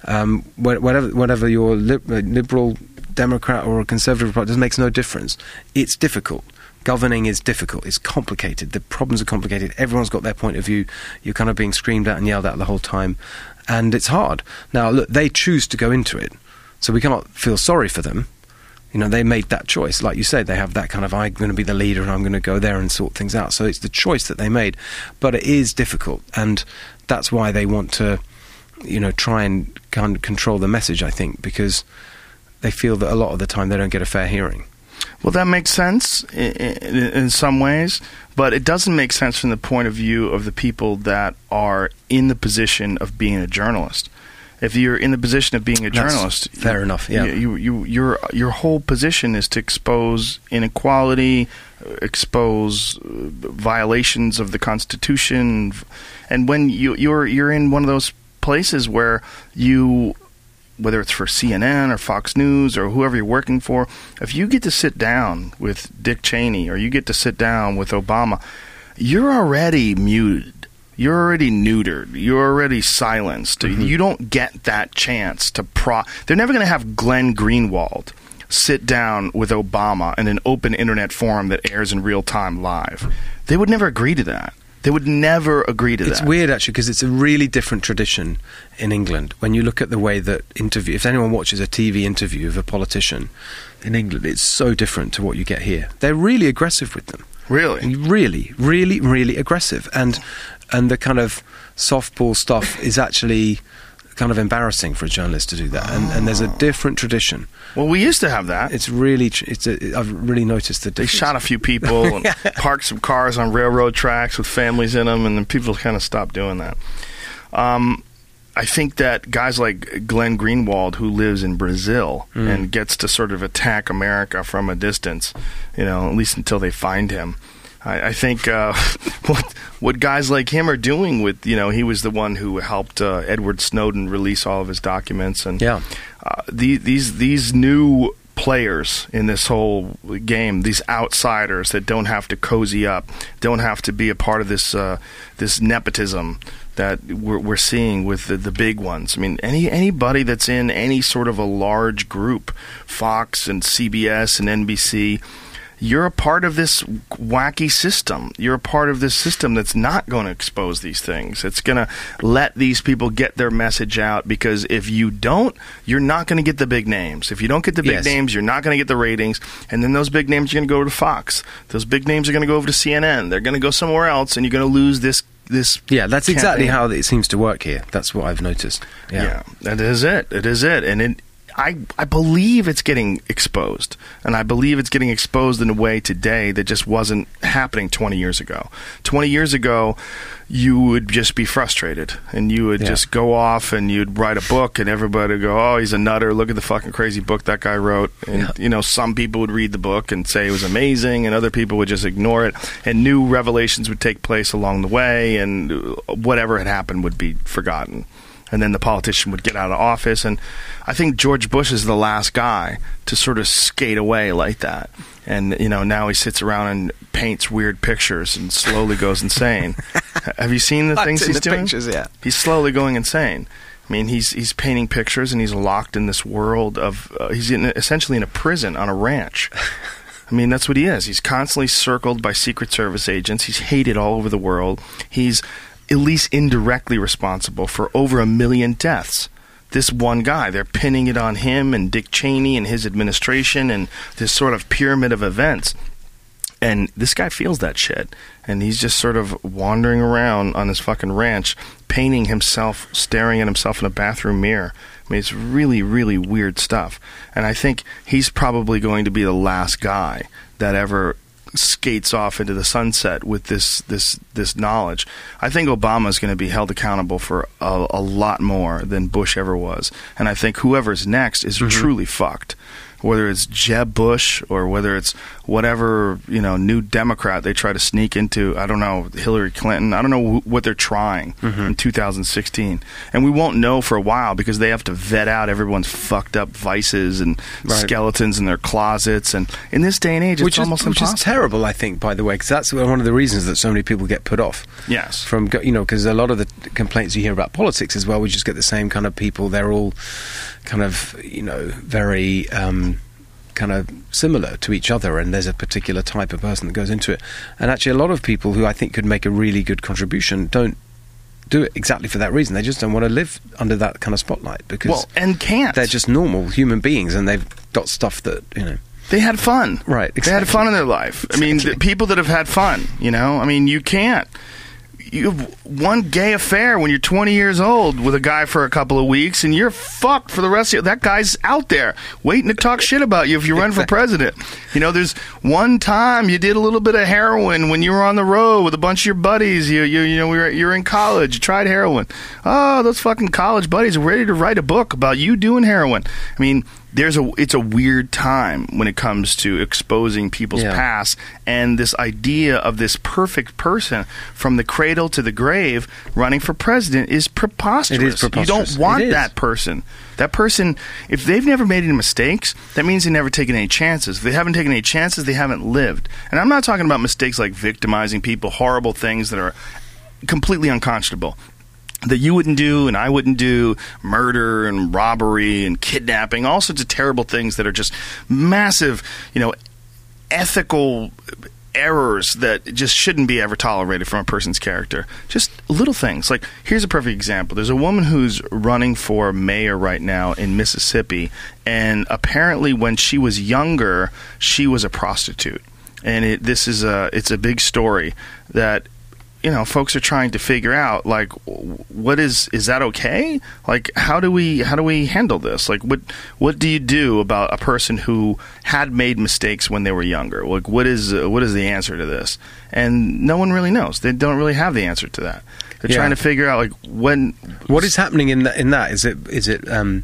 Um, whatever whatever you're lib- uh, liberal, Democrat, or a conservative, party, makes no difference. It's difficult. Governing is difficult. It's complicated. The problems are complicated. Everyone's got their point of view. You're kind of being screamed at and yelled at the whole time, and it's hard. Now, look, they choose to go into it, so we cannot feel sorry for them. You know, they made that choice. Like you said, they have that kind of, I'm going to be the leader and I'm going to go there and sort things out. So it's the choice that they made. But it is difficult. And that's why they want to, you know, try and kind of control the message, I think, because they feel that a lot of the time they don't get a fair hearing. Well, that makes sense in, in, in some ways, but it doesn't make sense from the point of view of the people that are in the position of being a journalist. If you're in the position of being a That's journalist, fair enough, yeah. you, you, you, your your whole position is to expose inequality, uh, expose uh, violations of the Constitution, and when you you're you're in one of those places where you whether it's for CNN or Fox News or whoever you're working for, if you get to sit down with Dick Cheney or you get to sit down with Obama, you're already muted. You're already neutered. You're already silenced. Mm-hmm. You don't get that chance to pro. They're never going to have Glenn Greenwald sit down with Obama in an open internet forum that airs in real time live. They would never agree to that. They would never agree to It's that. It's weird actually because it's a really different tradition in England. When you look at the way that interview, if anyone watches a TV interview of a politician in England, it's so different to what you get here. They're really aggressive with them. Really? really, really, really aggressive, and and the kind of softball stuff is actually kind of embarrassing for a journalist to do that. And, and there's a different tradition. Well, we used to have that. It's really, it's a, I've really noticed the They shot a few people <laughs> and parked some cars on railroad tracks with families in them, and then people kind of stopped doing that. Um, I think that guys like Glenn Greenwald, who lives in Brazil and gets to sort of attack America from a distance, you know, at least until they find him, I, I think uh, <laughs> what what guys like him are doing with you know he was the one who helped uh, Edward Snowden release all of his documents and Yeah. uh, the, these these new players in this whole game, these outsiders that don't have to cozy up, don't have to be a part of this uh, this nepotism that we're, we're seeing with the, the big ones. I mean, any anybody that's in any sort of a large group, Fox and CBS and NBC. You're a part of this wacky system. You're a part of this system that's not going to expose these things. It's going to let these people get their message out because if you don't, you're not going to get the big names. If you don't get the big Yes. names, you're not going to get the ratings. And then those big names are going to go to Fox. Those big names are going to go over to CNN. They're going to go somewhere else, and you're going to lose this. This Yeah, that's exactly how it seems to work here. That's what I've noticed. Yeah. Yeah. that is it. It is it, and it. I I believe it's getting exposed, and I believe it's getting exposed in a way today that just wasn't happening 20 years ago. 20 years ago, you would just be frustrated, and you would Yeah. just go off and you'd write a book, and everybody would go, "Oh, he's a nutter! Look at the fucking crazy book that guy wrote." And Yeah. you know, some people would read the book and say it was amazing, and other people would just ignore it, and new revelations would take place along the way, and whatever had happened would be forgotten and then the politician would get out of office. And I think George Bush is the last guy to sort of skate away like that. And you know now he sits around and paints weird pictures and slowly goes insane. <laughs> Have you seen the things he's the doing? pictures, yeah. He's slowly going insane. I mean, he's he's painting pictures and he's locked in this world of uh, he's in, essentially in a prison on a ranch. <laughs> I mean, that's what he is. He's constantly circled by Secret Service agents. He's hated all over the world. He's at least indirectly responsible for over a million deaths. This one guy, they're pinning it on him and Dick Cheney and his administration and this sort of pyramid of events. And this guy feels that shit. And he's just sort of wandering around on his fucking ranch, painting himself, staring at himself in a bathroom mirror. I mean, it's really, really weird stuff. And I think he's probably going to be the last guy that ever skates off into the sunset with this this this knowledge. I think Obama is going to be held accountable for a, a lot more than Bush ever was, and I think whoever's next is mm-hmm. truly fucked. Whether it's Jeb Bush or whether it's whatever you know new Democrat they try to sneak into, I don't know Hillary Clinton. I don't know wh- what they're trying in 2016, and we won't know for a while because they have to vet out everyone's fucked up vices and Right. skeletons in their closets. And in this day and age, it's which is, almost which impossible. is terrible, I think, by the way, because that's one of the reasons that so many people get put off. Yes. From you know, because a lot of the complaints you hear about politics as well, we just get the same kind of people. They're all kind of you know very. Um, kind of similar to each other and there's a particular type of person that goes into it and actually a lot of people who I think could make a really good contribution don't do it exactly for that reason they just don't want to live under that kind of spotlight because Well, and can't. they're just normal human beings and they've got stuff that you know they had fun. Right, They had fun in their life. I mean, the people that have had fun, you know, I mean, you can't. You have one gay affair when you're 20 years old with a guy for a couple of weeks, and you're fucked for the rest of your. That guy's out there waiting to talk shit about you if you run for president. You know, there's one time you did a little bit of heroin when you were on the road with a bunch of your buddies. You you you know we were, you're in college. You tried heroin. Oh, those fucking college buddies are ready to write a book about you doing heroin. I mean, there's a it's a weird time when it comes to exposing people's Yeah. past and this idea of this perfect person from the cradle to the grave running for president is preposterous. It is You don't want that person. That person, if they've never made any mistakes, that means they've never taken any chances. If they haven't taken any chances, they haven't lived. And I'm not talking about mistakes like victimizing people, horrible things that are completely unconscionable that you wouldn't do and I wouldn't do murder and robbery and kidnapping all sorts of terrible things that are just massive you know ethical errors that just shouldn't be ever tolerated from a person's character. Just little things. Like here's a perfect example. There's a woman who's running for mayor right now in Mississippi and apparently when she was younger she was a prostitute. And it, this is a it's a big story that you know folks are trying to figure out like what is is that okay like how do we how do we handle this like what what do you do about a person who had made mistakes when they were younger like what is uh, what is the answer to this and no one really knows they don't really have the answer to that they're Yeah. trying to figure out like when What is happening in that? In that is it is it um,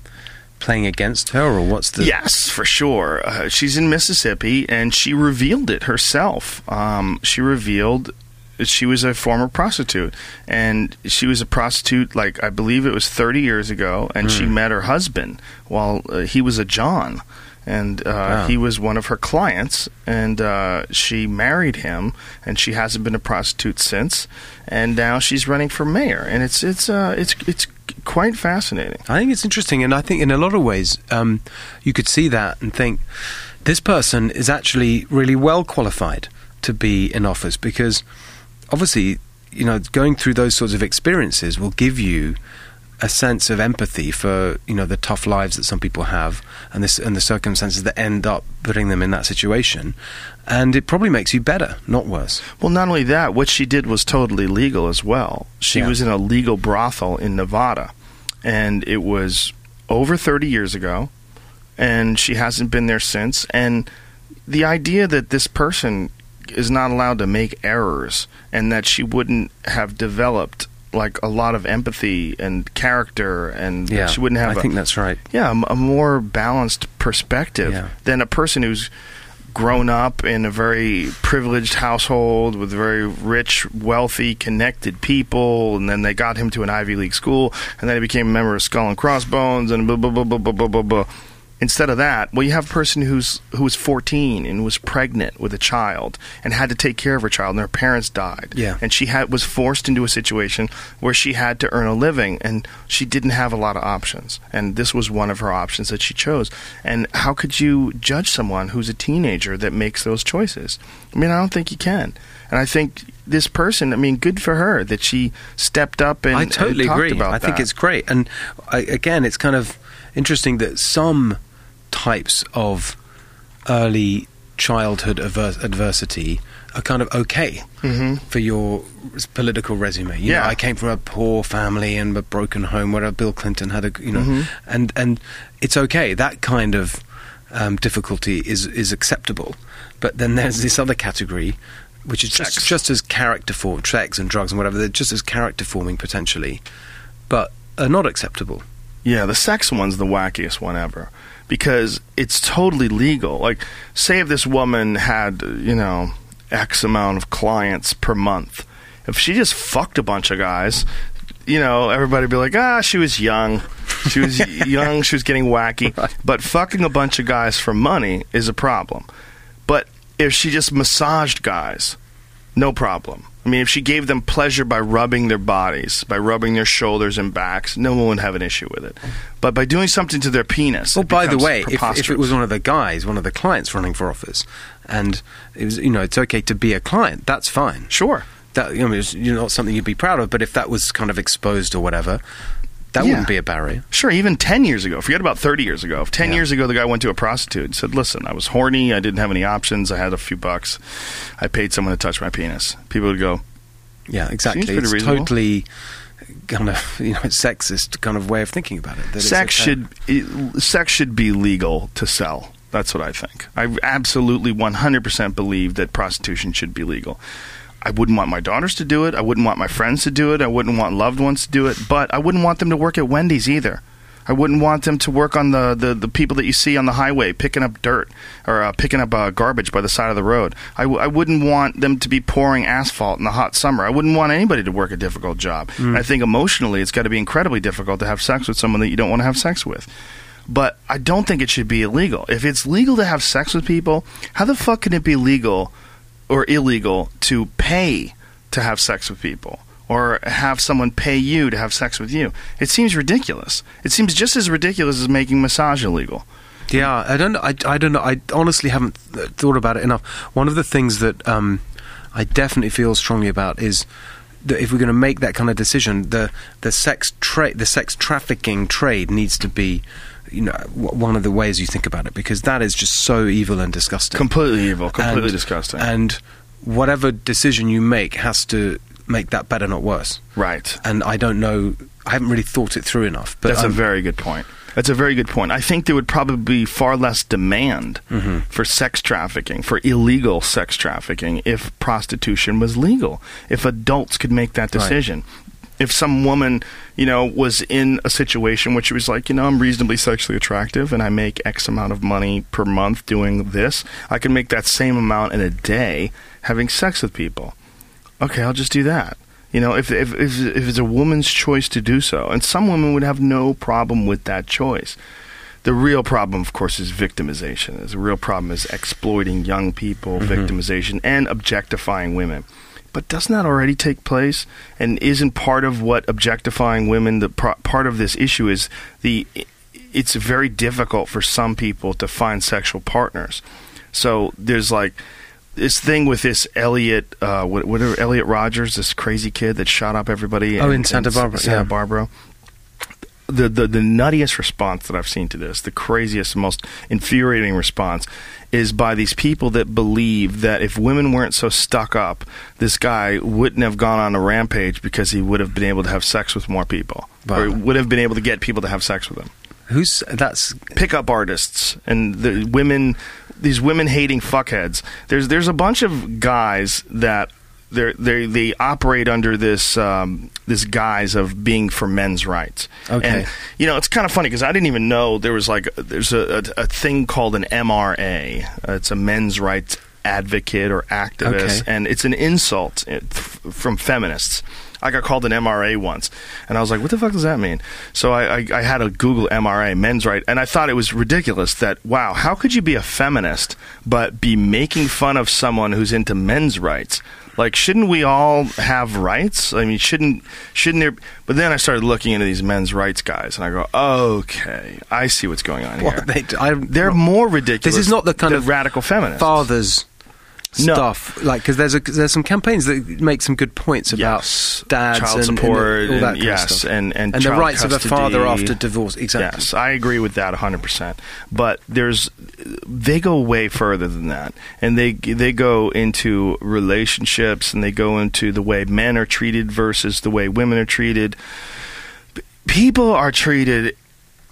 playing against her, or what's the? Yes, for sure. Uh, she's in Mississippi, and she revealed it herself. Um, she revealed she was a former prostitute, and she was a prostitute. Like I believe it was 30 years ago, and she met her husband while uh, he was a John. And uh, Wow. he was one of her clients, and uh, she married him, and she hasn't been a prostitute since. And now she's running for mayor, and it's it's uh, it's it's quite fascinating. I think it's interesting, and I think in a lot of ways um, you could see that and think this person is actually really well qualified to be in office because obviously, you know, going through those sorts of experiences will give you a sense of empathy for you know the tough lives that some people have and this and the circumstances that end up putting them in that situation and it probably makes you better not worse Well, not only that, what she did was totally legal as well. She Yeah. was in a legal brothel in Nevada, and it was over 30 years ago, and she hasn't been there since. And the idea that this person is not allowed to make errors and that she wouldn't have developed like a lot of empathy and character and that yeah she wouldn't have I a- think that's right yeah, a, a more balanced perspective Yeah. than a person who's grown up in a very privileged household with very rich, wealthy, connected people, and then they got him to an Ivy League school, and then he became a member of Skull and Crossbones, and blah blah blah blah blah blah blah. Instead of that, well, you have a person who's who was 14 and was pregnant with a child and had to take care of her child, and her parents died. Yeah. and she had was forced into a situation where she had to earn a living, and she didn't have a lot of options. And this was one of her options that she chose. And how could you judge someone who's a teenager that makes those choices? I mean, I don't think you can. And I think this person, I mean, good for her that she stepped up and I totally and agree. I think it's great, and I, again, it's kind of interesting that some types of early childhood aver- adversity are kind of okay for your political resume. You Mm-hmm. Yeah. know, I came from a poor family and a broken home where Bill Clinton had a, you know, Mm-hmm. and and it's okay. That kind of um, difficulty is is acceptable. But then there's this other category. Which is just, just as character form, sex and drugs and whatever. They're just as character forming potentially, but are not acceptable. Yeah, the sex one's the wackiest one ever because it's totally legal. Like, say if this woman had, you know, X amount of clients per month, if she just fucked a bunch of guys, you know, everybody would be like, ah, she was young. She was <laughs> young, she was getting wacky. <laughs> But fucking a bunch of guys for money is a problem. But if she just massaged guys, no problem. I mean, if she gave them pleasure by rubbing their bodies, by rubbing their shoulders and backs, no one would have an issue with it. But by doing something to their penis, Well, by the way, if, if it was one of the guys, one of the clients running for office, and it was, you know, it's okay to be a client, that's fine. sure, That you know, it's you know, not something you'd be proud of, but if that was kind of exposed or whatever, that Yeah. wouldn't be a barrier. sure, even ten years ago, forget about thirty years ago. If ten Yeah. years ago the guy went to a prostitute and said, "Listen, I was horny, I didn't have any options, I had a few bucks, I paid someone to touch my penis," people would go, Yeah, exactly. It's reasonable. totally kind of you know sexist kind of way of thinking about it. that sex should it, sex should be legal to sell. That's what I think. I absolutely 100% believe that prostitution should be legal. I wouldn't want my daughters to do it. I wouldn't want my friends to do it. I wouldn't want loved ones to do it. But I wouldn't want them to work at Wendy's either. I wouldn't want them to work on the, the, the people that you see on the highway picking up dirt or uh, picking up uh, garbage by the side of the road. I, w- I wouldn't want them to be pouring asphalt in the hot summer. I wouldn't want anybody to work a difficult job. I think emotionally it's got to be incredibly difficult to have sex with someone that you don't want to have sex with. But I don't think it should be illegal. If it's legal to have sex with people, how the fuck can it be legal or illegal to pay to have sex with people? Or have someone pay you to have sex with you. It seems ridiculous. It seems just as ridiculous as making massage illegal. Yeah, I don't. I, I don't know. I honestly haven't th- thought about it enough. One of the things that um, I definitely feel strongly about is that if we're going to make that kind of decision, the the sex trade, the sex trafficking trade, needs to be, you know, one of the ways you think about it because that is just so evil and disgusting. Completely evil. Completely And- disgusting. And whatever decision you make has to make that better, not worse. right. And I don't know. I haven't really thought it through enough. But That's a very good point. That's a very good point. I think there would probably be far less demand Mm-hmm. for sex trafficking, for illegal sex trafficking, if prostitution was legal. If adults could make that Right. If some woman, you know, was in a situation where she was like, you know, I'm reasonably sexually attractive and I make X amount of money per month doing this, I can make that same amount in a day having sex with people. Okay, I'll just do that. You know, if, if, if, if it's a woman's choice to do so, and some women would have no problem with that choice. The real problem, of course, is victimization. The real problem is exploiting young people, mm-hmm. victimization, and objectifying women. But doesn't that already take place? And isn't part of what objectifying women the pro- part of this issue is the it's very difficult for some people to find sexual partners. So there's like this thing with this Elliot, uh, what- whatever Elliot Rogers, this crazy kid that shot up everybody. Oh, in Santa Barbara, Santa yeah. Barbara. The, the the nuttiest response that I've seen to this, the craziest, most infuriating response, is by these people that believe that if women weren't so stuck up, this guy wouldn't have gone on a rampage because he would have been able to have sex with more people, or would have been able to get people to have sex with him. Who's that's pickup artists and the women these women hating fuckheads. There's there's a bunch of guys that they they they operate under this um, this guise of being for men's rights. Okay. And you know it's kind of funny because I didn't even know there was like there's a, a, a thing called an MRA. Uh, it's a men's rights advocate or activist, Okay. and it's an insult uh, from feminists. I got called an MRA once, and I was like, "What the fuck does that mean?" So I, I, I had a Google MRA, men's right, and I thought it was ridiculous. That wow, how could you be a feminist but be making fun of someone who's into men's rights? Like, shouldn't we all have rights? I mean, shouldn't shouldn't there? But then I started looking into these men's rights guys, and I go, "Okay, I see what's going on here." They I- They're more ridiculous. This is not the kind of radical feminists. fathers No. stuff like because there's a there's some campaigns that make some good points about Yes. dads child and, and support, all that and, yes, stuff. and and, the rights of a father after divorce exactly Yes, I agree with that 100%. But there's they go way further than that. And they they go into relationships and they go into the way men are treated versus the way women are treated. People are treated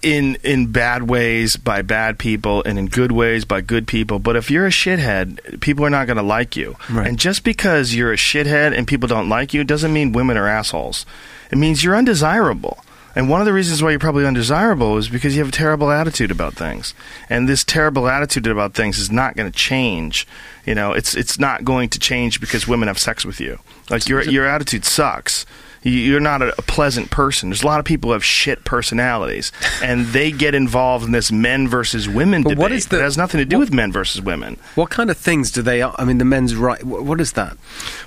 in in bad ways by bad people and in good ways by good people. But if you're a shithead, people are not going to like you. Right. And just because you're a shithead and people don't like you doesn't mean women are assholes. It means you're undesirable. And one of the reasons why you're probably undesirable is because you have a terrible attitude about things. And this terrible attitude about things is not going to change. You know, it's it's not going to change because women have sex with you. Like your your attitude sucks. You- You're not a, pleasant person. There's a lot of people who have shit personalities, and they get involved in this men versus women But debate. what is the- it has nothing to do with men versus women. what kind of things do they I mean the men's right what, what is that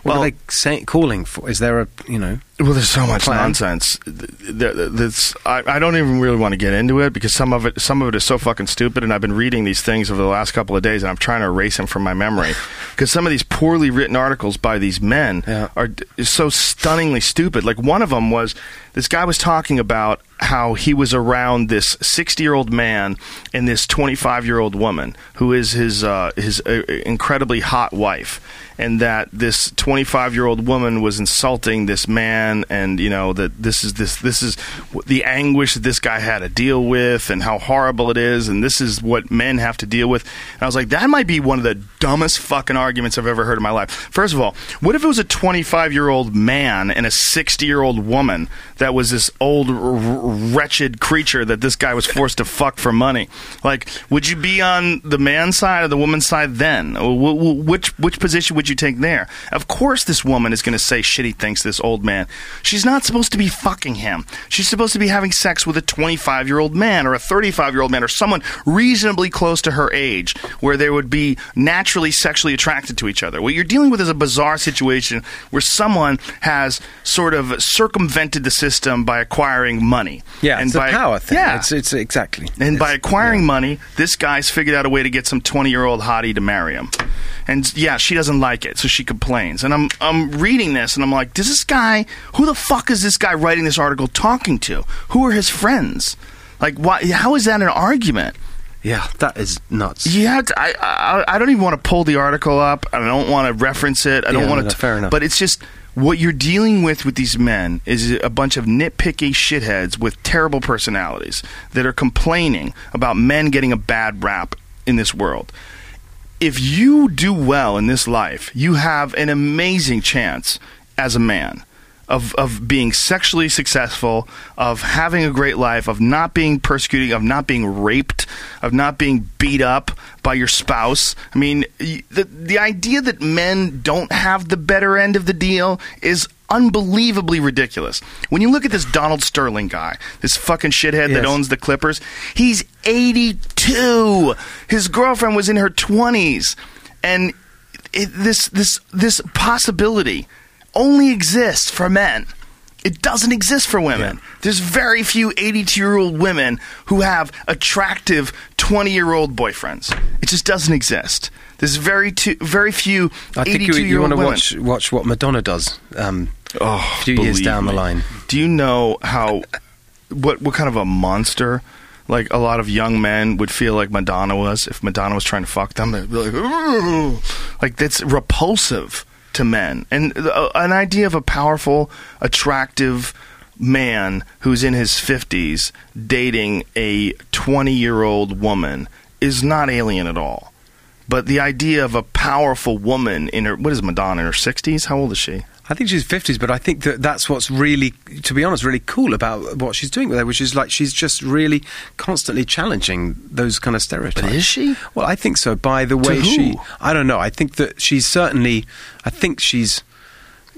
what Well- are they say, calling for is there a you know Well, there's so much plan. nonsense. Th- th- th- That's I, I don't even really want to get into it because some of it some of it is so fucking stupid. And I've been reading these things over the last couple of days, and I'm trying to erase them from my memory <sighs> because some of these poorly written articles by these men Yeah. are so stunningly stupid. Like one of them was this guy was talking about how he was around this 60 year old man and this 25 year old woman who is his uh, his uh, incredibly hot wife and that this 25 year old woman was insulting this man and you know that this is this this is the anguish that this guy had to deal with and how horrible it is and this is what men have to deal with. And I was like that might be one of the dumbest fucking arguments I've ever heard in my life. First of all what if it was a 25 year old man and a 60 year old woman that was this old r- wretched creature that this guy was forced to fuck for money. Like would you be on the man's side or the woman's side then? Wh- wh- which which position would you take there? Of course this woman is going to say shitty things to this old man. She's not supposed to be fucking him. She's supposed to be having sex with a 25 year old man or a 35 year old man or someone reasonably close to her age where they would be naturally sexually attracted to each other. What you're dealing with is a bizarre situation where someone has sort of circumvented the system by acquiring money yeah and it's a by, power thing yeah it's, it's exactly and by acquiring yeah. money, this guy's figured out a way to get some 20 year old hottie to marry him. And yeah, she doesn't like it, so she complains. And I'm, I'm reading this and I'm like, does this guy, who the fuck is this guy writing this article talking to? Who are his friends? Like, why, how is that an argument? yeah that is nuts Yeah, I, I, I don't even want to pull the article up. I don't want to reference it. I don't Yeah, want no, to. fair enough. But it's just what you're dealing with with these men is a bunch of nitpicky shitheads with terrible personalities that are complaining about men getting a bad rap in this world. If you do well in this life, you have an amazing chance as a man of, of being sexually successful, of having a great life, of not being persecuted, of not being raped, of not being beat up by your spouse. I mean, the, the idea that men don't have the better end of the deal is unbelievably ridiculous. When you look at this Donald Sterling guy, this fucking shithead that owns the Clippers, he's 82. His girlfriend was in her 20s. And it, this this this possibility only exists for men. It doesn't exist for women. There's very few 82 year old women who have attractive 20 year old boyfriends. It just doesn't exist. There's very two, very few I think 82 you, you want to watch watch what Madonna does. Um, Oh, a few years down the line. Do you know how what what kind of a monster like a lot of young men would feel like Madonna was if Madonna was trying to fuck them? They'd be like, "Ooh." like that's repulsive to men. And uh, an idea of a powerful, attractive man who's in his 50s dating a 20 year old woman is not alien at all. But the idea of a powerful woman in her, what is Madonna in her 60s? How old is she? I think she's fifties, but I think that that's what's really, to be honest, really cool about what she's doing with her, which is like she's just really constantly challenging those kind of stereotypes. is she? Well, I think so. By the way, she, I don't know. I think that she's certainly, I think she's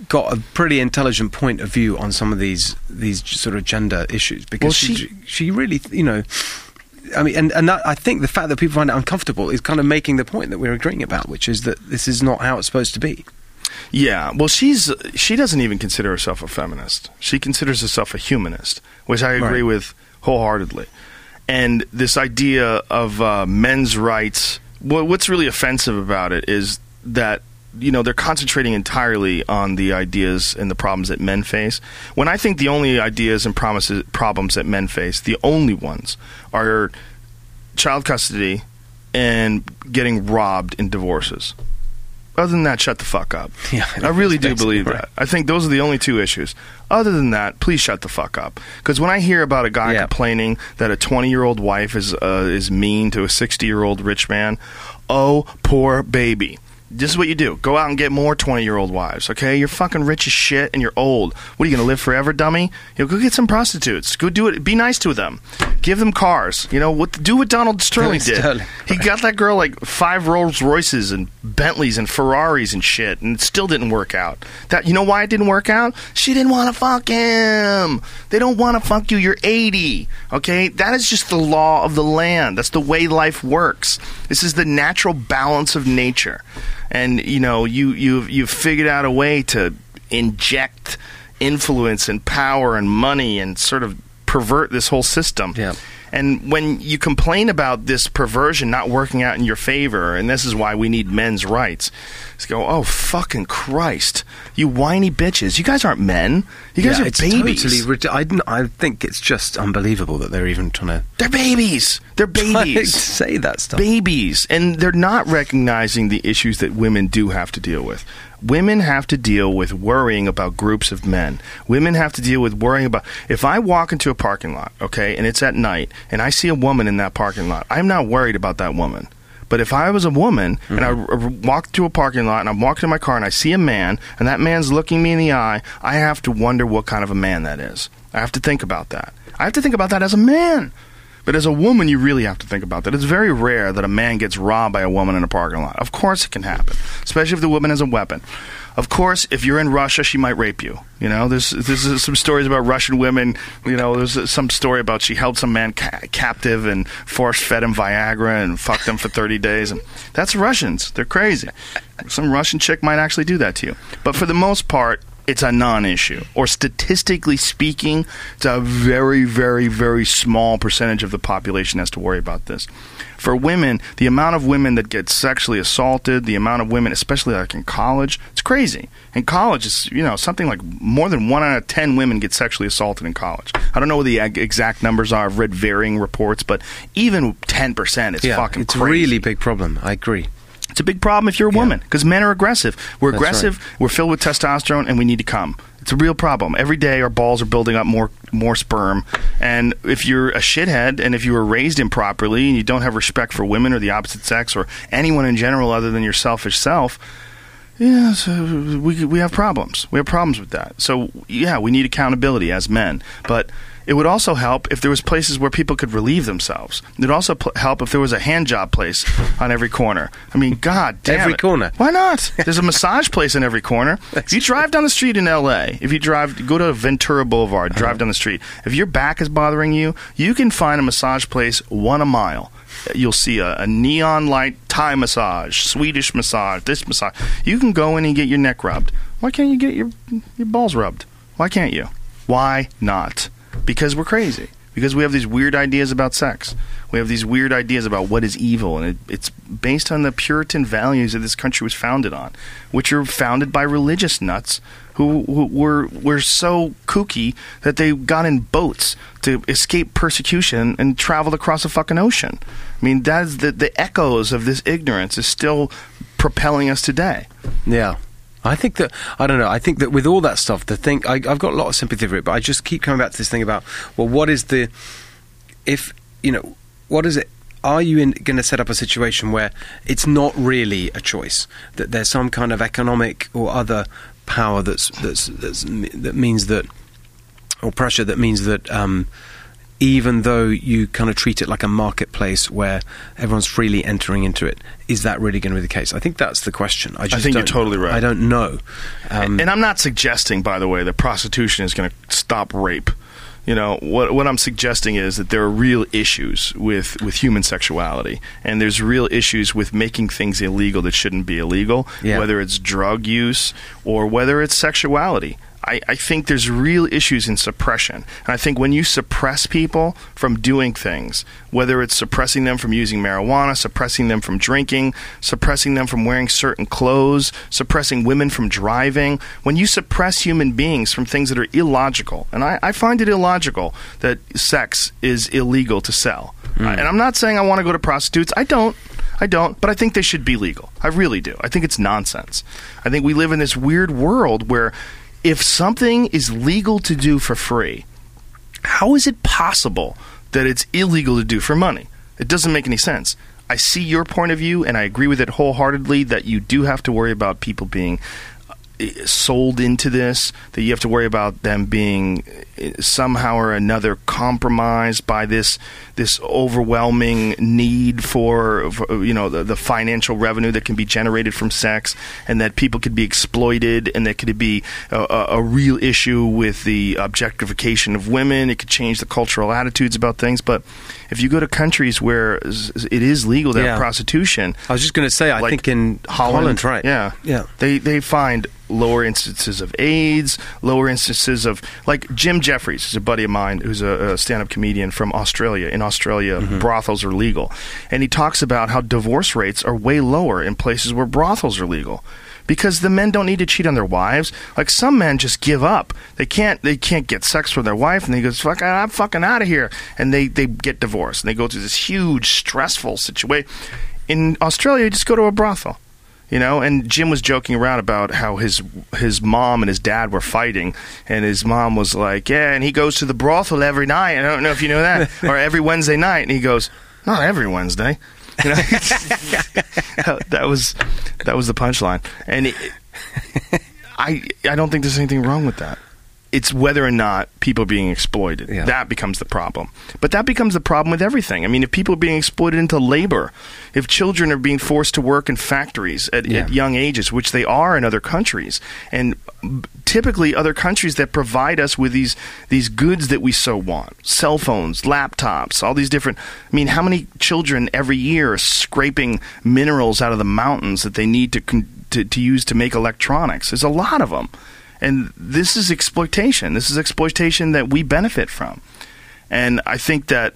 got a pretty intelligent point of view on some of these these sort of gender issues because Well, she, she- she really, you know. I mean, and, and that, I think the fact that people find it uncomfortable is kind of making the point that we're agreeing about, which is that this is not how it's supposed to be. Yeah, well, she's she doesn't even consider herself a feminist. She considers herself a humanist, which I agree Right. with wholeheartedly. And this idea of uh, men's rights, wha- what's really offensive about it is that you know they're concentrating entirely on the ideas and the problems that men face. When I think the only ideas and promises problems that men face, the only ones are child custody and getting robbed in divorces. Other than that, shut the fuck up. <laughs> Yeah, I really do believe right. that. I think those are the only two issues. Other than that, please shut the fuck up. Because when I hear about a guy Yeah. complaining that a 20 year old wife is uh, is mean to a 60 year old rich man, oh poor baby. This is what you do. Go out and get more 20 year old wives, okay? You're fucking rich as shit and you're old. What are you going to live forever, dummy? You know, go get some prostitutes. Go do it. Be nice to them. Give them cars. You know, what, do what Donald Sterling did. Sterling. He got that girl like five Rolls Royces and Bentleys and Ferraris and shit, and it still didn't work out. That you know why it didn't work out? She didn't want to fuck him. They don't want to fuck you. You're 80. Okay, that is just the law of the land. That's the way life works. This is the natural balance of nature, and you know you you've you've figured out a way to inject influence and power and money and sort of pervert this whole system. Yeah. And when you complain about this perversion not working out in your favor, and this is why we need men's rights, it's go, oh fucking Christ, you whiny bitches! You guys aren't men. You guys Yeah, are it's babies. Totally, rid- I, I think it's just unbelievable that they're even trying to They're babies. They're <laughs> babies. say that stuff. babies, and they're not recognizing the issues that women do have to deal with. Women have to deal with worrying about groups of men. Women have to deal with worrying about if I walk into a parking lot, okay, and it's at night, and I see a woman in that parking lot, I'm not worried about that woman. But if I was a woman and I mm-hmm. r- r- walk to a parking lot and I'm walking to my car and I see a man and that man's looking me in the eye, I have to wonder what kind of a man that is. I have to think about that. I have to think about that as a man. But as a woman, you really have to think about that. It's very rare that a man gets robbed by a woman in a parking lot. Of course, it can happen, especially if the woman has a weapon. Of course, if you're in Russia, she might rape you. You know, there's there's some stories about Russian women. You know, there's some story about she held some man ca- captive and force fed him Viagra and fucked him for 30 days. And that's Russians. They're crazy. Some Russian chick might actually do that to you. But for the most part, it's a non-issue or statistically speaking it's a very very very small percentage of the population has to worry about this for women the amount of women that get sexually assaulted the amount of women especially like in college it's crazy in college it's you know something like more than one out of ten women get sexually assaulted in college i don't know what the exact numbers are i've read varying reports but even 10% is yeah, fucking it's crazy. a really big problem. I agree. It's a big problem if you're a woman because men are aggressive. We're That's aggressive. We're filled with testosterone, and we need to come. It's a real problem. Every day, our balls are building up more more sperm. And if you're a shithead, and if you were raised improperly, and you don't have respect for women or the opposite sex or anyone in general other than your selfish self, Yeah, so we we have problems. We have problems with that. So yeah, we need accountability as men, but it would also help if there was places where people could relieve themselves. It'd also pl- help if there was a hand job place on every corner. I mean, God damn Every it. corner. Why not? <laughs> There's a massage place in every corner. <laughs> If you drive down the street in L.A., if you drive, go to Ventura Boulevard, drive uh-huh. down the street. If your back is bothering you, you can find a massage place one a mile. You'll see a, a neon light Thai massage, Swedish massage, this massage. You can go in and get your neck rubbed. Why can't you get your your balls rubbed? Why can't you? Why not? Because we're crazy. Because we have these weird ideas about sex. We have these weird ideas about what is evil, and it, it's based on the Puritan values that this country was founded on, which are founded by religious nuts who, who were were so kooky that they got in boats to escape persecution and traveled across a fucking ocean. I mean, that is the the echoes of this ignorance is still propelling us today. Yeah. I think that I don't know. I think that with all that stuff, the thing I, I've got a lot of sympathy for it, but I just keep coming back to this thing about well, what is the if you know what is it? Are you going to set up a situation where it's not really a choice that there's some kind of economic or other power that's that's, that's that means that or pressure that means that um, even though you kind of treat it like a marketplace where everyone's freely entering into it, is that really going to be the case? I think that's the question. I just think you're totally right. I don't know. Um, and I'm not suggesting, by the way, that prostitution is going to stop rape. You know what? What I'm suggesting is that there are real issues with with human sexuality, and there's real issues with making things illegal that shouldn't be illegal. Yeah. Whether it's drug use or whether it's sexuality. I, I think there's real issues in suppression. And I think when you suppress people from doing things, whether it's suppressing them from using marijuana, suppressing them from drinking, suppressing them from wearing certain clothes, suppressing women from driving, when you suppress human beings from things that are illogical, and I, I find it illogical that sex is illegal to sell. Hmm. And I'm not saying I want to go to prostitutes. I don't. I don't, but I think they should be legal. I really do. I think it's nonsense. I think we live in this weird world where if something is legal to do for free, how is it possible that it's illegal to do for money? It doesn't make any sense. I see your point of view and I agree with it wholeheartedly that you do have to worry about people being uh, sold into this, that you have to worry about them being uh, somehow or another compromised by this this overwhelming need for, for you know the, the financial revenue that can be generated from sex, and that people could be exploited, and that could be a, a, a real issue with the objectification of women. It could change the cultural attitudes about things. But if you go to countries where it is legal to Yeah. have prostitution, I was just going to say, I like think in Holland, right? Yeah, yeah. They they find lower instances of AIDS, lower instances of like Jim Jeffries is a buddy of mine who's a, a stand-up comedian from Australia. In Australia, Mm-hmm. brothels are legal, and he talks about how divorce rates are way lower in places where brothels are legal. Because the men don't need to cheat on their wives. Like some men just give up. They can't. They can't get sex from their wife, and they go, "Fuck, I'm fucking out of here." And they they get divorced, and they go through this huge stressful situation. In Australia, you just go to a brothel you know? And jim was joking around about how his his mom and his dad were fighting and his mom was like yeah and he goes to the brothel every night. I don't know if you know that. <laughs> Or every wednesday night and he goes not every wednesday. You know? <laughs> That was that was the punchline. And it, i i don't think there's anything wrong with that it's whether or not people are being exploited. Yeah. That becomes the problem. But that becomes the problem with everything. I mean, if people are being exploited into labor, if children are being forced to work in factories at, Yeah. at young ages, which they are in other countries, and typically other countries that provide us with these these goods that we so want, cell phones, laptops, all these different. I mean, how many children every year are scraping minerals out of the mountains that they need to to, to use to make electronics? There's a lot of them. And this is exploitation. This is exploitation that we benefit from. And I think that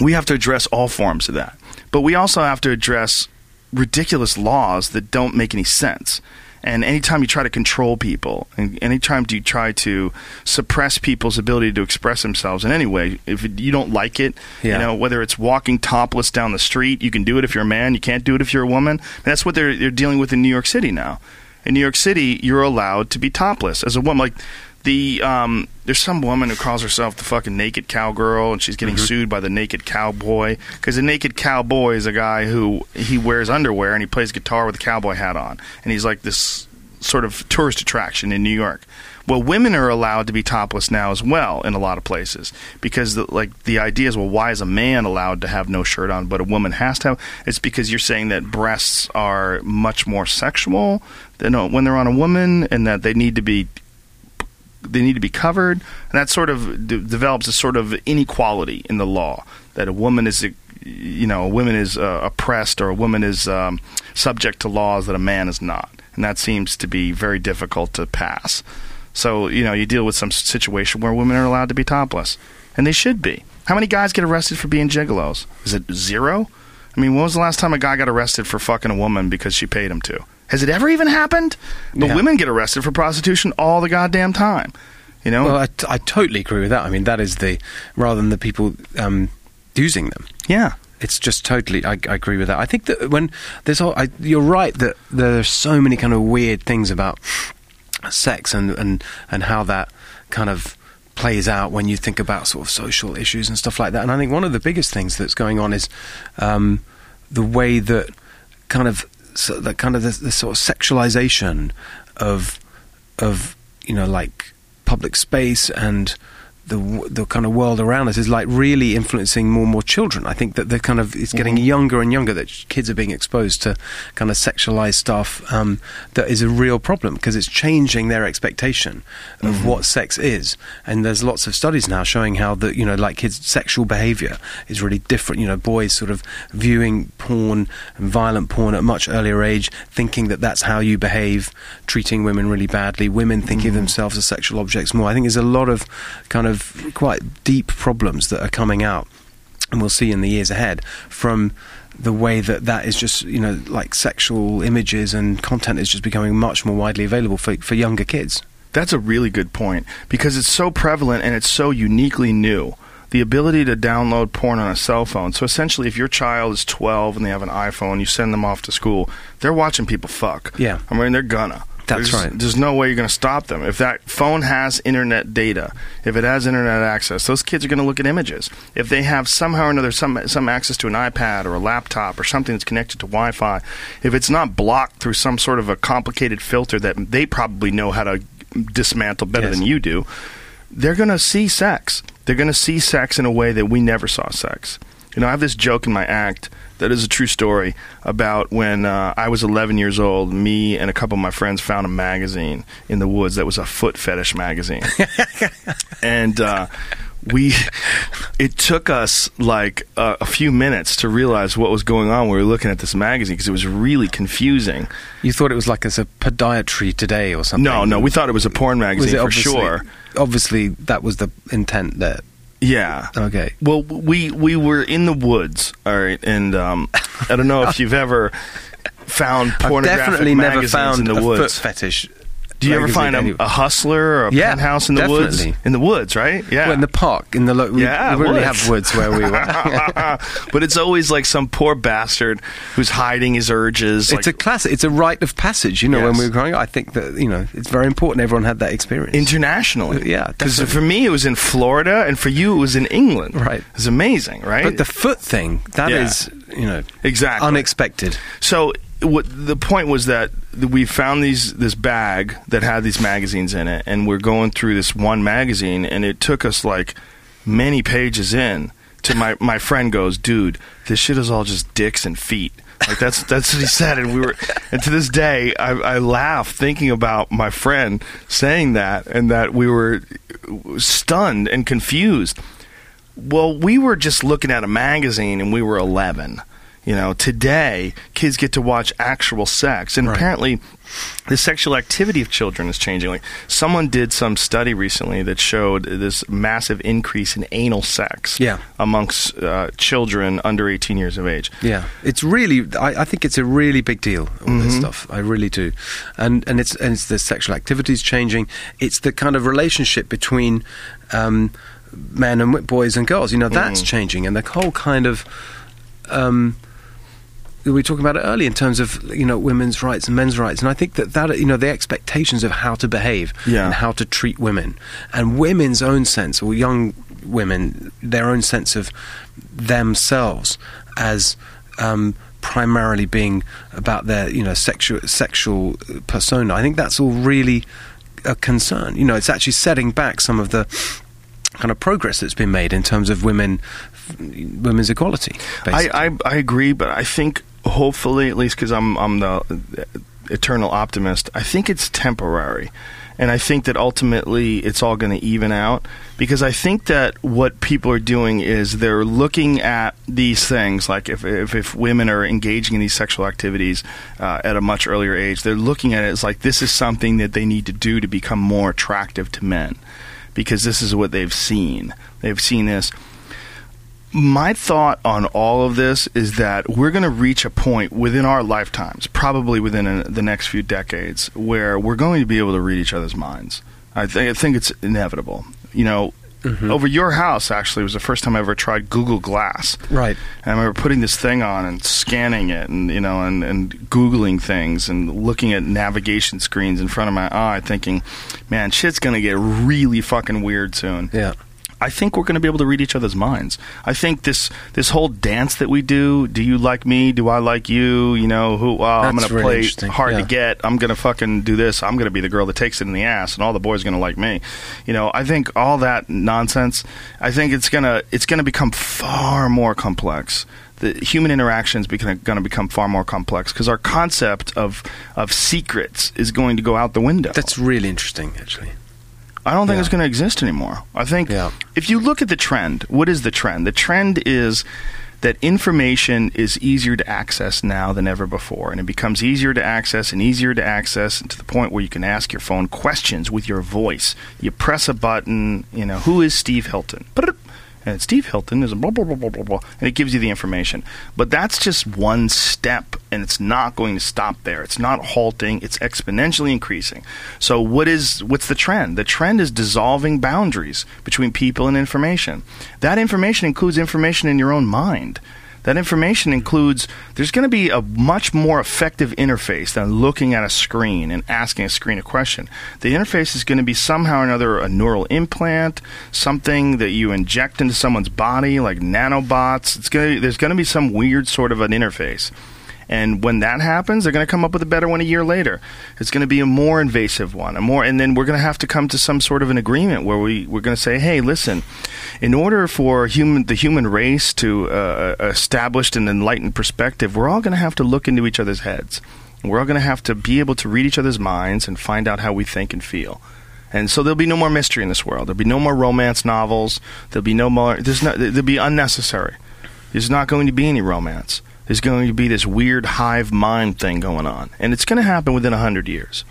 we have to address all forms of that. But we also have to address ridiculous laws that don't make any sense. And anytime you try to control people, and anytime you try to suppress people's ability to express themselves in any way, if you don't like it, Yeah. you know, whether it's walking topless down the street, you can do it if you're a man, you can't do it if you're a woman. And that's what they're, they're dealing with in New York City now. In New York City, you're allowed to be topless as a woman. Like the um, there's some woman who calls herself the fucking naked cowgirl, and she's getting sued by the naked cowboy because the naked cowboy is a guy who he wears underwear and he plays guitar with a cowboy hat on, and he's like this sort of tourist attraction in New York. Well, women are allowed to be topless now as well in a lot of places because, the, like, the idea is, well, why is a man allowed to have no shirt on, but a woman has to have? It's because you're saying that breasts are much more sexual than uh, when they're on a woman, and that they need to be they need to be covered, and that sort of de- develops a sort of inequality in the law that a woman is, you know, a woman is uh, oppressed or a woman is um, subject to laws that a man is not, and that seems to be very difficult to pass. So you know, you deal with some situation where women are allowed to be topless, and they should be. How many guys get arrested for being gigolos? Is it zero? I mean, when was the last time a guy got arrested for fucking a woman because she paid him to? Has it ever even happened? But Yeah. women get arrested for prostitution all the goddamn time. You know? Well, I, t- I totally agree with that. I mean, that is the rather than the people um, using them. yeah. It's just totally. I, I agree with that. I think that when there's, all, I, you're right that there are so many kind of weird things about sex and and and how that kind of plays out when you think about sort of social issues and stuff like that. And I think one of the biggest things that's going on is um, the way that kind of so that kind of the sort of sexualization of of you know like public space and the the kind of world around us is like really influencing more and more children. I think that they're kind of it's getting mm-hmm. younger and younger that kids are being exposed to kind of sexualized stuff um, that is a real problem because it's changing their expectation of mm-hmm. what sex is. And there's lots of studies now showing how that you know like kids' sexual behavior is really different. You know, boys sort of viewing porn and violent porn at a much earlier age, thinking that that's how you behave, treating women really badly. Women thinking of mm-hmm. themselves as sexual objects more. I think there's a lot of kind of quite deep problems that are coming out, and we'll see in the years ahead from the way that that is just you know like sexual images and content is just becoming much more widely available for for younger kids. That's a really good point because it's so prevalent and it's so uniquely new. The ability to download porn on a cell phone. So essentially, if your child is 12 and they have an iPhone, you send them off to school, they're watching people fuck. Yeah. I mean, they're gonna. That's there's, right. There's no way you're going to stop them. If that phone has internet data, if it has internet access, those kids are going to look at images. If they have somehow or another some some access to an iPad or a laptop or something that's connected to Wi-Fi, if it's not blocked through some sort of a complicated filter that they probably know how to dismantle better Yes. than you do, they're going to see sex. They're going to see sex in a way that we never saw sex. You know, I have this joke in my act that is a true story about when uh, I was 11 years old. Me and a couple of my friends found a magazine in the woods that was a foot fetish magazine, <laughs> and uh, we. It took us like a, a few minutes to realize what was going on. when We were looking at this magazine because it was really confusing. You thought it was like as a podiatry today or something? No, no, we thought it was a porn was magazine it for obviously, sure. Obviously, that was the intent there. Yeah. Okay. Well, we we were in the woods, all right, and um, I don't know if you've ever found I've pornographic definitely never magazines found in the a woods. foot fetish. Do you ever find a, a hustler or a Yeah, penthouse in the woods? definitely. In the woods, right? Yeah. Well, in the park, in the lo- we, Yeah, we really woods. have woods where we were. <laughs> but it's always like some poor bastard who's hiding his urges. it's a like, classic. It's a rite of passage. You know, when we were growing up, I think that you know it's very important. Everyone had that experience. internationally. Uh, yeah, Because for me, it was in Florida, and for you, it was in England. Right. It's amazing, right? but the foot thing, that Yeah. is, you know, Exactly. unexpected. So what the point was that we found these this bag that had these magazines in it, and we're going through this one magazine, and it took us like many pages in. To my my friend goes, dude, this shit is all just dicks and feet. Like that's that's what he said, and we were, and to this day, I, I laugh thinking about my friend saying that, and that we were stunned and confused. Well, we were just looking at a magazine and we were 11. You know, today kids get to watch actual sex, and Right. apparently, the sexual activity of children is changing. Like someone did some study recently that showed this massive increase in anal sex Yeah. amongst uh, children under 18 years of age. Yeah, it's really. I, I think it's a really big deal. All this Mm-hmm. stuff, I really do, and and it's and it's the sexual activities changing. It's the kind of relationship between um, men and boys and girls. You know, Mm. that's changing, and the whole kind of. Um, we were talking about it earlier in terms of you know women's rights and men's rights, and I think that that you know the expectations of how to behave Yeah. and how to treat women, and women's own sense or young women their own sense of themselves as um, primarily being about their you know sexual sexual persona. I think that's all really a concern. You know, it's actually setting back some of the kind of progress that's been made in terms of women women's equality. I, I I agree, but I think hopefully, at least because I'm I'm the eternal optimist. I think it's temporary, and I think that ultimately it's all going to even out. Because I think that what people are doing is they're looking at these things, like if if, if women are engaging in these sexual activities uh, at a much earlier age, they're looking at it as like this is something that they need to do to become more attractive to men, because this is what they've seen. They've seen this my thought on all of this is that we're going to reach a point within our lifetimes, probably within a, the next few decades, where we're going to be able to read each other's minds. I think I think it's inevitable. You know, mm-hmm. over your house actually was the first time I ever tried Google Glass. Right. And I remember putting this thing on and scanning it, and you know, and, and googling things and looking at navigation screens in front of my eye, thinking, "Man, shit's gonna get really fucking weird soon." yeah. I think we're going to be able to read each other's minds. I think this this whole dance that we do, do you like me? Do I like you? You know, who uh, I'm going to really play interesting, hard to get. I'm going to fucking do this. I'm going to be the girl that takes it in the ass, and all the boys are going to like me. You know, I think all that nonsense. I think it's gonna it's going to become far more complex. The human interaction is going to become far more complex because our concept of of secrets is going to go out the window. That's really interesting, actually. I don't think Yeah. it's going to exist anymore. I think Yeah. if you look at the trend, what is the trend? The trend is that information is easier to access now than ever before, and it becomes easier to access and easier to access to the point where you can ask your phone questions with your voice. You press a button, you know, who is Steve Hilton? And Steve Hilton is a blah, blah, blah, blah, blah, blah, and it gives you the information. But that's just one step, and it's not going to stop there. It's not halting, it's exponentially increasing. So, what is what's the trend? The trend is dissolving boundaries between people and information. That information includes information in your own mind. That information includes there's going to be a much more effective interface than looking at a screen and asking a screen a question. The interface is going to be somehow or another a neural implant, something that you inject into someone's body like nanobots. It's going to, there's going to be some weird sort of an interface. And when that happens, they're going to come up with a better one a year later. It's going to be a more invasive one, a more, and then we're going to have to come to some sort of an agreement where we we're going to say, hey, listen, in order for human the human race to uh, establish an enlightened perspective, we're all going to have to look into each other's heads. We're all going to have to be able to read each other's minds and find out how we think and feel. And so there'll be no more mystery in this world. There'll be no more romance novels. There'll be no more. There's. There'll be unnecessary. There's not going to be any romance. There's going to be this weird hive mind thing going on, and it's going to happen within a hundred years.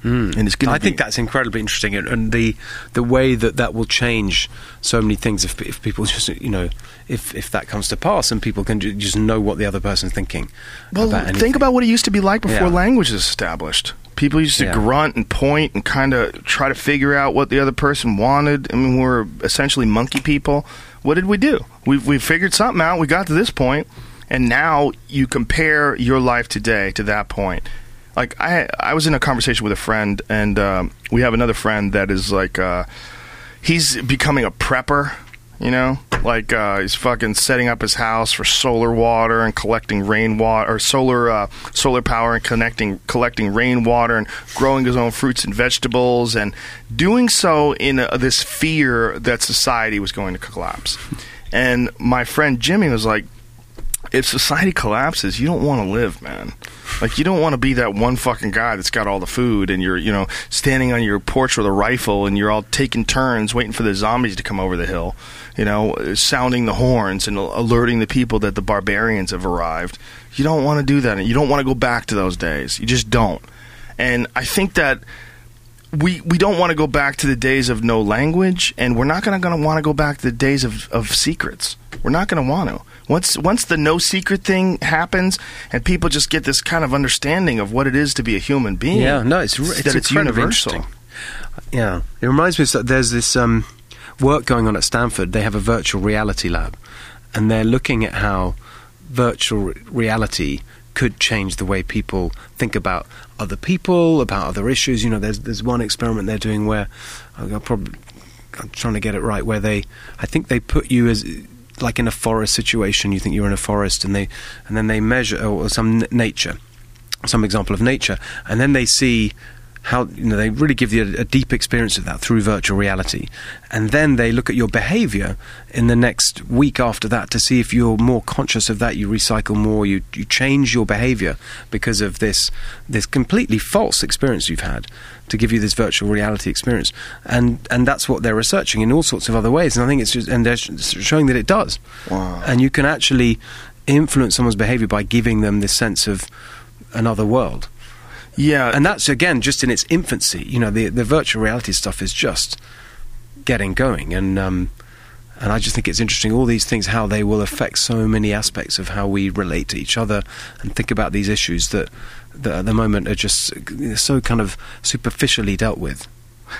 Hmm. And it's going. I think that's incredibly interesting, and, and the the way that that will change so many things. If, if people just you know, if if that comes to pass, and people can ju- just know what the other person's thinking. Well, about think about what it used to be like before Yeah. language was established. People used to Yeah. grunt and point and kind of try to figure out what the other person wanted. I mean, we're essentially monkey people. What did we do? We we figured something out. We got to this point, and now you compare your life today to that point. Like I, I was in a conversation with a friend, and um, we have another friend that is like, uh, he's becoming a prepper. You know, like uh, he's fucking setting up his house for solar water and collecting rainwater or solar uh, solar power and connecting collecting rainwater and growing his own fruits and vegetables and doing so in uh this fear that society was going to collapse. And my friend Jimmy was like, if society collapses, you don't want to live, man. Like you don't want to be that one fucking guy that's got all the food and you're, you know, standing on your porch with a rifle and you're all taking turns waiting for the zombies to come over the hill, you know, sounding the horns and alerting the people that the barbarians have arrived. You don't want to do that. and You don't want to go back to those days. You just don't. And I think that we we don't want to go back to the days of no language, and we're not going to want to go back to the days of, of secrets. We're not going to want to. Once once the no secret thing happens, and people just get this kind of understanding of what it is to be a human being. Yeah, no, it's it's, that it's universal. Yeah, it reminds me that there's this um, work going on at Stanford. They have a virtual reality lab, and they're looking at how virtual reality could change the way people think about other people, about other issues. You know, there's there's one experiment they're doing where I'll probably I'm trying to get it right where they I think they put you as like in a forest situation. You think you're in a forest, and they and then they measure or some nature, some example of nature, and then they see how you know they really give you a, a, deep experience of that through virtual reality. And then they look at your behavior in the next week after that to see if you're more conscious of that you recycle more you you change your behavior because of this this completely false experience you've had to give you this virtual reality experience. And and that's what they're researching in all sorts of other ways. And I think it's just and they're showing that it does. Wow. and you can actually influence someone's behavior by giving them this sense of another world yeah, and that's again just in its infancy. You know, the the virtual reality stuff is just getting going, and um, and I just think it's interesting all these things how they will affect so many aspects of how we relate to each other and think about these issues that that at the moment are just so kind of superficially dealt with.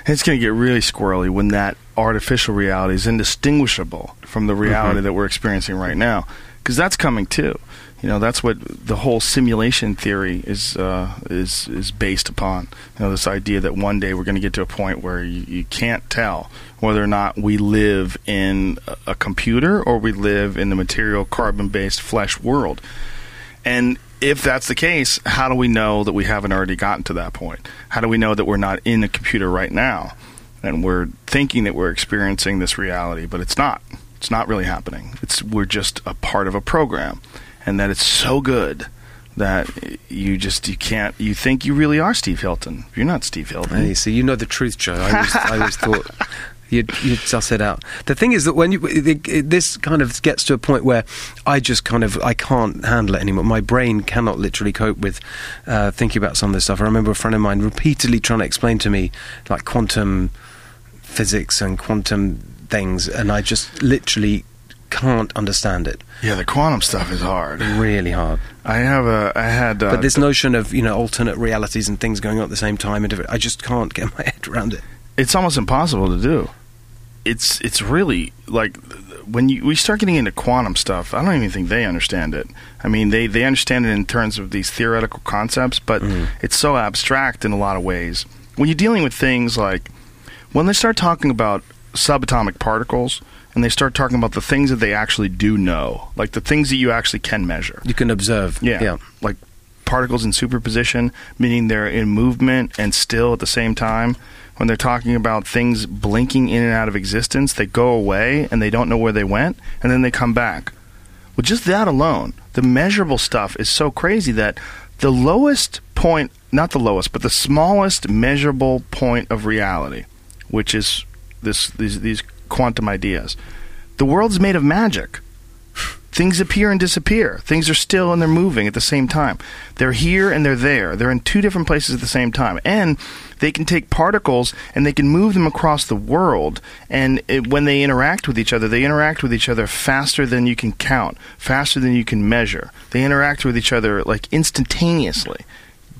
It's going to get really squirrely when that artificial reality is indistinguishable from the reality mm-hmm. that we're experiencing right now, because that's coming too you know that's what the whole simulation theory is uh, is is based upon. You know this idea that one day we're going to get to a point where you, you, can't tell whether or not we live in a computer or we live in the material carbon-based flesh world. And if that's the case, how do we know that we haven't already gotten to that point? How do we know that we're not in a computer right now and we're thinking that we're experiencing this reality, but it's not. It's not really happening. It's we're just a part of a program and that it's so good that you just you can't you think you really are Steve Hilton. You're not Steve Hilton. Hey, so you know the truth, Joe. I always, I always <laughs> thought. You'd, you'd suss it out. The thing is that when you this kind of gets to a point where I just kind of I can't handle it anymore. My brain cannot literally cope with uh, thinking about some of this stuff. I remember a friend of mine repeatedly trying to explain to me like quantum physics and quantum things, and I just literally can't understand it. Yeah, the quantum stuff is hard. Really hard. I have a, I had. Uh, but this notion of you know alternate realities and things going on at the same time, and I just can't get <laughs> my head around it. It's almost impossible to do. It's it's really like when you we start getting into quantum stuff. I don't even think they understand it. I mean, they they understand it in terms of these theoretical concepts, but mm. it's so abstract in a lot of ways. When you're dealing with things like when they start talking about subatomic particles and they start talking about the things that they actually do know, like the things that you actually can measure. You can observe. Yeah. yeah. Like particles in superposition, meaning they're in movement and still at the same time. When they're talking about things blinking in and out of existence, they go away and they don't know where they went, and then they come back. Well, just that alone, the measurable stuff is so crazy that the lowest point, not the lowest, but the smallest measurable point of reality, which is this these these quantum ideas. The world's made of magic. Things appear and disappear. Things are still and they're moving at the same time. They're here and they're there. They're in two different places at the same time. And they can take particles and they can move them across the world. And it, when they interact with each other, they interact with each other faster than you can count, faster than you can measure. They interact with each other like instantaneously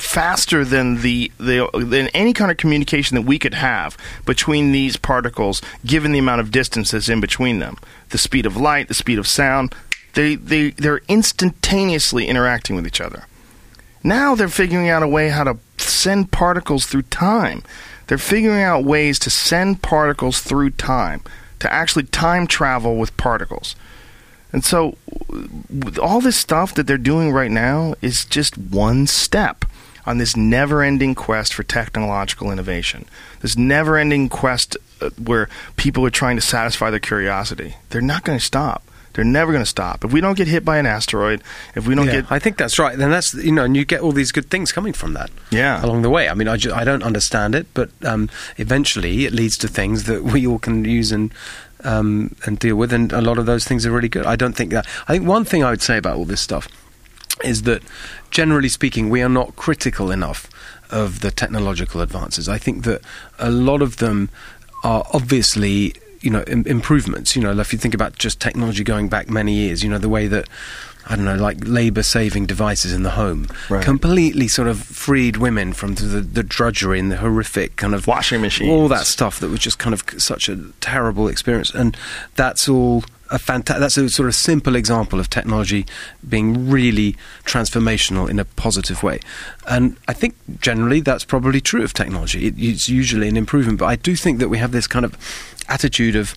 faster than the, the than any kind of communication that we could have between these particles, given the amount of distance that's in between them. The speed of light, the speed of sound, they they they're instantaneously interacting with each other. Now they're figuring out a way how to send particles through time. They're figuring out ways to send particles through time, to actually time travel with particles. And so, all this stuff that they're doing right now is just one step on this never ending quest for technological innovation, this never ending quest uh, where people are trying to satisfy their curiosity. They're not going to stop. They're never going to stop. If we don't get hit by an asteroid, if we don't yeah, get, I think that's right. Then that's you know, and you get all these good things coming from that. Yeah. along the way. I mean, I, just, I don't understand it, but um, eventually it leads to things that we all can use and um, and deal with, and a lot of those things are really good. I don't think that. I think one thing I would say about all this stuff is that generally speaking, we are not critical enough of the technological advances. I think that a lot of them are obviously you know Im- improvements. You know, if you think about just technology going back many years, you know the way that I don't know, like labour saving devices in the home, right. completely sort of freed women from the, the, drudgery and the horrific kind of washing machines, all that stuff that was just kind of such a terrible experience, and that's all a fanta- that's a sort of simple example of technology being really transformational in a positive way. And I think generally that's probably true of technology. It, it's usually an improvement, but I do think that we have this kind of attitude of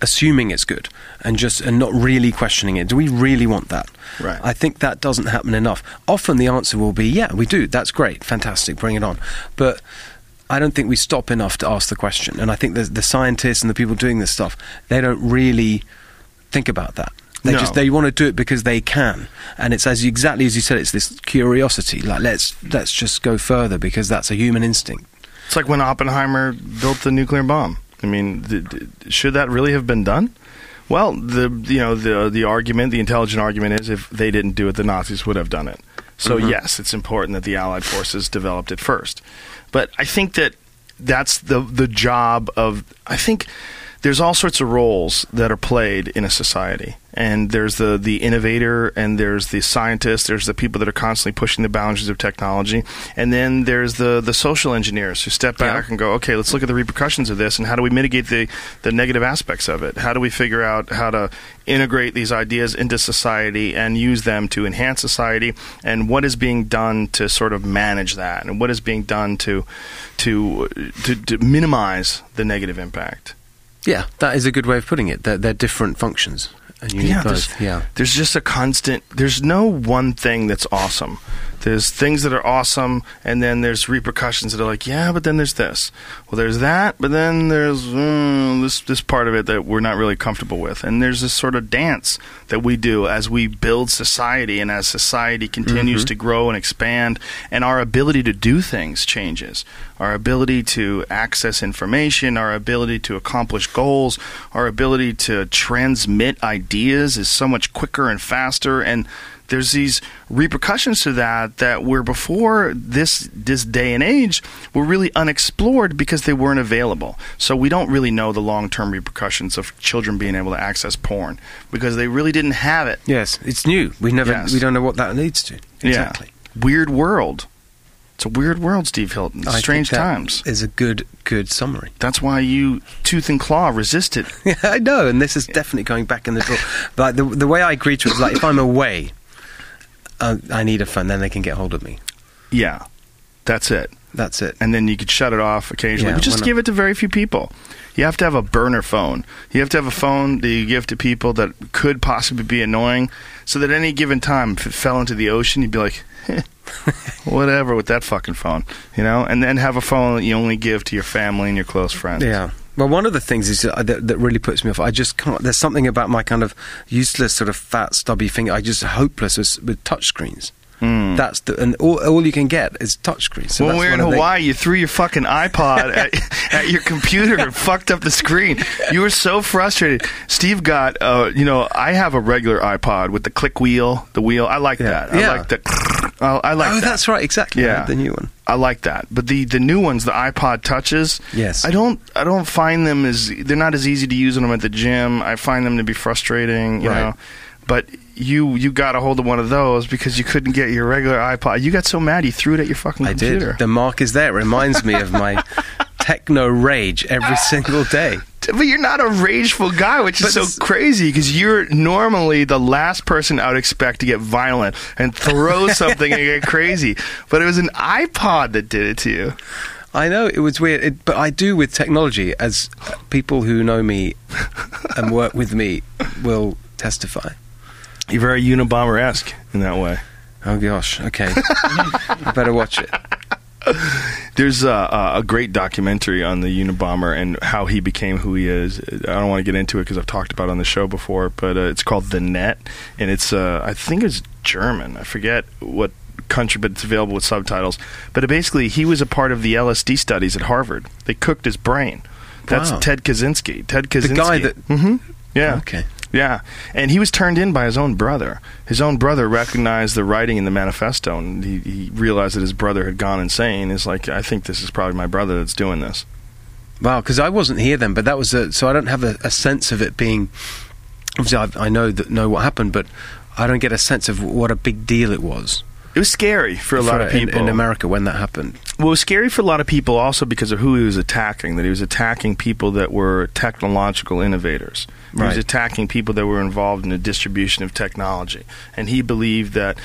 assuming it's good and just and not really questioning it. Do we really want that? Right. I think that doesn't happen enough. Often the answer will be, yeah, we do. That's great, fantastic, bring it on. But I don't think we stop enough to ask the question. And I think the, the scientists and the people doing this stuff, they don't really think about that. They No. just they want to do it because they can, and it's as exactly as you said. It's this curiosity, like let's let's just go further because that's a human instinct. It's like when Oppenheimer built the nuclear bomb. I mean, th- th- should that really have been done? Well, the you know the the argument, the intelligent argument is if they didn't do it, the Nazis would have done it. So mm-hmm. yes, it's important that the Allied forces developed it first. But I think that that's the the job of I think there's all sorts of roles that are played in a society and there's the the innovator and there's the scientist there's the people that are constantly pushing the boundaries of technology and then there's the the social engineers who step back Yeah. and go okay let's look at the repercussions of this and how do we mitigate the the negative aspects of it? How do we figure out how to integrate these ideas into society and use them to enhance society? And what is being done to sort of manage that? And what is being done to to to, to minimize the negative impact? Yeah, that is a good way of putting it. They're, they're different functions, and you need there's, both. Yeah, there's just a constant. There's no one thing that's awesome. There's things that are awesome, and then there's repercussions that are like, yeah, but then there's this. Well, there's that, but then there's mm, this this part of it that we're not really comfortable with. And there's this sort of dance that we do as we build society, and as society continues to grow and expand, and our ability to do things changes. Our ability to access information, our ability to accomplish goals, our ability to transmit ideas is so much quicker and faster and there's these repercussions to that that were before this this day and age were really unexplored because they weren't available. So we don't really know the long-term repercussions of children being able to access porn because they really didn't have it. yes, it's new. We never, Yes. we don't know what that leads to. Exactly. Yeah. Weird world. It's a weird world, Steve Hilton. I Strange that times. is a good, good summary. That's why you tooth and claw resisted. Yeah, <laughs> I know, and this is definitely going back in the drawer. Like the the way I agree to it is like if I'm away, uh, I need a phone, then they can get hold of me. yeah. That's it. That's it. and then you could shut it off occasionally. Yeah, but just not? give it to very few people. You have to have a burner phone. You have to have a phone that you give to people that could possibly be annoying, so that any given time, if it fell into the ocean, you'd be like, "Eh, <laughs> whatever with that fucking phone, you know. And then have a phone that you only give to your family and your close friends. Yeah. Well, one of the things is that, that, that really puts me off. I just can't. There's something about my kind of useless, sort of fat, stubby finger. I just hopeless with, with touchscreens. That's the and all, all you can get is touchscreens. So when we were in Hawaii, you threw your fucking iPod <laughs> at, at your computer and fucked up the screen. You were so frustrated. Steve got, uh, you know, I have a regular iPod with the click wheel, the wheel. I like Yeah. that. I Yeah. like the. I, I like oh, that. that's right, exactly. Yeah. the new one. I like that. But the the new ones, the iPod touches, Yes. I don't I don't find them as they're not as easy to use when I'm at the gym. I find them to be frustrating, you Right. know. But you you got a hold of one of those because you couldn't get your regular iPod. You got so mad you threw it at your fucking I computer. did. The mark is there. It reminds me of my <laughs> techno rage every single day. But you're not a rageful guy, which But is so crazy because you're normally the last person I would expect to get violent and throw <laughs> something and get crazy. But it was an iPod that did it to you. I know it was weird, it, but I do with technology, as people who know me and work with me will testify. You're very Unabomber esque in that way. Oh gosh, okay, <laughs> I better watch it. There's a, a, great documentary on the Unabomber and how he became who he is. I don't want to get into it because I've talked about it on the show before, but uh, it's called The Net, and it's uh, I think it's German. I forget what country, but it's available with subtitles. But basically, he was a part of the LSD studies at Harvard. They cooked his brain. That's Wow. Ted Kaczynski. Ted Kaczynski. the guy that- hmm Yeah. Okay. Yeah, and he was turned in by his own brother. His own brother recognized the writing in the manifesto, and he, he realized that his brother had gone insane. He's like, I think this is probably my brother that's doing this. Wow, because I wasn't here then, but that was a, so I don't have a, a sense of it being. Obviously, I, I know that know what happened, but I don't get a sense of what a big deal it was. It was scary for a lot of people in, America when that happened. Well, it was scary for a lot of people also because of who he was attacking. That he was attacking people that were technological innovators. He was attacking people that were involved in the distribution of technology, and he believed that.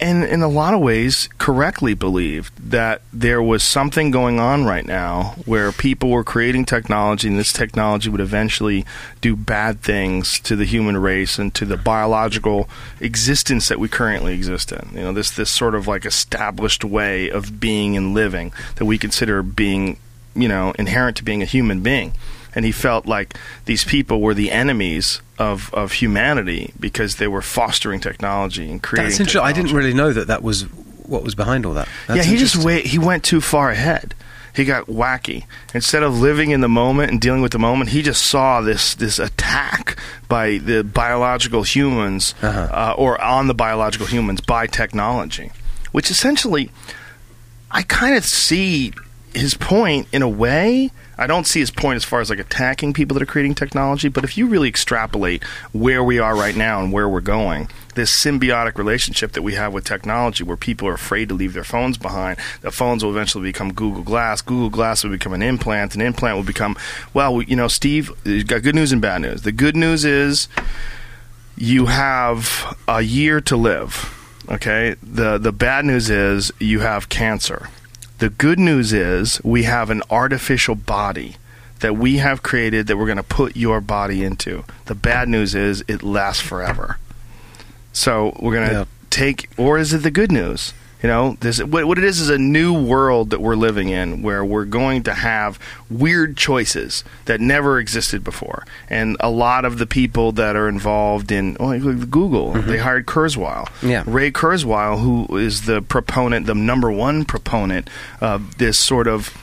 And in a lot of ways, correctly believed that there was something going on right now where people were creating technology, and this technology would eventually do bad things to the human race and to the biological existence that we currently exist in. You know, this this sort of like established way of being and living that we consider being, you know, inherent to being a human being. And he felt like these people were the enemies of, of humanity because they were fostering technology and creating. That's interesting. I didn't really know that that was what was behind all that. That's yeah, he just wait. He went too far ahead. He got wacky. Instead of living in the moment and dealing with the moment, he just saw this this attack by the biological humans, Uh-huh. uh, or on the biological humans by technology, which essentially, I kind of see his point in a way. I don't see his point as far as like attacking people that are creating technology, but if you really extrapolate where we are right now and where we're going, this symbiotic relationship that we have with technology where people are afraid to leave their phones behind, the phones will eventually become Google Glass, Google Glass will become an implant, an implant will become, well, we- you know, Steve, you got good news and bad news. The good news is you have a year to live. Okay. The the bad news is you have cancer. The good news is we have an artificial body that we have created that we're going to put your body into. The bad news is it lasts forever. So we're going to Yeah. take, or is it the good news? You know, this what, what it is is a new world that we're living in, where we're going to have weird choices that never existed before, and a lot of the people that are involved in oh, Google, mm-hmm. they hired Kurzweil, Yeah. Ray Kurzweil, who is the proponent, the number one proponent of this sort of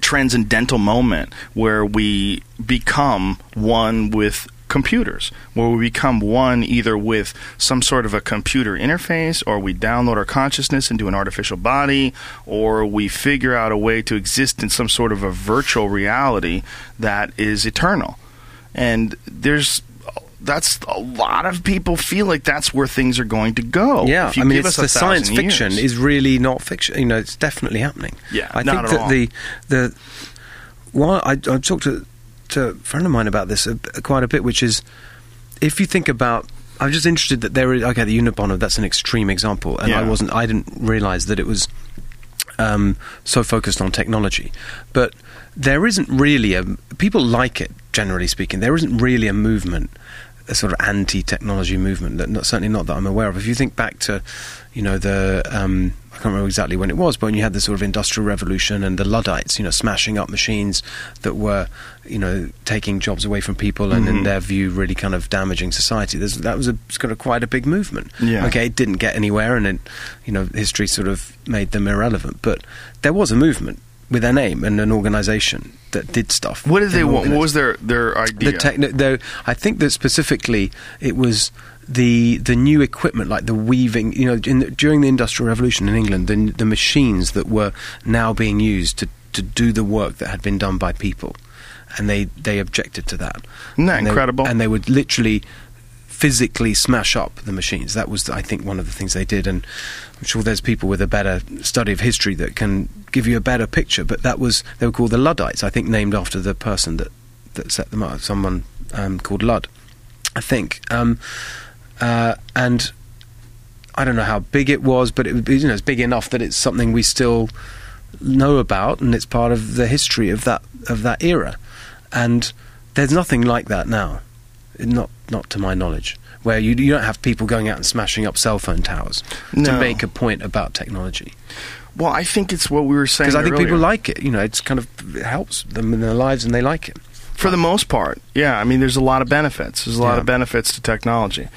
transcendental moment where we become one with computers, where we become one either with some sort of a computer interface, or we download our consciousness into an artificial body, or we figure out a way to exist in some sort of a virtual reality that is eternal. And there's that's a lot of people feel like that's where things are going to go. Yeah, If you I mean, give it's us the science fiction years. is really not fiction. You know, it's definitely happening. Yeah, I think at that all. the the well, I, I talked to to a friend of mine about this uh, quite a bit, which is if you think about. I'm just interested that there is okay. The Unabomber that's an extreme example, and I wasn't. I didn't realize that it was um, so focused on technology, but there isn't really a. People like it, generally speaking. There isn't really a movement, a sort of anti-technology movement. That not, certainly not that I'm aware of. If you think back to, you know, the um, I can't remember exactly when it was, but when you had the sort of industrial revolution and the Luddites, you know, smashing up machines that were, you know, taking jobs away from people and in mm-hmm. their view really kind of damaging society. There's, that was a, got a quite a big movement. Yeah. Okay, it didn't get anywhere, and it, you know, history sort of made them irrelevant. But there was a movement with a name and an organisation that did stuff. What did they want? What was their their idea? the though I think that specifically it was the the new equipment like the weaving you know in the, during the industrial revolution in England the the machines that were now being used to to do the work that had been done by people. And they they objected to that. Isn't that and they- incredible? and they would literally physically smash up the machines. That was I think one of the things they did. And I'm sure there's people with a better study of history that can give you a better picture. But that was they were called the Luddites I think named after the person that that set them up. Someone um, called Ludd I think. Um, uh, and I don't know how big it was but it you know it's big enough that it's something we still know about and it's part of the history of that of that era and there's nothing like that now not not to my knowledge where you, you don't have people going out and smashing up cell phone towers to make a point about technology well, I think it's what we were saying. because I think earlier. people like it you know it's kind of it helps them in their lives and they like it For the most part, yeah. I mean, there's a lot of benefits. There's a lot Yeah. of benefits to technology,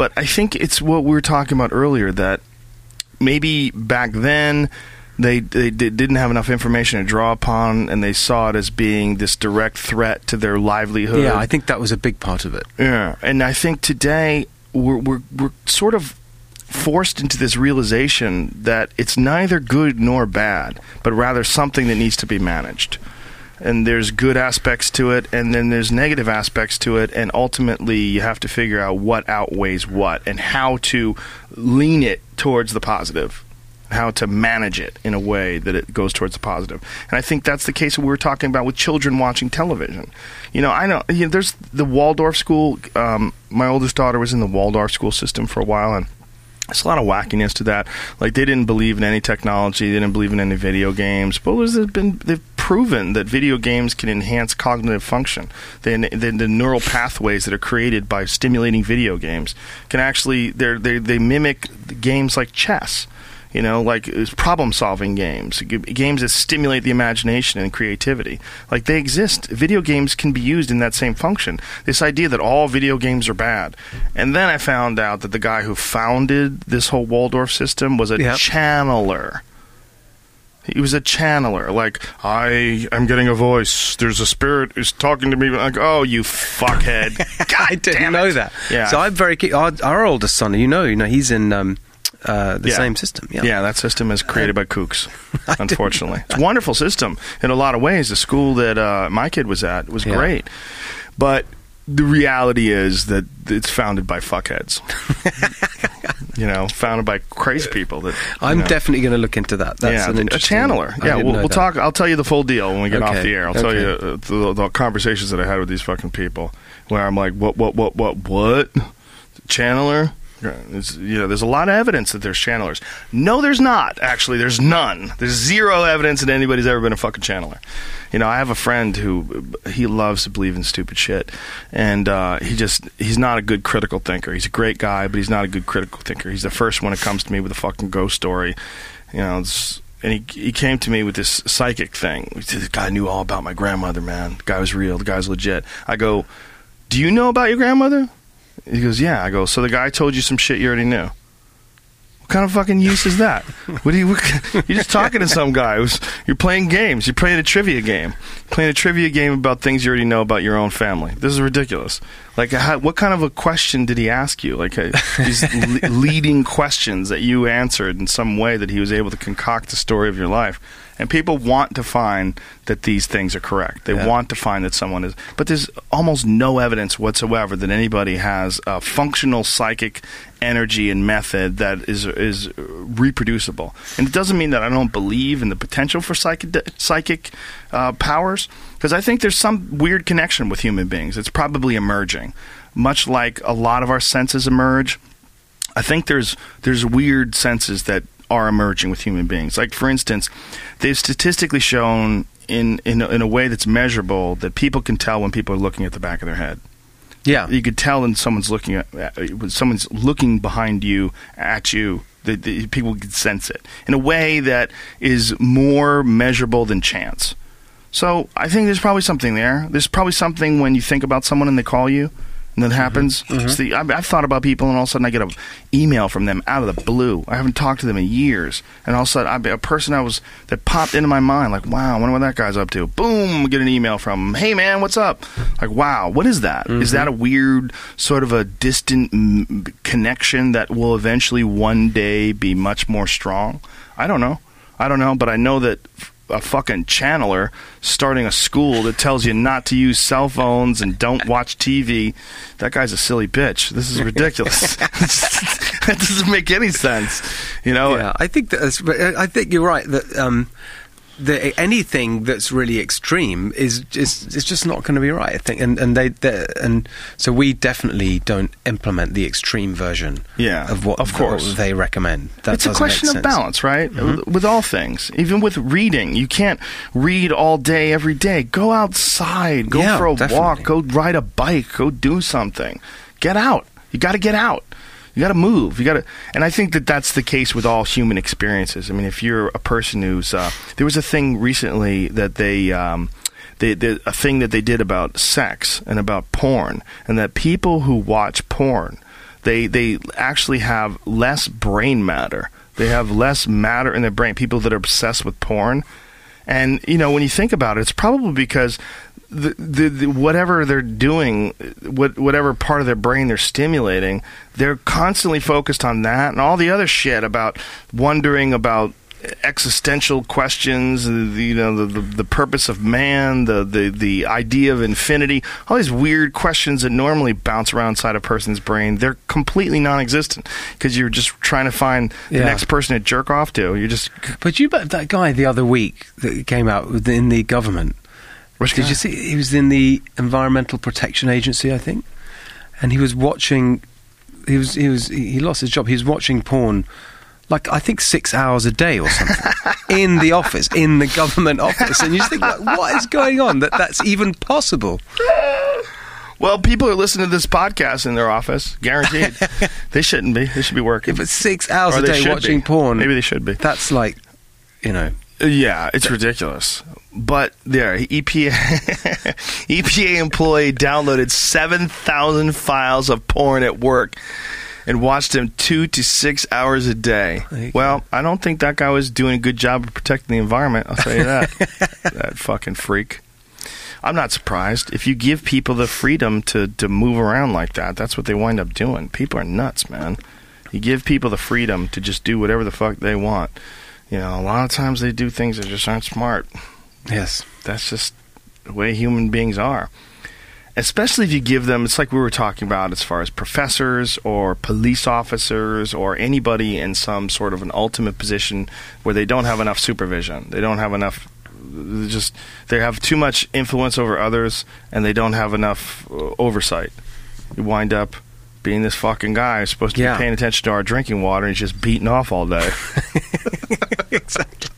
but I think it's what we were talking about earlier that maybe back then they they di- didn't have enough information to draw upon, and they saw it as being this direct threat to their livelihood. yeah I think that was a big part of it Yeah, and I think today we're we're we're sort of forced into this realization that it's neither good nor bad, but rather something that needs to be managed. And there's good aspects to it, and then there's negative aspects to it, and ultimately you have to figure out what outweighs what and how to lean it towards the positive, how to manage it in a way that it goes towards the positive. And I think that's the case we were talking about with children watching television. You know, I know, you know there's the Waldorf school. Um, my oldest daughter was in the Waldorf school system for a while, and there's a lot of wackiness to that. Like they didn't believe in any technology, they didn't believe in any video games. But was it been they've proven that video games can enhance cognitive function. Then the, the neural pathways that are created by stimulating video games can actually they they they mimic games like chess. You know, like problem solving games, games that stimulate the imagination and creativity. Like they exist. Video games can be used in that same function. This idea that all video games are bad. And then I found out that the guy who founded this whole Waldorf system was a Yep. channeler. He was a channeler. Like, I am getting a voice. There's a spirit who's talking to me. Like, oh, you fuckhead. God <laughs> I didn't know that. Yeah. So I'm very. Our, our oldest son, you know, you know, he's in um, uh, the Yeah. same system. Yeah. Yeah, that system is created by kooks, <laughs> unfortunately. <laughs> It's a wonderful system in a lot of ways. The school that uh, my kid was at was Yeah. great. But the reality is that it's founded by fuckheads. <laughs> you know, founded by crazy people that I'm know. definitely going to look into that. That's yeah, an a channeler. I Yeah, we'll, we'll talk. I'll tell you the full deal when we get off the air. I'll tell you uh, the, the conversations that I had with these fucking people, where I'm like, what, what, what, what, what, channeler. It's, you know, there's a lot of evidence that there's channelers. No, there's not. Actually, there's none. There's zero evidence that anybody's ever been a fucking channeler. You know, I have a friend who he loves to believe in stupid shit, and uh, he just he's not a good critical thinker. He's a great guy, but he's not a good critical thinker. He's the first one that comes to me with a fucking ghost story. You know, and he he came to me with this psychic thing. He said, "This guy knew all about my grandmother, man. The guy was real. The guy's legit." I go, "Do you know about your grandmother?" He goes, "Yeah." I go, "So the guy told you some shit you already knew." What kind of fucking use is that? <laughs> What do you? What, you're just talking to some guy. Who's, you're playing games. You're playing a trivia game. Playing a trivia game about things you already know about your own family. This is ridiculous. Like, how, what kind of a question did he ask you? Like uh, these <laughs> le- leading questions that you answered in some way that he was able to concoct the story of your life. And people want to find that these things are correct. They Yeah. want to find that someone is, but there's almost no evidence whatsoever that anybody has a functional psychic energy and method that is is reproducible. And it doesn't mean that I don't believe in the potential for psychic psychic uh, powers, because I think there's some weird connection with human beings. It's probably emerging, much like a lot of our senses emerge. I think there's there's weird senses that are emerging with human beings. Like for instance, they've statistically shown in in a, in a way that's measurable that people can tell when people are looking at the back of their head. Yeah. You could tell when someone's looking at when someone's looking behind you at you. The, the, people can sense it in a way that is more measurable than chance. So I think there's probably something there. There's probably something when you think about someone and they call you, and that happens. It's the, I've, I've thought about people, and all of a sudden I get an email from them out of the blue. I haven't talked to them in years, and all of a sudden I, a person I was that popped into my mind, like, wow, I wonder what that guy's up to. Boom, get an email from, him. hey man, what's up? Like, wow, what is that? Is that a weird sort of a distant mm, connection that will eventually one day be much more strong? I don't know. I don't know, but I know that a fucking channeler starting a school that tells you not to use cell phones and don't watch TV. That guy's a silly bitch. This is ridiculous. <laughs> <laughs> that doesn't make any sense. You know? yeah, I think that's. I I think you're right that um, the, anything that's really extreme is is is just not going to be right. I think, and and they and so we definitely don't implement the extreme version. Yeah, of what of course. what they recommend. That it's a question of. Mm-hmm. balance, right? With all things, even with reading, you can't read all day every day. Go outside, go Yeah, for a definitely. walk, go ride a bike, go do something. Get out. You got to get out. You got to move. You got to, and I think that that's the case with all human experiences. I mean, if you're a person who's, uh, there was a thing recently that they. Um, they, they, a thing that they did about sex and about porn, and that people who watch porn, they they actually have less brain matter. They have less matter in their brain. People that are obsessed with porn, and you know when you think about it, it's probably because the, the, the whatever they're doing, what whatever part of their brain they're stimulating, they're constantly focused on that and all the other shit about wondering about existential questions, the, you know, the, the, the purpose of man, the, the, the idea of infinity, all these weird questions that normally bounce around inside a person's brain, they're completely non existent because you're just trying to find the Yeah. next person to jerk off to. You're just. But you bet that guy the other week that came out in the government. Which Did you see? He was in the Environmental Protection Agency, I think, and he was watching. He was he was he he lost his job. He was watching porn, like I think six hours a day or something, <laughs> in the office, in the government office, and you just think, like, what is going on that that's even possible? Well, people are listening to this podcast in their office, guaranteed. <laughs> they shouldn't be. They should be working. If it's six hours Or a day watching be. porn, Maybe they should be. That's like, you know, uh, Yeah, it's ridiculous. But there, EPA <laughs> EPA employee downloaded seven thousand files of porn at work and watched them two to six hours a day. Well, I don't think that guy was doing a good job of protecting the environment. I'll tell you that. <laughs> that fucking freak. I'm not surprised. If you give people the freedom to, to move around like that, that's what they wind up doing. People are nuts, man. You give people the freedom to just do whatever the fuck they want. You know, a lot of times they do things that just aren't smart. Yes, That's just the way human beings are. Especially if you give them, it's like we were talking about as far as professors or police officers or anybody in some sort of an ultimate position where they don't have enough supervision. They don't have enough, just, they have too much influence over others and they don't have enough uh, oversight. You wind up being this fucking guy who's supposed to Yeah. be paying attention to our drinking water and he's just beating off all day. <laughs> <laughs> exactly.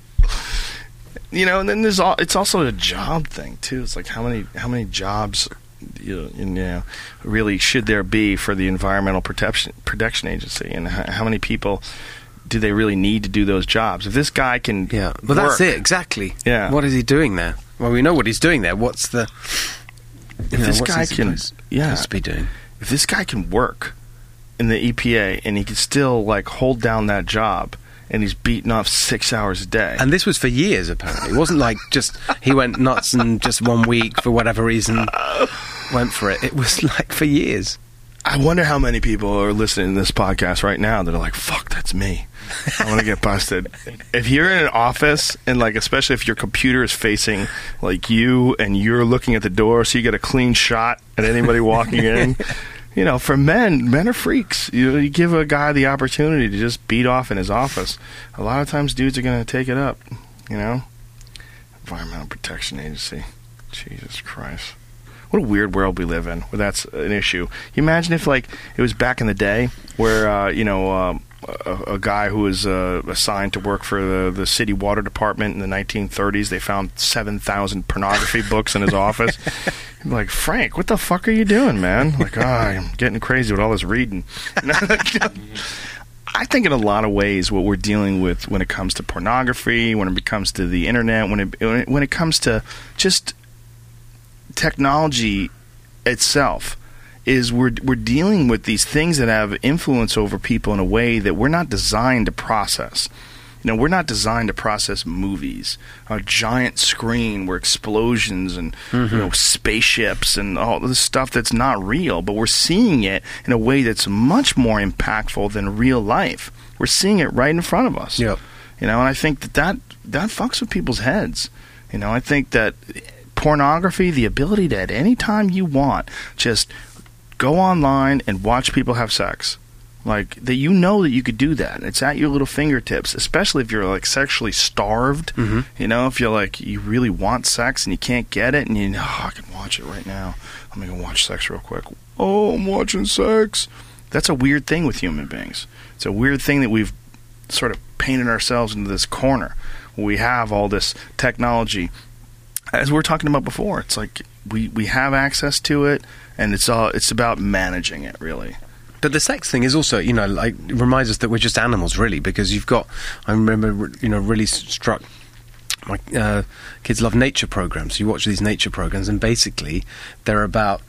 You know, and then there's all. It's also a job thing too. It's like how many how many jobs, you know, really should there be for the Environmental Protection Protection Agency, and how, how many people do they really need to do those jobs? If this guy can, Yeah, but that's it exactly. Yeah. What is he doing there? Well, we know what he's doing there. What's the? If this guy can- yeah. be doing. If this guy can work in the EPA and he can still like hold down that job, and he's beating off six hours a day, And this was for years, apparently. It wasn't like just he went nuts and just one week for whatever reason went for it. It was like for years. I wonder how many people are listening to this podcast right now that are like, "Fuck, that's me. I want to get busted." <laughs> if you're in an office and like, especially if your computer is facing like you and you're looking at the door, so you get a clean shot at anybody walking in. <laughs> You know, for men, men are freaks. You, know, you give a guy the opportunity to just beat off in his office. A lot of times, dudes are going to take it up. You know, Environmental Protection Agency. Jesus Christ. What a weird world we live in where that's an issue. You imagine if, like, it was back in the day where, uh, you know, um, a, a guy who was uh, assigned to work for the, the city water department in the 1930s, they found 7,000 pornography <laughs> books in his office. Like, Frank, what the fuck are you doing, man? Like, oh, I'm getting crazy with all this reading. <laughs> I think in a lot of ways what we're dealing with when it comes to pornography, when it comes to the internet, when it, when it comes to just technology itself is we're we're dealing with these things that have influence over people in a way that we're not designed to process. You know, we're not designed to process movies, a giant screen where explosions and you mm-hmm. know spaceships and all this stuff that's not real, but we're seeing it in a way that's much more impactful than real life. We're seeing it right in front of us. Yep. You know, and I think that that, that fucks with people's heads. You know, I think that pornography, the ability to at any time you want, just go online and watch people have sex. Like that, you know that you could do that. It's at your little fingertips, especially if you're like sexually starved. Mhm. You know, if you're like you really want sex and you can't get it, and you know, oh, I can watch it right now. Let me go watch sex real quick. Oh, I'm watching sex. That's a weird thing with human beings. It's a weird thing that we've sort of painted ourselves into this corner we have all this technology. As we are talking about before, it's like we, we have access to it, and it's all it's about managing it really. But the sex thing is also, you know, like it reminds us that we're just animals, really, because you've got. I remember, you know, really struck. My uh, kids love nature programs. You watch these nature programs, and basically, they're about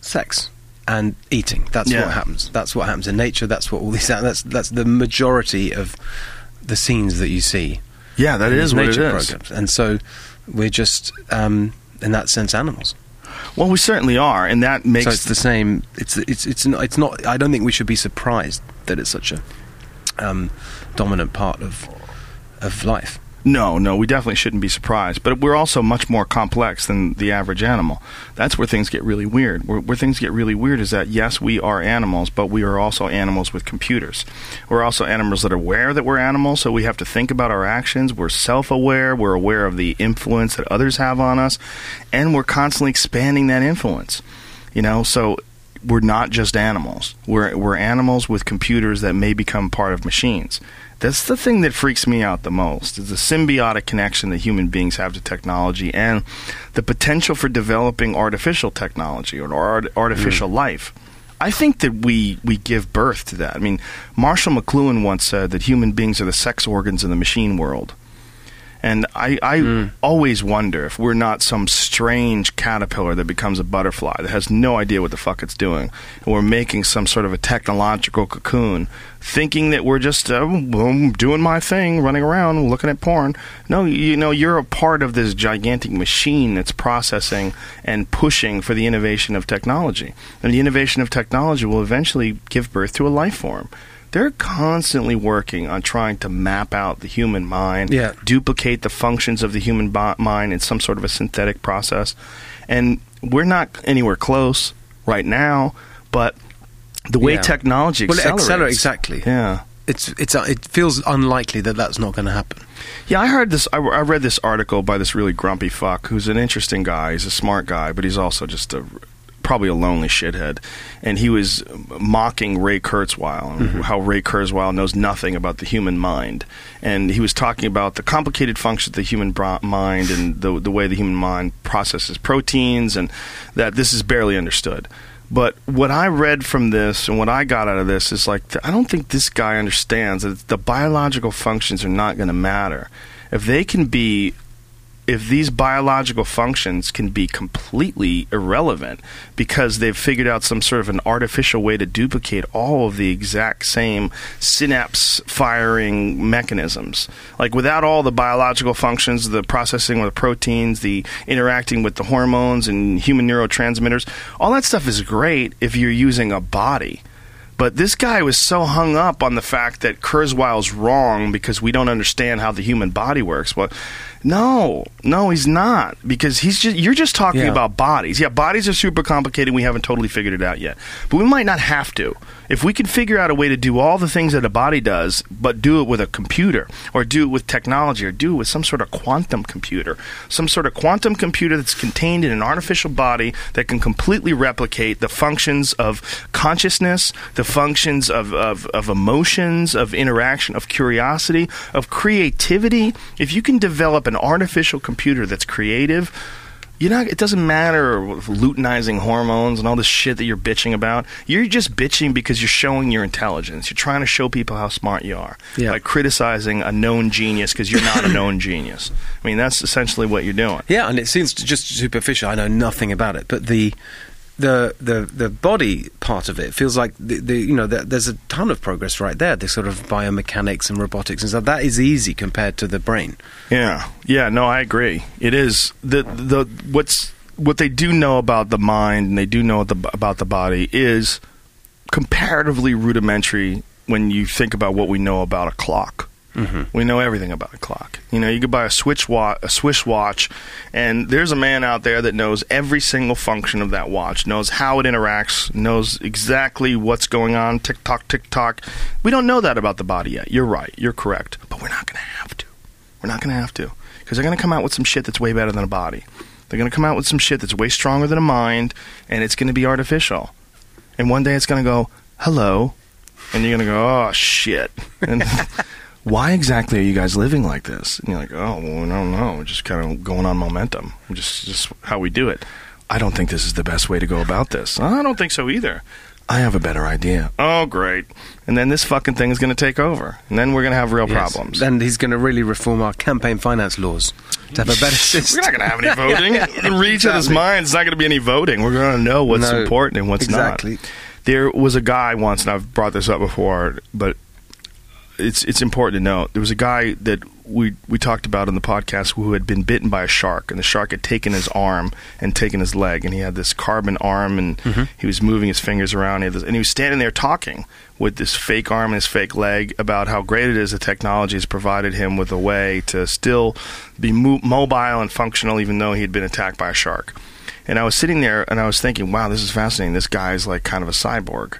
sex and eating. That's Yeah. what happens. That's what happens in nature. That's what all these. That's that's the majority of the scenes that you see. Yeah, that is in is what nature is. programs, and so we're just, um, in that sense, animals. Well, we certainly are, and that makes so it's the same. It's it's it's not, it's not. I don't think we should be surprised that it's such a um, dominant part of of life. No, no, we definitely shouldn't be surprised. But we're also much more complex than the average animal. That's where things get really weird. Where, where, things get really weird is that, yes, we are animals, but we are also animals with computers. We're also animals that are aware that we're animals, so we have to think about our actions. We're self aware. We're aware of the influence that others have on us. And we're constantly expanding that influence. You know, so we're not just animals. We're, we're animals with computers that may become part of machines. That's the thing that freaks me out the most is the symbiotic connection that human beings have to technology and the potential for developing artificial technology or art- artificial mm. life. I think that we, we give birth to that. I mean, Marshall McLuhan once said that human beings are the sex organs in the machine world. And I, I mm. always wonder if we're not some strange caterpillar that becomes a butterfly that has no idea what the fuck it's doing. And we're making some sort of a technological cocoon, thinking that we're just uh, doing my thing, running around, looking at porn. No, you know, you're a part of this gigantic machine that's processing and pushing for the innovation of technology. And the innovation of technology will eventually give birth to a life form they're constantly working on trying to map out the human mind, yeah. duplicate the functions of the human bo- mind in some sort of a synthetic process. And we're not anywhere close right now, but the way yeah. technology well, accelerates. accelerate, exactly. Yeah. It's, it's, uh, it feels unlikely that that's not going to happen. Yeah, I heard this. I, I read this article by this really grumpy fuck who's an interesting guy. He's a smart guy, but he's also just a probably a lonely shithead, and he was mocking Ray Kurzweil, mm-hmm. how Ray Kurzweil knows nothing about the human mind, and he was talking about the complicated functions of the human mind and the the way the human mind processes proteins, and that this is barely understood. But what I read from this and what I got out of this is like, I don't think this guy understands that the biological functions are not going to matter. If they can be if these biological functions can be completely irrelevant because they've figured out some sort of an artificial way to duplicate all of the exact same synapse firing mechanisms. Like without all the biological functions, the processing with the proteins, the interacting with the hormones and human neurotransmitters, all that stuff is great if you're using a body. But this guy was so hung up on the fact that Kurzweil's wrong because we don't understand how the human body works. Well, no, no, he's not because he's just you're just talking yeah. about bodies. Yeah, bodies are super complicated. We haven't totally figured it out yet, but we might not have to. If we can figure out a way to do all the things that a body does, but do it with a computer, or do it with technology, or do it with some sort of quantum computer, some sort of quantum computer that's contained in an artificial body that can completely replicate the functions of consciousness, the functions of, of, of emotions, of interaction, of curiosity, of creativity. If you can develop an artificial computer that's creative, you know, it doesn't matter luteinizing hormones and all this shit that you're bitching about. You're just bitching because you're showing your intelligence. You're trying to show people how smart you are yeah. by criticizing a known genius because you're not a known <coughs> genius. I mean, that's essentially what you're doing. Yeah, and it seems just superficial. I know nothing about it, but the the the the body part of it feels like the, the you know the, there's a ton of progress right there. The sort of biomechanics and robotics and stuff that is easy compared to the brain. Yeah, yeah, no, I agree. It is the the what's what they do know about the mind and they do know the, about the body is comparatively rudimentary when you think about what we know about a clock. Mm-hmm. We know everything about a clock. You know, you could buy a switch watch, a Swiss watch, and there's a man out there that knows every single function of that watch, knows how it interacts, knows exactly what's going on. Tick tock, tick tock. We don't know that about the body yet. You're right. You're correct. But we're not going to have to. We're not going to have to because they're going to come out with some shit that's way better than a body. They're going to come out with some shit that's way stronger than a mind, and it's going to be artificial. And one day it's going to go, hello, and you're going to go, oh shit. And <laughs> why exactly are you guys living like this? And you're like, oh, well, I don't know. We're just kind of going on momentum. Just, just how we do it. I don't think this is the best way to go about this. I don't think so either. I have a better idea. Oh, great. And then this fucking thing is going to take over. And then we're going to have real yes. problems. Then he's going to really reform our campaign finance laws to have a better <laughs> system. we're not going to have any <laughs> voting. yeah, yeah, In reach exactly. of his mind, it's not going to be any voting. We're going to know what's no, important and what's exactly. not. There was a guy once, and I've brought this up before, but it's it's important to note there was a guy that we we talked about on the podcast who had been bitten by a shark, and the shark had taken his arm and taken his leg, and he had this carbon arm, and mm-hmm. he was moving his fingers around, he this, and he was standing there talking with this fake arm and his fake leg about how great it is that technology has provided him with a way to still be mo- mobile and functional, even though he had been attacked by a shark. And I was sitting there and I was thinking, wow, this is fascinating. This guy's like kind of a cyborg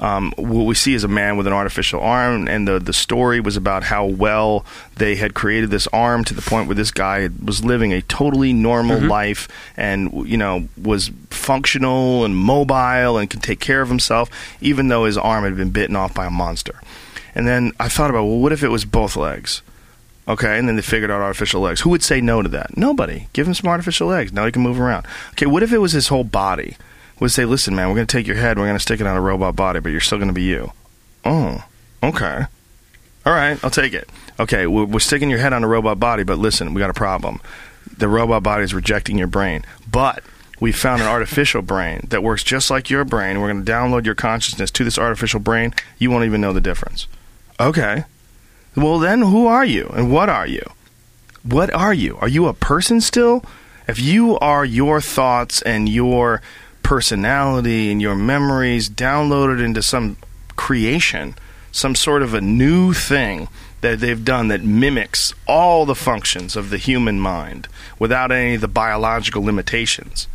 um, what we see is a man with an artificial arm, and the the story was about how well they had created this arm to the point where this guy was living a totally normal life, and you know was functional and mobile and could take care of himself, even though his arm had been bitten off by a monster. And then I thought about, well, what if it was both legs? Okay, and then they figured out artificial legs. Who would say no to that? Nobody. Give him some artificial legs. Now he can move around. Okay, what if it was his whole body? Would say, listen, man, we're going to take your head, we're going to stick it on a robot body, but you're still going to be you. Oh, okay. All right, I'll take it. Okay, we're, we're sticking your head on a robot body, but listen, we got a problem. The robot body is rejecting your brain, but we found an artificial brain that works just like your brain. We're going to download your consciousness to this artificial brain. You won't even know the difference. Okay. Well, then who are you and what are you? What are you? Are you a person still? If you are your thoughts and your personality and your memories downloaded into some creation, some sort of a new thing that they've done that mimics all the functions of the human mind without any of the biological limitations,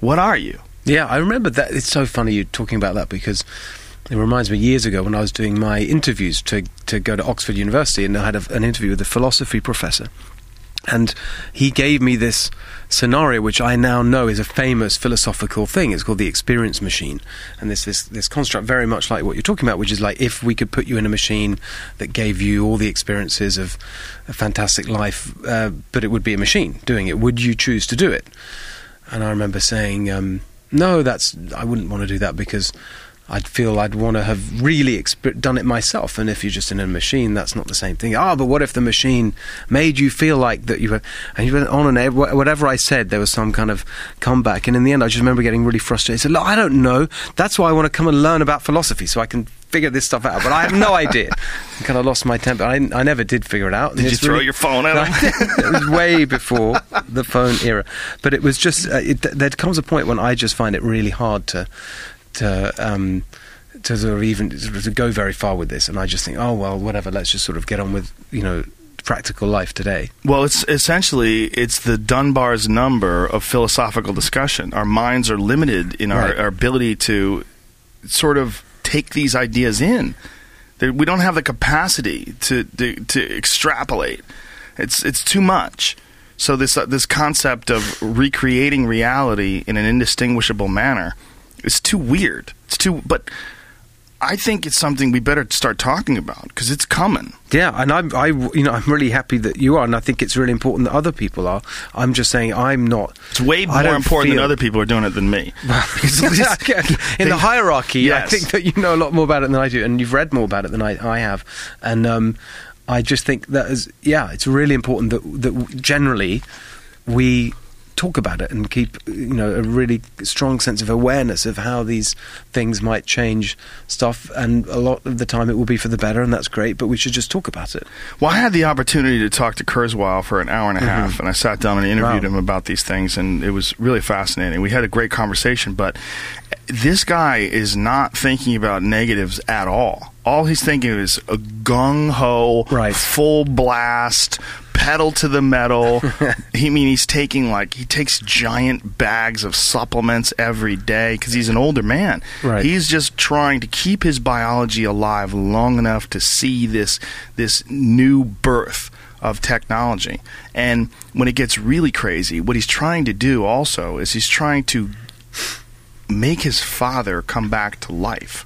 what are you? Yeah, I remember that. It's so funny you talking about that because it reminds me years ago when I was doing my interviews to to go to Oxford University, and I had a, an interview with a philosophy professor, and he gave me this scenario, which I now know is a famous philosophical thing. It's called the experience machine, and this this this construct very much like what you're talking about, which is like if we could put you in a machine that gave you all the experiences of a fantastic life, uh, but it would be a machine doing it. Would you choose to do it? And I remember saying, um, "No, that's I wouldn't want to do that because." I'd feel I'd want to have really exp- done it myself. And if you're just in a machine, that's not the same thing. Ah, but what if the machine made you feel like that you were, and you went on and ev- whatever I said, there was some kind of comeback. And in the end, I just remember getting really frustrated. I said, Look, I don't know. That's why I want to come and learn about philosophy so I can figure this stuff out. But I have no <laughs> idea. I kind of lost my temper. I, I never did figure it out. Did you throw your phone out? <laughs> it was way before the phone era. But it was just, uh, it, there comes a point when I just find it really hard to, to, um, to sort of even sort of to go very far with this. And I just think, oh, well, whatever, let's just sort of get on with, you know, practical life today. Well, it's essentially it's the Dunbar's number of philosophical discussion. Our minds are limited in our, Right. our ability to sort of take these ideas in. We don't have the capacity to, to to extrapolate. It's it's too much. So this uh, this concept of recreating reality in an indistinguishable manner is too weird. It's too. But I think it's something we better start talking about because it's coming. Yeah, and I'm, I, you know, I'm really happy that you are, and I think it's really important that other people are. I'm just saying, I'm not. It's way more important than feel- other people are doing it than me. <laughs> Least <laughs> <laughs> in they- the hierarchy, Yes. I think that you know a lot more about it than I do, and you've read more about it than I, I have. And um, I just think that is, yeah, it's really important that that generally we talk about it and keep you know a really strong sense of awareness of how these things might change stuff. And a lot of the time, it will be for the better, and that's great. But we should just talk about it. Well, I had the opportunity to talk to Kurzweil for an hour and a half, and I sat down and interviewed Mm-hmm. Wow. him about these things, and it was really fascinating. We had a great conversation, but this guy is not thinking about negatives at all. All he's thinking of is a gung ho, Right. full blast, pedal to the metal. <laughs> he I mean he's taking like he takes giant bags of supplements every day because he's an older man. Right. He's just trying to keep his biology alive long enough to see this this new birth of technology. And when it gets really crazy, what he's trying to do also is he's trying to make his father come back to life.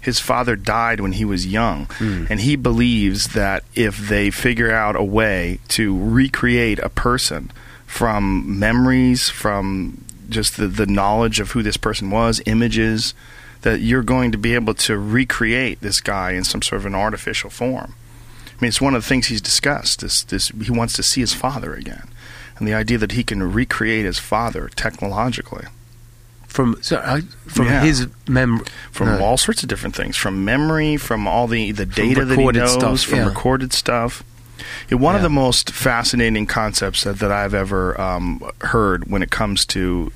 His father died when he was young, hmm. and he believes that if they figure out a way to recreate a person from memories, from just the, the knowledge of who this person was, images, that you're going to be able to recreate this guy in some sort of an artificial form. I mean, it's one of the things he's discussed. This, this, he wants to see his father again, and the idea that he can recreate his father technologically. From so I, from Yeah. his memory from all sorts of different things, from memory, from all the, the data that he knows, stuff, from yeah. recorded stuff. Yeah, one of the most fascinating concepts that, that I've ever um, heard when it comes to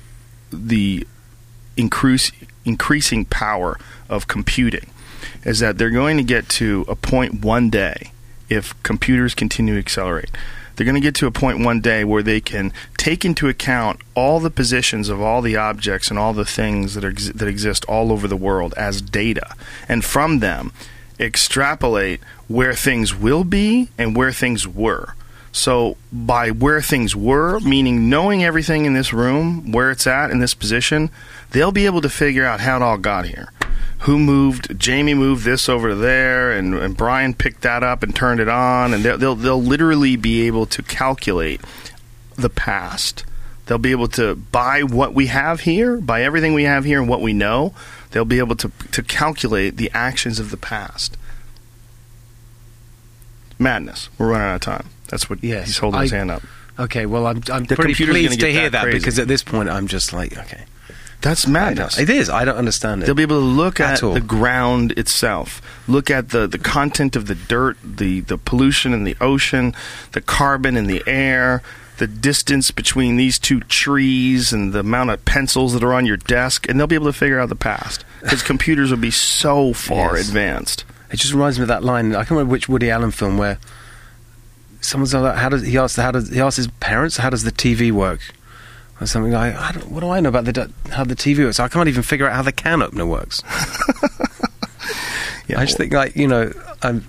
the increase, increasing power of computing is that they're going to get to a point one day if computers continue to accelerate. They're going to get to a point one day where they can take into account all the positions of all the objects and all the things that, are, that exist all over the world as data, and from them extrapolate where things will be and where things were. So, by where things were, meaning knowing everything in this room, where it's at in this position, they'll be able to figure out how it all got here. Who moved? Jamie moved this over to there, and, and Brian picked that up and turned it on, and they'll, they'll they'll literally be able to calculate the past. They'll be able to by what we have here, by everything we have here and what we know, they'll be able to to calculate the actions of the past. Madness. We're running out of time. That's what Yes, he's holding his hand up. Okay, well, I'm I'm The pretty pleased to hear that that because at this point I'm just like, okay, That's madness. it is. I don't understand it. They'll be able to look At at the ground itself, look at the, the content of the dirt, the, the pollution in the ocean, the carbon in the air, the distance between these two trees, and the amount of pencils that are on your desk, and they'll be able to figure out the past. <laughs> Because computers will be so far Yes. advanced. It just reminds me of that line. I can't remember which Woody Allen film where someone's like, "How does he asked? How does he asked his parents? How does the TV work?" Or something like, I don't, "What do I know about the how the TV works? I can't even figure out how the can opener works." Yeah, <laughs> I just think, like you know, um,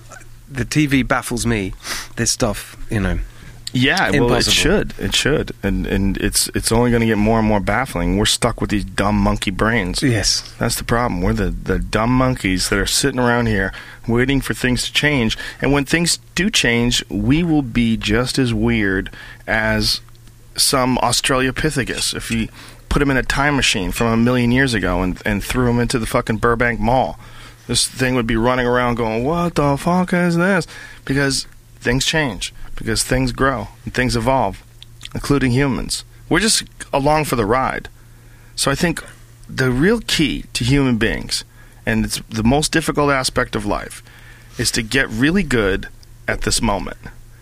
the TV baffles me. This stuff, you know. Yeah, well, it should. It should, and and it's it's only going to get more and more baffling. We're stuck with these dumb monkey brains. Yes. That's the problem. We're the, the dumb monkeys that are sitting around here waiting for things to change. And when things do change, we will be just as weird as some Australopithecus if you put him in a time machine from a million years ago and, and threw him into the fucking Burbank Mall. This thing would be running around going, What the fuck is this? Because things change, because things grow and things evolve, including humans. We're just along for the ride. So I think the real key to human beings, and it's the most difficult aspect of life, is to get really good at this moment.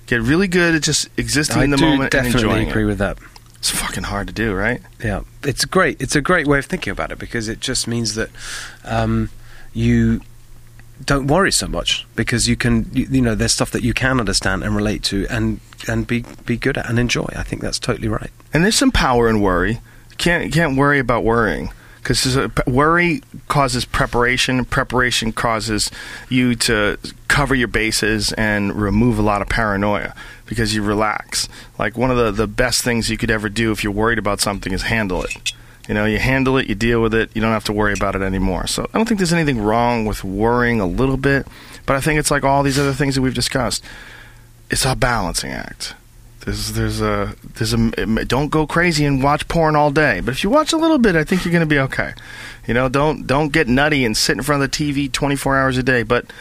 Get really good at just existing I in the moment and definitely enjoying agree it. with that. It's fucking hard to do, right? Yeah, it's great. It's a great way of thinking about it because it just means that um, you don't worry so much because you can, you, you know, there's stuff that you can understand and relate to and and be be good at and enjoy. I think that's totally right. And there's some power in worry. You can't you can't worry about worrying because worry causes preparation. Preparation causes you to cover your bases and remove a lot of paranoia because you relax. Like one of the the best things you could ever do if you're worried about something is handle it. You know, you handle it, you deal with it, you don't have to worry about it anymore. So I don't think there's anything wrong with worrying a little bit, but I think it's like all these other things that we've discussed. It's a balancing act. There's there's a there's a don't go crazy and watch porn all day. But if you watch a little bit, I think you're going to be okay. You know, don't don't get nutty and sit in front of the TV 24 hours a day. But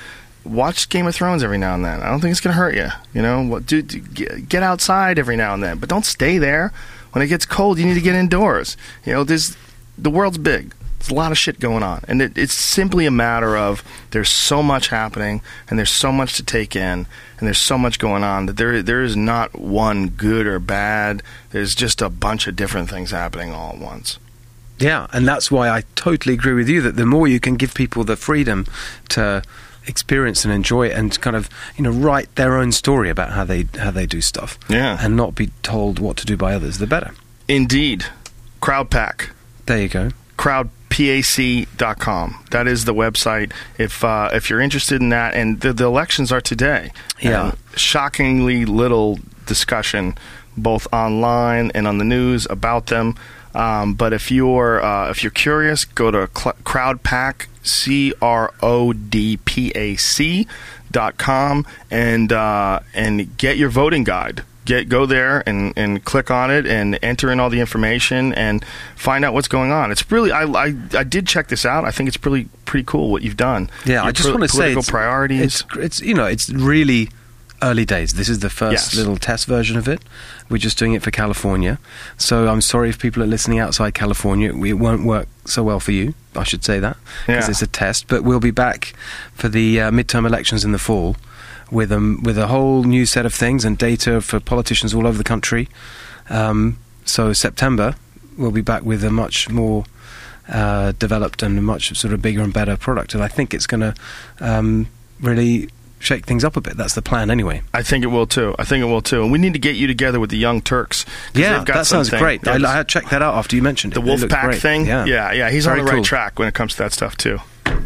watch Game of Thrones every now and then. I don't think it's going to hurt you. You know, what do, do get, outside every now and then, but don't stay there. When it gets cold, you need to get indoors. You know, there's the world's big. There's a lot of shit going on, and it, it's simply a matter of there's so much happening, and there's so much to take in, and there's so much going on that there there is not one good or bad. There's just a bunch of different things happening all at once. Yeah, and that's why I totally agree with you that the more you can give people the freedom to experience and enjoy it and kind of you know write their own story about how they how they do stuff Yeah. and not be told what to do by others the better Indeed, Crowdpac there you go crowdpac.com. That is the website. If uh, if you're interested in that, and the, the elections are today. Yeah. Shockingly little discussion, both online and on the news about them. Um, but if you're uh, if you're curious, go to cl- CrowdPac, C R O D P A C dot com, and uh, and get your voting guide get go there and, and click on it and enter in all the information and find out what's going on. It's really I, I, I did check this out. I think it's really pretty cool what you've done. Yeah, Your I just po- want to say it's, priorities. It's, it's you know it's really early days. This is the first Yes. little test version of it. We're just doing it for California. So I'm sorry if people are listening outside California. It won't work so well for you. I should say that because Yeah. it's a test. But we'll be back for the uh, midterm elections in the fall with um, with a whole new set of things and data for politicians all over the country. Um, so September we'll be back with a much more uh, developed and a much sort of bigger and better product. And I think it's going to um, really shake things up a bit. That's the plan, anyway. I think it will too. I think it will too. And we need to get you together with the Young Turks. Yeah, that sounds something- great. I. I checked that out after you mentioned it. the It Wolf PAC great. thing. Yeah, yeah, yeah. He's Very on the right cool. track when it comes to that stuff too.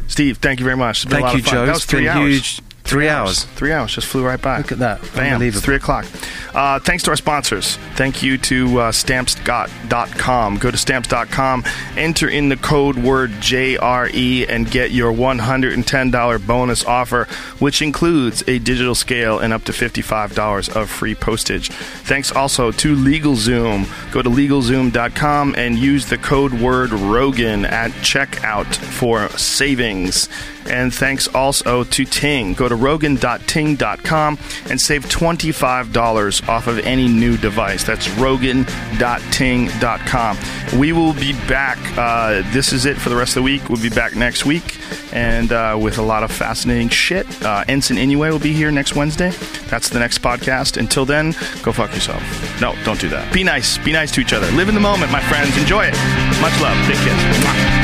Steve, thank you very much. A Thank lot you. Joe. That was three hours. huge. Three hours. Three hours just flew right by. Look at that. Bam. It's three o'clock. Uh, thanks to our sponsors. Thank you to uh, Stamps.com. Go to Stamps.com, enter in the code word JRE, and get your $110 bonus offer, which includes a digital scale and up to $55 of free postage. Thanks also to LegalZoom. Go to LegalZoom.com and use the code word Rogan at checkout for savings. And thanks also to Ting. Go to rogan.ting.com and save $25 off of any new device. That's rogan.ting.com. We will be back. Uh, this is it for the rest of the week. We'll be back next week and uh, with a lot of fascinating shit. Uh, Egan Inoue will be here next Wednesday. That's the next podcast. Until then, go fuck yourself. No, don't do that. Be nice. Be nice to each other. Live in the moment, my friends. Enjoy it. Much love. Big kiss.